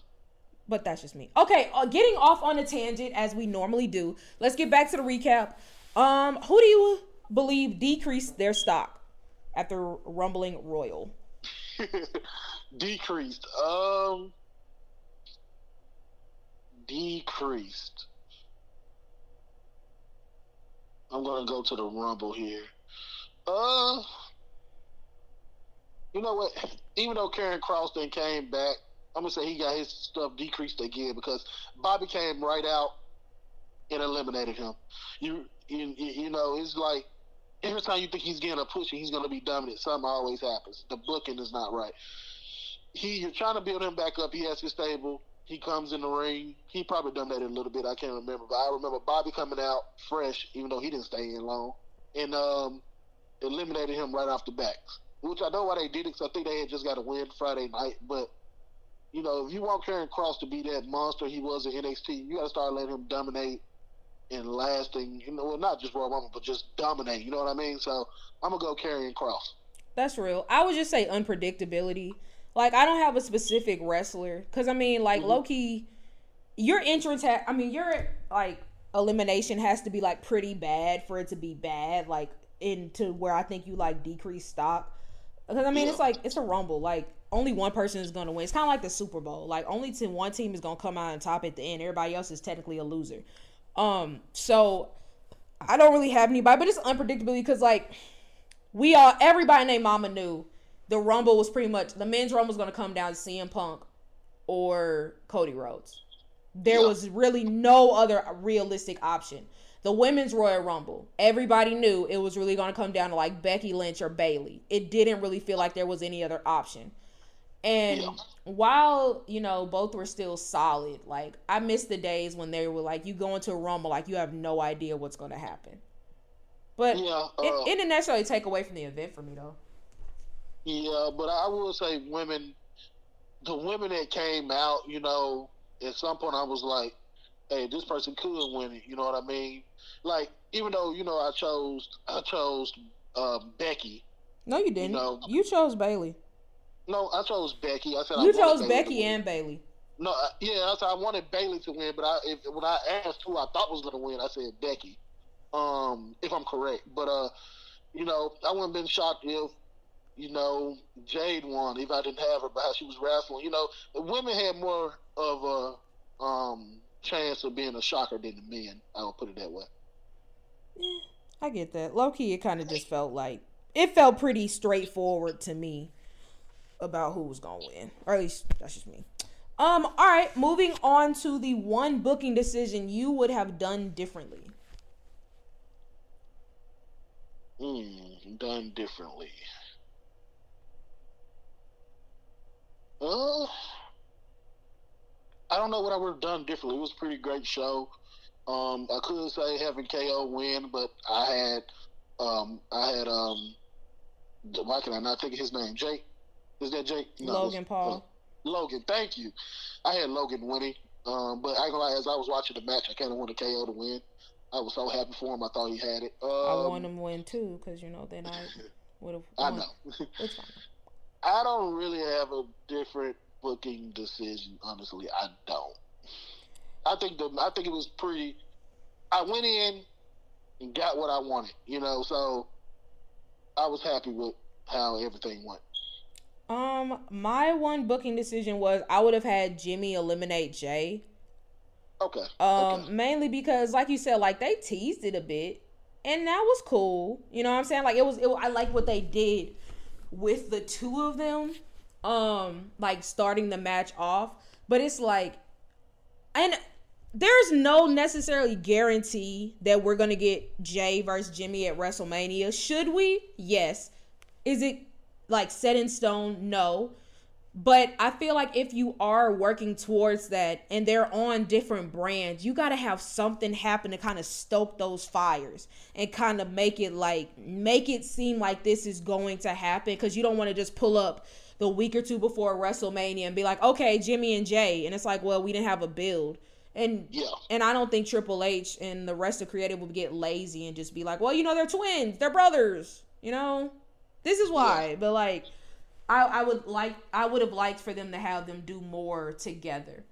But that's just me. Okay, uh, getting off on a tangent as we normally do. Let's get back to the recap. Um, who do you believe decreased their stock after rumbling Royal? decreased. Um, decreased. I'm gonna go to the Rumble here. Uh, you know what? Even though Karrion Kross then came back, I'm gonna say he got his stuff decreased again because Bobby came right out and eliminated him. You, you, you know, it's like every time you think he's getting a push he's to be dominant, something always happens. The booking is not right. He, you're trying to build him back up. He has his stable. He comes in the ring. He probably dominated a little bit. I can't remember, but I remember Bobby coming out fresh, even though he didn't stay in long, and um, eliminated him right off the bat. Which I know why they did it, because I think they had just got a win Friday night. But you know, if you want Karrion Kross to be that monster he was in NXT, you got to start letting him dominate and lasting. You know, well, not just Royal Rumble, but just dominate. You know what I mean? So I'm gonna go Karrion Kross. That's real. I would just say unpredictability. Like I don't have a specific wrestler because I mean, like Mhm. Loki, your entrance. Ha- I mean, your like elimination has to be like pretty bad for it to be bad. Like into where I think you like decrease stock. Because I mean, Yeah. it's like it's a rumble. Like only one person is gonna win. It's kind of like the Super Bowl. Like only to one team is gonna come out on top at the end. Everybody else is technically a loser. Um, so I don't really have anybody, but it's unpredictability because like we all everybody named Mama knew the Rumble was pretty much the men's Rumble was gonna come down to CM Punk or Cody Rhodes. There Yeah. was really no other realistic option. The women's Royal Rumble, everybody knew it was really gonna come down to like Becky Lynch or Bayley. It didn't really feel like there was any other option. And Yeah. while you know both were still solid, like I miss the days when they were like you go into a rumble like you have no idea what's going to happen. But Yeah, uh, it, it didn't necessarily take away from the event for me though. yeah, but I will say women, the women that came out, you know, at some point I was like, hey, this person could win it. You know what I mean? Like even though you know I chose I chose um, Becky. No, you didn't. know- you chose Bayley. No, I chose Becky. I said You wanted chose Becky and Bayley. No, I- yeah, I said I wanted Bayley to win, but I if, when I asked who I thought was going to win, I said Becky. Um, if I'm correct, but uh, you know, I wouldn't have been shocked if you know Jade won if I didn't have her, but how she was wrestling. You know, the women had more of a um chance of being a shocker than the men. I'll put it that way. I get that. Low key, it kind of just felt like it felt pretty straightforward to me. about who was gonna win, or at least that's just me. Um. All right. Moving on to the one booking decision you would have done differently. Hmm, done differently. Well, I don't know what I would have done differently. It was a pretty great show. Um, I could say having KO win, but I had, um, I had, um, why can I not think of his name? Jake. Is that Jake? Logan Paul. Logan, thank you. I had Logan winning, um, but I lie. As I was watching the match, I kind of wanted KO to win. I was so happy for him. I thought he had it. Um, I want him to win too, because you know then I would have. I know. It's fine. I don't really have a different booking decision. Honestly, I don't. I think the I think it was pretty. I went in and got what I wanted, you know. So I was happy with how everything went. Um, my one booking decision was I would have had Jimmy eliminate Jey. Okay. Um, okay. mainly because, like you said, like they teased it a bit, and that was cool. You know what I'm saying? Like it was. It, I like what they did with the two of them. Um, like starting the match off, but it's like, and there's no necessarily guarantee that we're gonna get Jey versus Jimmy at WrestleMania. Should we? Yes. Is it like set in stone? No. But I feel like if you are working towards that and they're on different brands, you got to have something happen to kind of stoke those fires and kind of make it like make it seem like this is going to happen cuz you don't want to just pull up the week or two before WrestleMania and be like, "Okay, Jimmy and Jey." And it's like, "Well, we didn't have a build." And Yeah. and I don't think Triple H and the rest of creative will get lazy and just be like, "Well, you know, they're twins, they're brothers." You know? This is why. But like I, I would like I would have liked for them to have them do more together.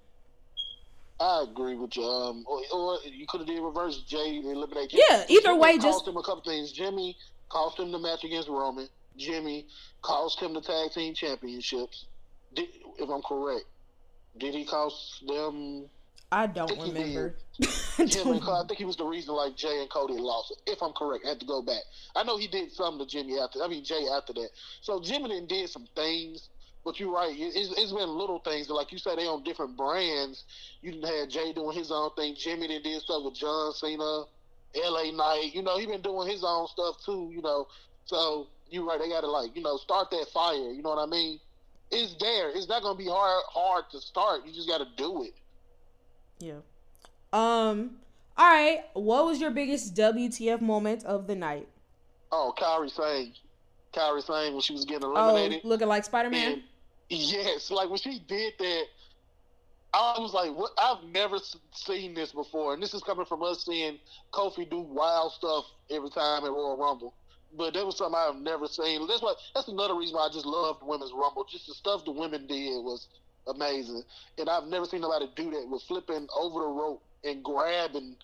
I agree with you. Um, or, or you could have did reverse Jey and eliminate. Jimmy. Yeah, either Jimmy way, cost just him a couple things. Jimmy cost him the match against Roman. Jimmy cost him the tag team championships. Did, if I'm correct, did he cost them? I don't he remember. Jimmy, and I think he was the reason like Jey and Cody lost. If I'm correct, I had to go back. I know he did something to Jimmy after. I mean Jey after that. So Jimmy then did some things. But you're right. It- It's, it's been little things. Like you said, they on different brands. You didn't have Jey doing his own thing. Jimmy then did stuff with John Cena, L.A. Knight. You know, he been doing his own stuff too. You know, so you're right. They got to like you know start that fire. You know what I mean? It's there. It's not gonna be hard hard to start. You just got to do it. yeah. Um. All right. What was your biggest WTF moment of the night? Oh, Kairi Sane. Kairi Sane when she was getting Oh, eliminated. looking like Spider Man. Yes, like when she did that, I was like, "What? I've never seen this before." And this is coming from us seeing Kofi do wild stuff every time at Royal Rumble. But that was something I've never seen. That's why. That's another reason why I just loved Women's Rumble. Just the stuff the women did was amazing, and I've never seen nobody do that with flipping over the rope and grabbing,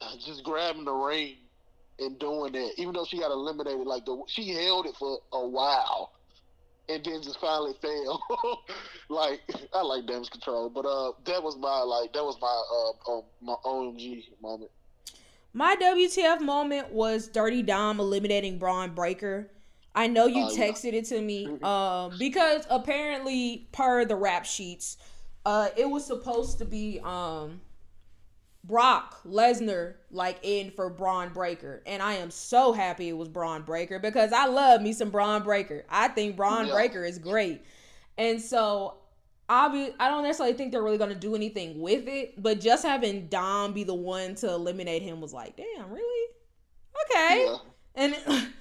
just grabbing the ring and doing that. Even though she got eliminated, like the she held it for a while and then just finally fell. like I like damage control, but uh, that was my like that was my uh, uh my OMG moment. My WTF moment was Dirty Dom eliminating Bron Breakker. I know you yeah. texted it to me um, because apparently, per the rap sheets, uh, it was supposed to be um, Brock Lesnar like in for Bron Breakker, and I am so happy it was Bron Breakker because I love me some Bron Breakker. I think Bron Yeah. Breakker is great, and so obvi- I don't necessarily think they're really going to do anything with it, but just having Dom be the one to eliminate him was like, damn, really? Okay. Yeah. And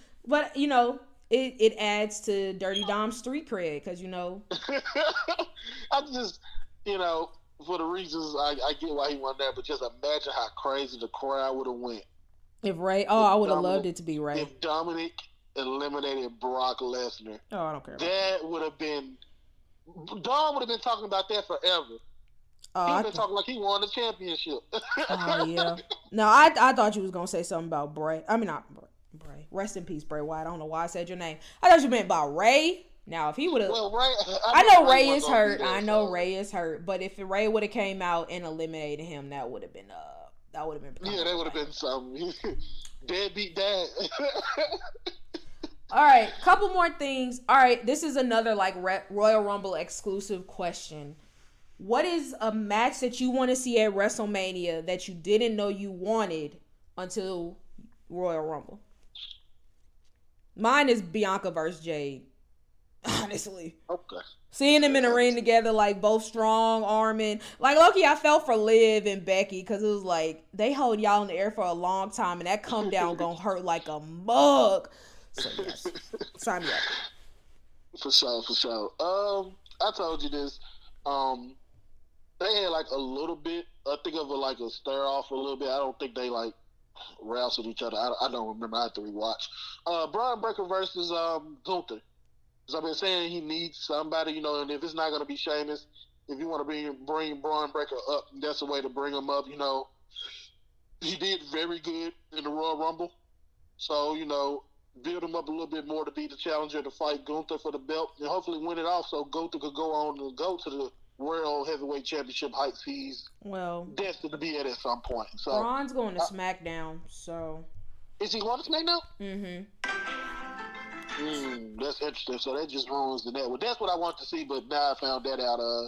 but you know, it it adds to Dirty Dom's street cred because you know, I'm just you know for the reasons I, I get why he won that, but just imagine how crazy the crowd would have went if Rey, oh, I would have loved it to be Rey. if Dominic eliminated Brock Lesnar. Oh, I don't care. That would have been. Dom would have been talking about that forever. oh, He'd I been th- talking like he won the championship. oh, yeah. No, I I thought you was gonna say something about Bray. I mean, not Bray. Bray. Rest in peace, Bray Wyatt. I don't know why I said your name. I thought you meant by Rey. Now, if he would have, Well, Rey, I know Rey wasn't is hurt. there, I know so- Rey is hurt. But if Rey would have came out and eliminated him, that would have been uh, that would have been. Yeah, that would have been something. Deadbeat dad. All right, couple more things. All right, this is another like Royal Rumble exclusive question. What is a match that you want to see at WrestleMania that you didn't know you wanted until Royal Rumble? Mine is Bianca versus Jade. Honestly. Okay. Seeing them in the ring together, like both strong arming. Like Loki, I felt for Liv and Becky because it was like they hold y'all in the air for a long time, and that come down gonna hurt like a mug. So yes, sign me up. For sure, for sure. Um, I told you this. Um, they had like a little bit. I think of it like a stir off a little bit. I don't think they like wrestled each other. I, I don't remember. I have to rewatch. Uh, Bron Breakker versus um Gunther. Because I've been saying he needs somebody, you know, and if it's not going to be Sheamus, if you want to bring bring Bron Breakker up, that's the way to bring him up. You know, he did very good in the Royal Rumble, so you know, build him up a little bit more to be the challenger to fight Gunther for the belt, and hopefully win it off, so Gunther could go on and go to the World Heavyweight Championship heights he's Well, destined to be at at some point. So, Bron's going to uh, SmackDown, so. is he going to SmackDown? Mm-hmm. Mm, that's interesting. So that just ruins the net. Well, that's what I want to see, but now I found that out. Uh,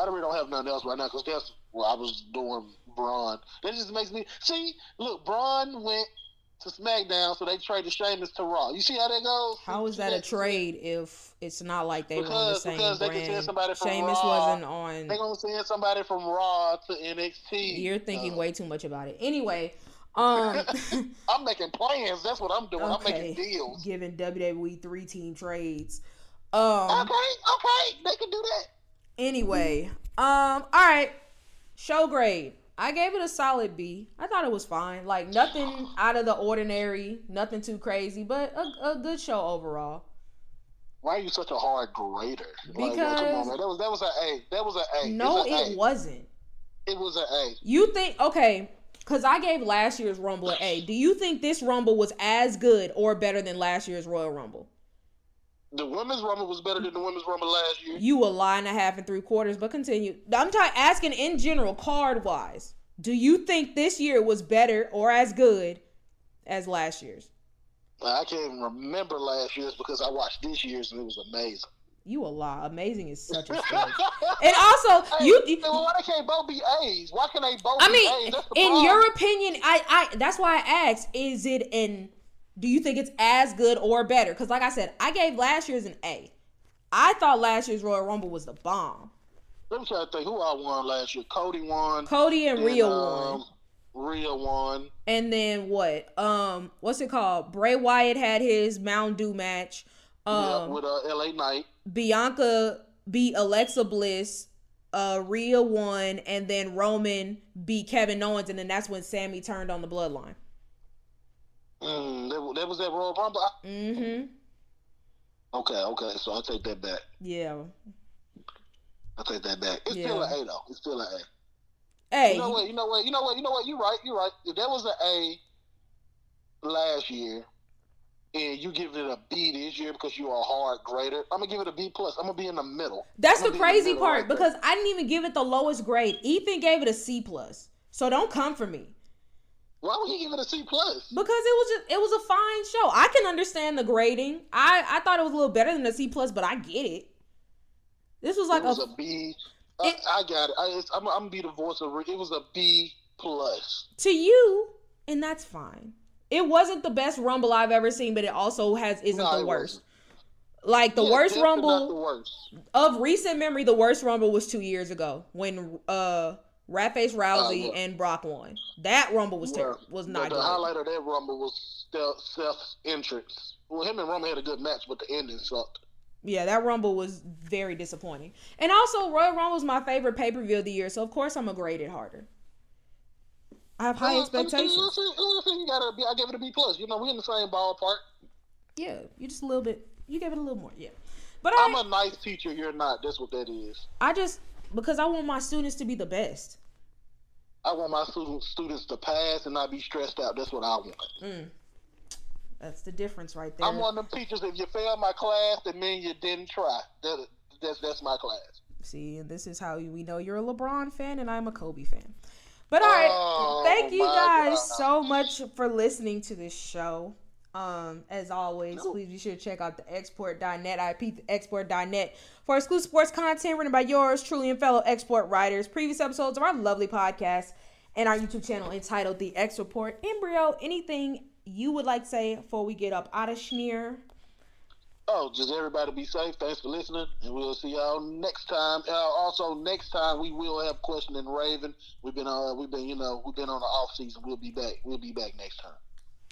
I don't really don't have nothing else right now because that's what I was doing. Bron. That just makes me see. Look, Bron went to SmackDown, so they traded Sheamus to Raw. You see how that goes? How is that a trade if it's not like they were on the Because- same because they can send somebody from Sheamus Raw. wasn't on. They on. gonna send somebody from Raw to NXT. You're thinking way too much about it. Anyway, um, I'm making plans. That's what I'm doing. I'm Okay. making deals. giving WWE three team trades. Um. Okay, okay, they can do that. Anyway, um, all right. Show grade. I gave it a solid B. I thought it was fine. Like nothing out of the ordinary, nothing too crazy, but a, a good show overall. Why are you such a hard grader? like, come Because- on, man. That was that was an A. That was an A. No, it A. wasn't. It was an A. You think okay? Because I gave last year's Rumble an A. Do you think this Rumble was as good or better than last year's Royal Rumble? The women's rumble was better than the women's rumble last year. You a lie and a half and three quarters, but continue. I'm t- asking in general, card wise. Do you think this year was better or as good as last year's? I can't even remember last year's because I watched this year's and it was amazing. You a lie. Amazing is such a stretch. and also, Hey, you. then why they can't both be A's? Why can they both I be mean, A's? That's the in problem. your opinion, I, I. That's why I asked: Is it in? Do you think it's as good or better? Because, like I said, I gave last year's an A. I thought last year's Royal Rumble was the bomb. Let me try to think who I won last year. Cody won. Cody and Rhea won. um, Rhea won. And then what? Um, what's it called? Bray Wyatt had his Mountain Dew match. yeah, Um, with uh, LA Knight. Bianca beat Alexa Bliss. Uh, Rhea won, and then Roman beat Kevin Owens, and then that's when Sami turned on the Bloodline. Mm, that, that was that Royal Rumble. Mm-hmm. Okay, okay. So I'll take that back. Yeah. I'll take that back. It's Yeah. still an A though. It's still an A. Hey, You know what? You know what? You know what? You know what? You're right. You're right. If that was an A last year, and you give it a B this year because you are a hard grader, I'm gonna give it a B plus. I'm gonna be in the middle. that's the gonna be in crazy middle part right because I didn't even give it the lowest grade. Ethan gave it a C plus. So don't come for me. Why would he give it a C plus? Because it was just it was a fine show. I can understand the grading. I I thought it was a little better than a C plus, but I get it. This was like it was a a B. I, It- I got it. I, it's, I'm, I'm gonna be the voice of. It was a B plus. to you, and that's fine. It wasn't the best rumble I've ever seen, but it also has isn't No, the worst. wasn't. Like the Yeah, worst Not the rumble worst. of recent memory, the worst rumble was two years ago when uh Ratface Rousey yeah. and Brock won. That rumble was Yeah. terrible. Was not the good. highlight of that rumble was Seth- Seth's entrance. Well, him and Roman had a good match, but the ending sucked. Yeah, that Rumble was very disappointing. And also, Royal Rumble was my favorite pay per view of the year, so of course I'm gonna grade it harder. I have high Uh, expectations. uh, uh, uh, You gotta be, I give it a B plus. You know, we in the same ballpark. Yeah, you just a little bit. You gave it a little more. Yeah, but I'm a nice teacher. You're not. That's what that is. I just because I want my students to be the best. I want my students students to pass and not be stressed out. That's what I want. Mm. That's the difference right there. I'm one of them teachers. If you fail my class, that means you didn't try. That, that's that's my class. See, and this is how we know you're a LeBron fan and I'm a Kobe fan. But all right, Oh, thank you guys God. so much for listening to this show. Um, as always, please be sure to check out thexreport.net, IP export.net for exclusive sports content written by yours truly and fellow X Report writers. Previous episodes of our lovely podcast and our YouTube channel entitled The X Report. Embryo, anything you would like to say before we get up out of Schneer? Oh, just everybody be safe. Thanks for listening, and we'll see y'all next time. Uh, also, next time we will have questioning Raven. We've been uh, we've been you know we've been on the off season. We'll be back. We'll be back next time.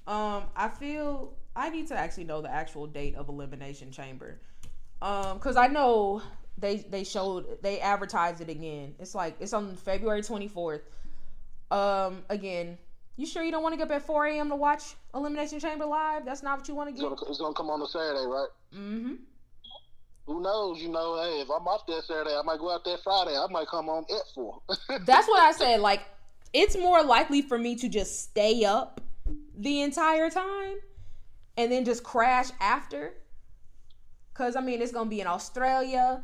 Um, I feel I need to actually know the actual date of Elimination Chamber. Um, cause I know they they showed they advertised it again. It's like it's on February twenty fourth. Um, again, you sure you don't want to get up at four a.m. to watch Elimination Chamber live? That's not what you want to get. it's gonna come on a Saturday, right? Mm-hmm. Who knows? You know, hey, if I'm off that Saturday, I might go out there Friday. I might come on at four. That's what I said. Like, it's more likely for me to just stay up the entire time and then just crash after. Cause I mean, it's gonna be in Australia,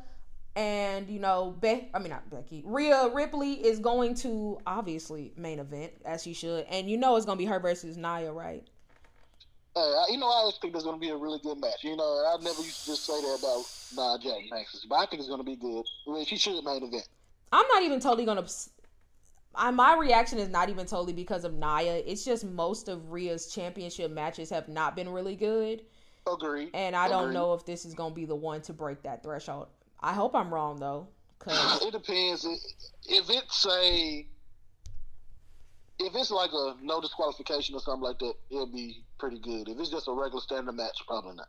and you know, Be- I mean not Becky, Rhea Ripley is going to obviously main event as she should, and you know it's gonna be her versus Nia, right? Hey, I, you know, I always think there's going to be a really good match. You know, I never used to just say that about Nia Jax matches, but I think it's going to be good. I mean, she should main event. I'm not even totally gonna. I, my reaction is not even totally because of Nia. It's just most of Rhea's championship matches have not been really good. Agree. And I don't know if this is gonna be the one to break that threshold. I hope I'm wrong though, cause It depends. If it's a, if it's like a no disqualification or something like that, it'll be pretty good. If it's just a regular standard match, probably not.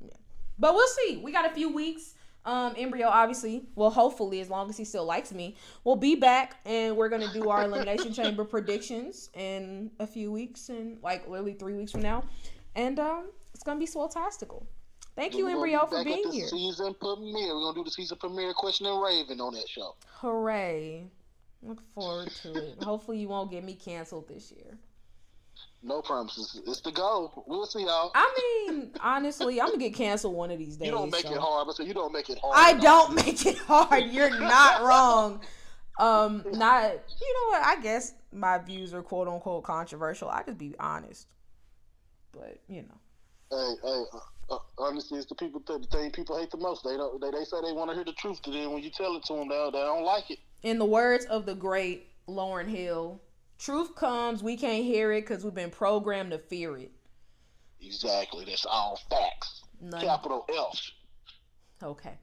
Yeah. but we'll see. We got a few weeks. Um, Embryo obviously, well, hopefully, as long as he still likes me, we'll be back and we're gonna do our elimination chamber predictions in a few weeks and like literally three weeks from now, and um, it's gonna be swelltastical. Thank you, Embryo, be for being the here. Season premiere. We're gonna do the season premiere question and Raven on that show. Hooray! Look forward to it. Hopefully, you won't get me canceled this year. No promises. It's the goal. We'll see y'all. I mean, honestly, I'm gonna get canceled one of these days. you don't make so- it hard, but so you don't make it hard. I don't make it hard. You're not wrong. Um, not you know what? I guess my views are quote unquote controversial. I just be honest, but you know. Hey, hey. Uh, uh, honestly, it's the people the thing people hate the most. They don't. They, they say they want to hear the truth, and then when you tell it to them, they, they don't like it. In the words of the great Lauryn Hill, truth comes, we can't hear it because we've been programmed to fear it. Exactly. That's all facts. None- Capital F. Okay.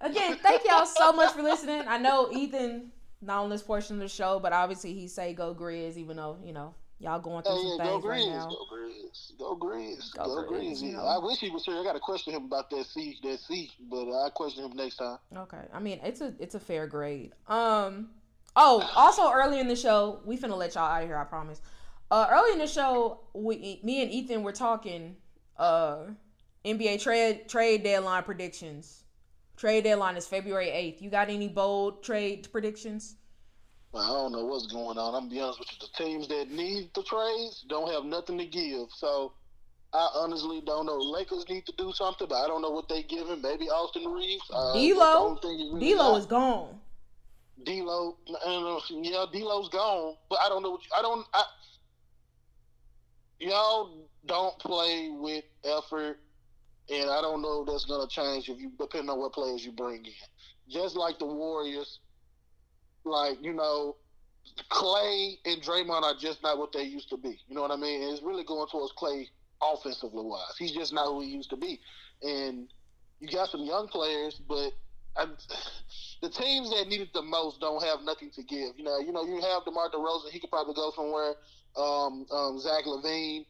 Again, thank y'all so much for listening. I know Ethan not on this portion of the show, but obviously he say go Grizz, even though you know y'all going through Hey, some yeah, things right now. go Grizz, go Grizz, Go go Grizz, Grizz. you know. I wish he was here. I got to question him about that C, that C, but I question him next time. Okay. I mean, it's a it's a fair grade. Um. Oh, also early in the show, we finna let y'all out of here. I promise. Uh, early in the show, we, me and Ethan were talking. Uh, NBA trade trade deadline predictions. Trade deadline is February eighth. You got any bold trade predictions? I don't know what's going on. I'm gonna be honest with you. The teams that need the trades don't have nothing to give. So I honestly don't know. Lakers need to do something, but I don't know what they giving. Maybe Austin Reaves. Uh, D'Lo? only thing he really D'Lo is gone. D'Lo, uh, yeah, D'Lo's gone, but I don't know what you, I don't. I, y'all don't play with effort, and I don't know if that's gonna change if you depending on what players you bring in. Just like the Warriors, like you know, Clay and Draymond are just not what they used to be. You know what I mean? And it's really going towards Clay offensively wise. He's just not who he used to be, and you got some young players, but. I, the teams that need it the most don't have nothing to give. You know, you know, you have DeMar DeRozan. He could probably go somewhere. Um, um, Zach LaVine,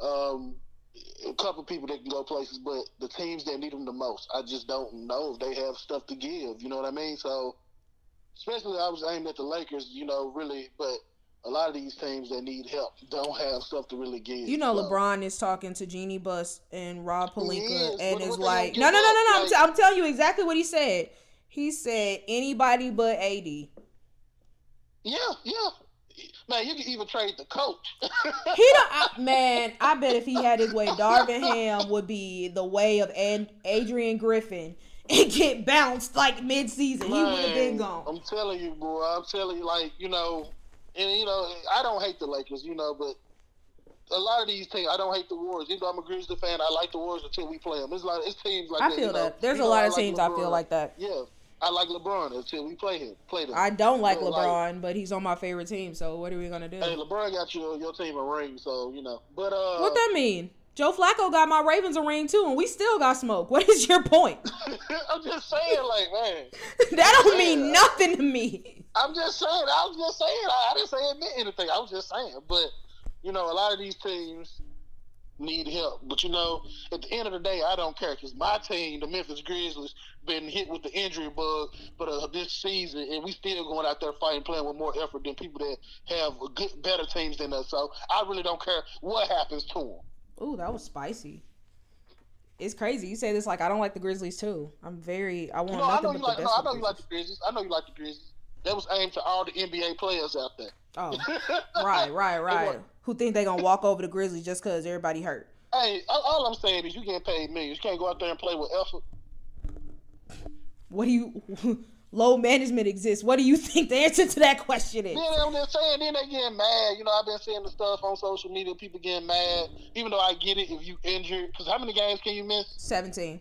um, a couple people that can go places, but the teams that need them the most, I just don't know if they have stuff to give. You know what I mean? So, especially I was aimed at the Lakers. You know, really, but a lot of these teams that need help don't have stuff to really give. You know, So, LeBron is talking to Jeanie Buss and Rob Pelinka, and but is what like, no, no, no, no, no. I'm, t- I'm telling you exactly what he said. He said anybody but AD. Yeah, yeah. Man, you can even trade the coach. He don't, I, man. I bet if he had his way, Darvin Ham would be the way of Ad, Adrian Griffin and get bounced like mid-season. He would have been gone. I'm telling you, boy. I'm telling you, like you know, and you know, I don't hate the Lakers, you know, but a lot of these teams. I don't hate the Warriors. Even though I'm a Grizzlies fan, I like the Warriors until we play them. It's like it's teams like I that, feel you know. that. There's You a know, lot I of like teams I feel like that. Yeah, I like LeBron until we play him. Play them. I don't like But, like- LeBron, but he's on my favorite team. So what are we gonna do? Hey, LeBron got your your team a ring, so you know. But uh, what that mean? Joe Flacco got my Ravens a ring too, and we still got smoke. What is your point? I'm just saying, like, man. that don't mean nothing to me. I'm just saying. I was just saying. I, I didn't say it meant anything. I was just saying. But you know, a lot of these teams need help. But you know, at the end of the day, I don't care because my team, the Memphis Grizzlies, been hit with the injury bug for the, this season, and we still going out there fighting, playing with more effort than people that have good, better teams than us. So I really don't care what happens to them. Ooh, that was spicy. It's crazy. You say this like I don't like the Grizzlies too. I'm very. I want No, I know you like. No, I know you like the Grizzlies. I know you like the Grizzlies. That was aimed to all the NBA players out there. Oh, right, right, right. Who think they gonna walk over the Grizzlies just cause everybody hurt? Hey, all, all I'm saying is you getting paid millions. You can't go out there and play with effort. What do you? Load management exists. What do you think the answer to that question is? Then I'm just saying, then they getting mad. You know, I've been seeing the stuff on social media. People getting mad, even though I get it if you injured. Because how many games can you miss? Seventeen.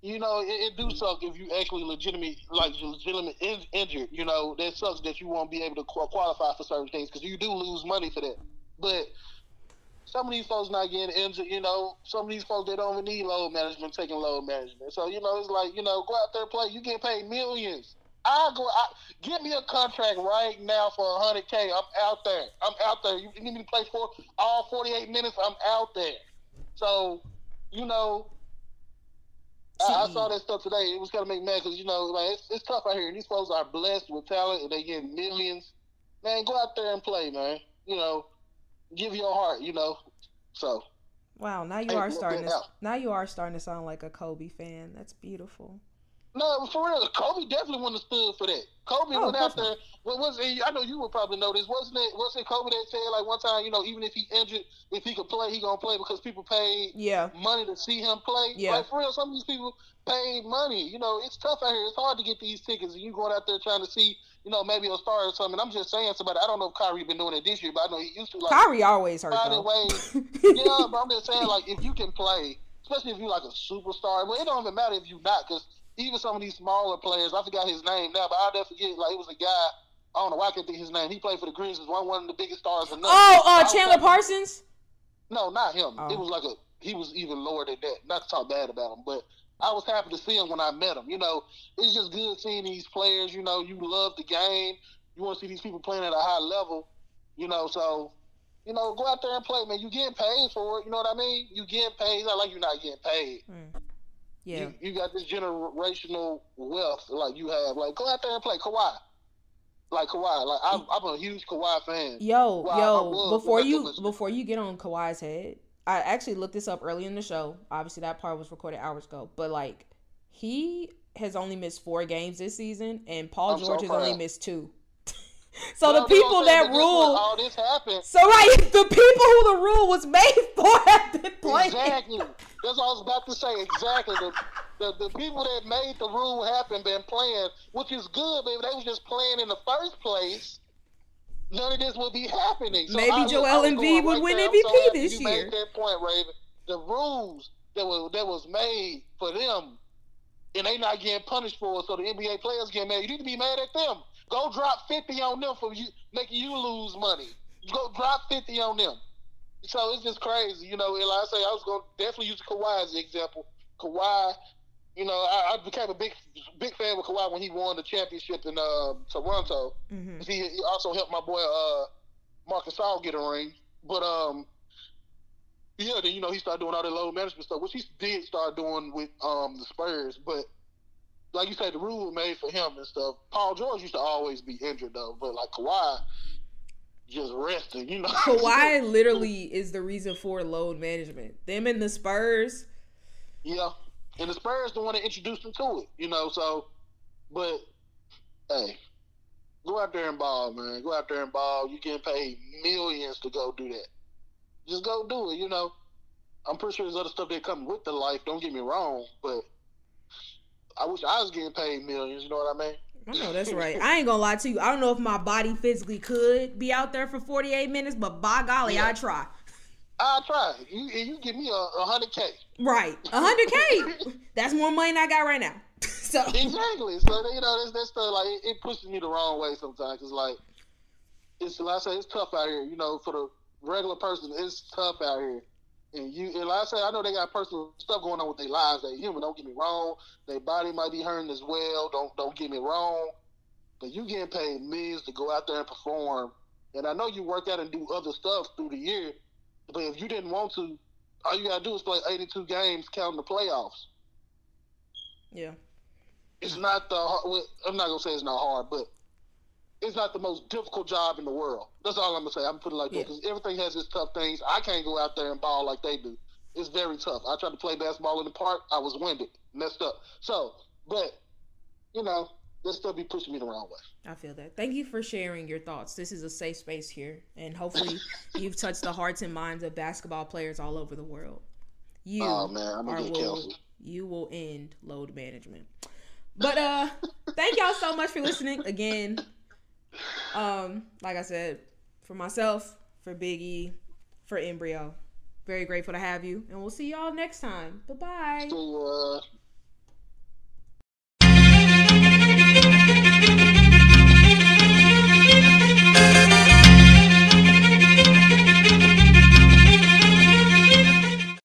You know, it, it do suck if you actually legitimate, like legitimate in, injured. You know, that sucks that you won't be able to qualify for certain things because you do lose money for that. But some of these folks not getting injured. You know, some of these folks they don't even need load management, taking load management. So you know, it's like you know, go out there play. You get paid millions. I go, I, give me a contract right now for hundred k. I'm out there. I'm out there. You, need me to play for all forty eight minutes. I'm out there. So, you know, I, I saw that stuff today. It was gonna make mad because you know, like it's, it's tough out here. These folks are blessed with talent and they get millions. Man, go out there and play, man. You know, give your heart. You know, so Wow, now you are starting to now you are starting to sound like a Kobe fan. That's beautiful. no, for real, Kobe definitely wouldn't have stood for that. Kobe Oh, went out there. What was it? I know you would probably know this. Wasn't it? Wasn't it Kobe that said like one time? You know, even if he injured, if he could play, he gonna play because people paid Yeah. money to see him play. Yeah. Like for real, some of these people paid money. You know, it's tough out here. It's hard to get these tickets, and you going out there trying to see, you know, maybe a star or something. I'm just saying, somebody. I don't know if Kyrie been doing it this year, but I know he used to. Like, Kyrie always hurt though. ways. yeah, but I'm just saying, like, if you can play, especially if you're like a superstar, well, it don't even matter if you're not, because even some of these smaller players, I forgot his name now, but I'll never forget. Like, it was a guy. I don't know why I can't think his name. He played for the Grizzlies, one one of the biggest stars in. Oh, uh, Chandler Parsons. no, not him. Oh. It was like a he was even lower than that. Not to talk bad about him, but I was happy to see him when I met him. You know, it's just good seeing these players. You know, you love the game. You want to see these people playing at a high level. You know, so you know, go out there and play, man. You getting paid for it. You know what I mean? You getting paid. It's not like you're not getting paid. Mm. Yeah. You, you got this generational wealth like you have. Like, go out there and play Kawhi. Like Kawhi. Like I'm, I'm a huge Kawhi fan. Yo, Well, I yo, before you before you get on Kawhi's head, I actually looked this up early in the show. Obviously that part was recorded hours ago, but like he has only missed 4 games this season and Paul I'm so George has only missed 2. so Well, the people what I'm saying? that But guess what? rule all this happened. So right, the people who the rule was made for have been playing. Exactly. That's what I was about to say. Exactly. The, the the people that made the rule happen been playing, which is good, but they was just playing in the first place, none of this would be happening. So Maybe I Joel I Embiid would right win there. MVP so this you year. Made that point, Raven. The rules that was that was made for them, and they not getting punished for it. So the NBA players get mad. You need to be mad at them. Go drop fifty on them for you making you lose money. Go drop fifty on them. So it's just crazy, you know. And like I say, I was going to definitely use Kawhi as the example. Kawhi, you know, I, I became a big, big fan of Kawhi when he won the championship in uh, Toronto. Mhm. He, he also helped my boy uh, Marcus Gasol get a ring. But um, yeah, then you know he started doing all that load management stuff, which he did start doing with um the Spurs. But like you said, the rule was made for him and stuff. Paul George used to always be injured though, but like Kawhi, just resting, you know. Kawhi literally is the reason for load management. Them and the Spurs. Yeah, and the Spurs the one that introduced him to it, you know. So, but hey, go out there and ball, man. Go out there and ball. You getting paid millions to go do that. Just go do it, you know. I'm pretty sure there's other stuff that come with the life. Don't get me wrong, but I wish I was getting paid millions. You know what I mean? I know that's right. I ain't gonna lie to you. I don't know if my body physically could be out there for 48 minutes, but by golly, Yeah. I try. I'll try. You you give me a hundred k. Right, a hundred k. That's more money than I got right now. so exactly. So you know, that's that's stuff like it, it pushes me the wrong way sometimes. Cause like it's like I say, it's tough out here. You know, for the regular person, it's tough out here. And you, and like I say, I know they got personal stuff going on with their lives. They human. Don't get me wrong. Their body might be hurting as well. Don't don't get me wrong. But you getting paid millions to go out there and perform. And I know you work out and do other stuff through the year. But if you didn't want to, all you gotta do is play 82 games, counting the playoffs. Yeah. It's not the. I'm not gonna say it's not hard, but it's not the most difficult job in the world. That's all I'm gonna say. I'm gonna put it like yeah. that because everything has its tough things. I can't go out there and ball like they do. It's very tough. I tried to play basketball in the park. I was winded, messed up. So, but you know, this still be pushing me the wrong way. I feel that. Thank you for sharing your thoughts. This is a safe space here, and hopefully, you've touched the hearts and minds of basketball players all over the world. You oh man, I'm are will, you will end load management. But uh, thank y'all so much for listening again. Um, like I said, for myself, for Biggie, for Embryo, very grateful to have you, and we'll see y'all next time. Bye bye. uh,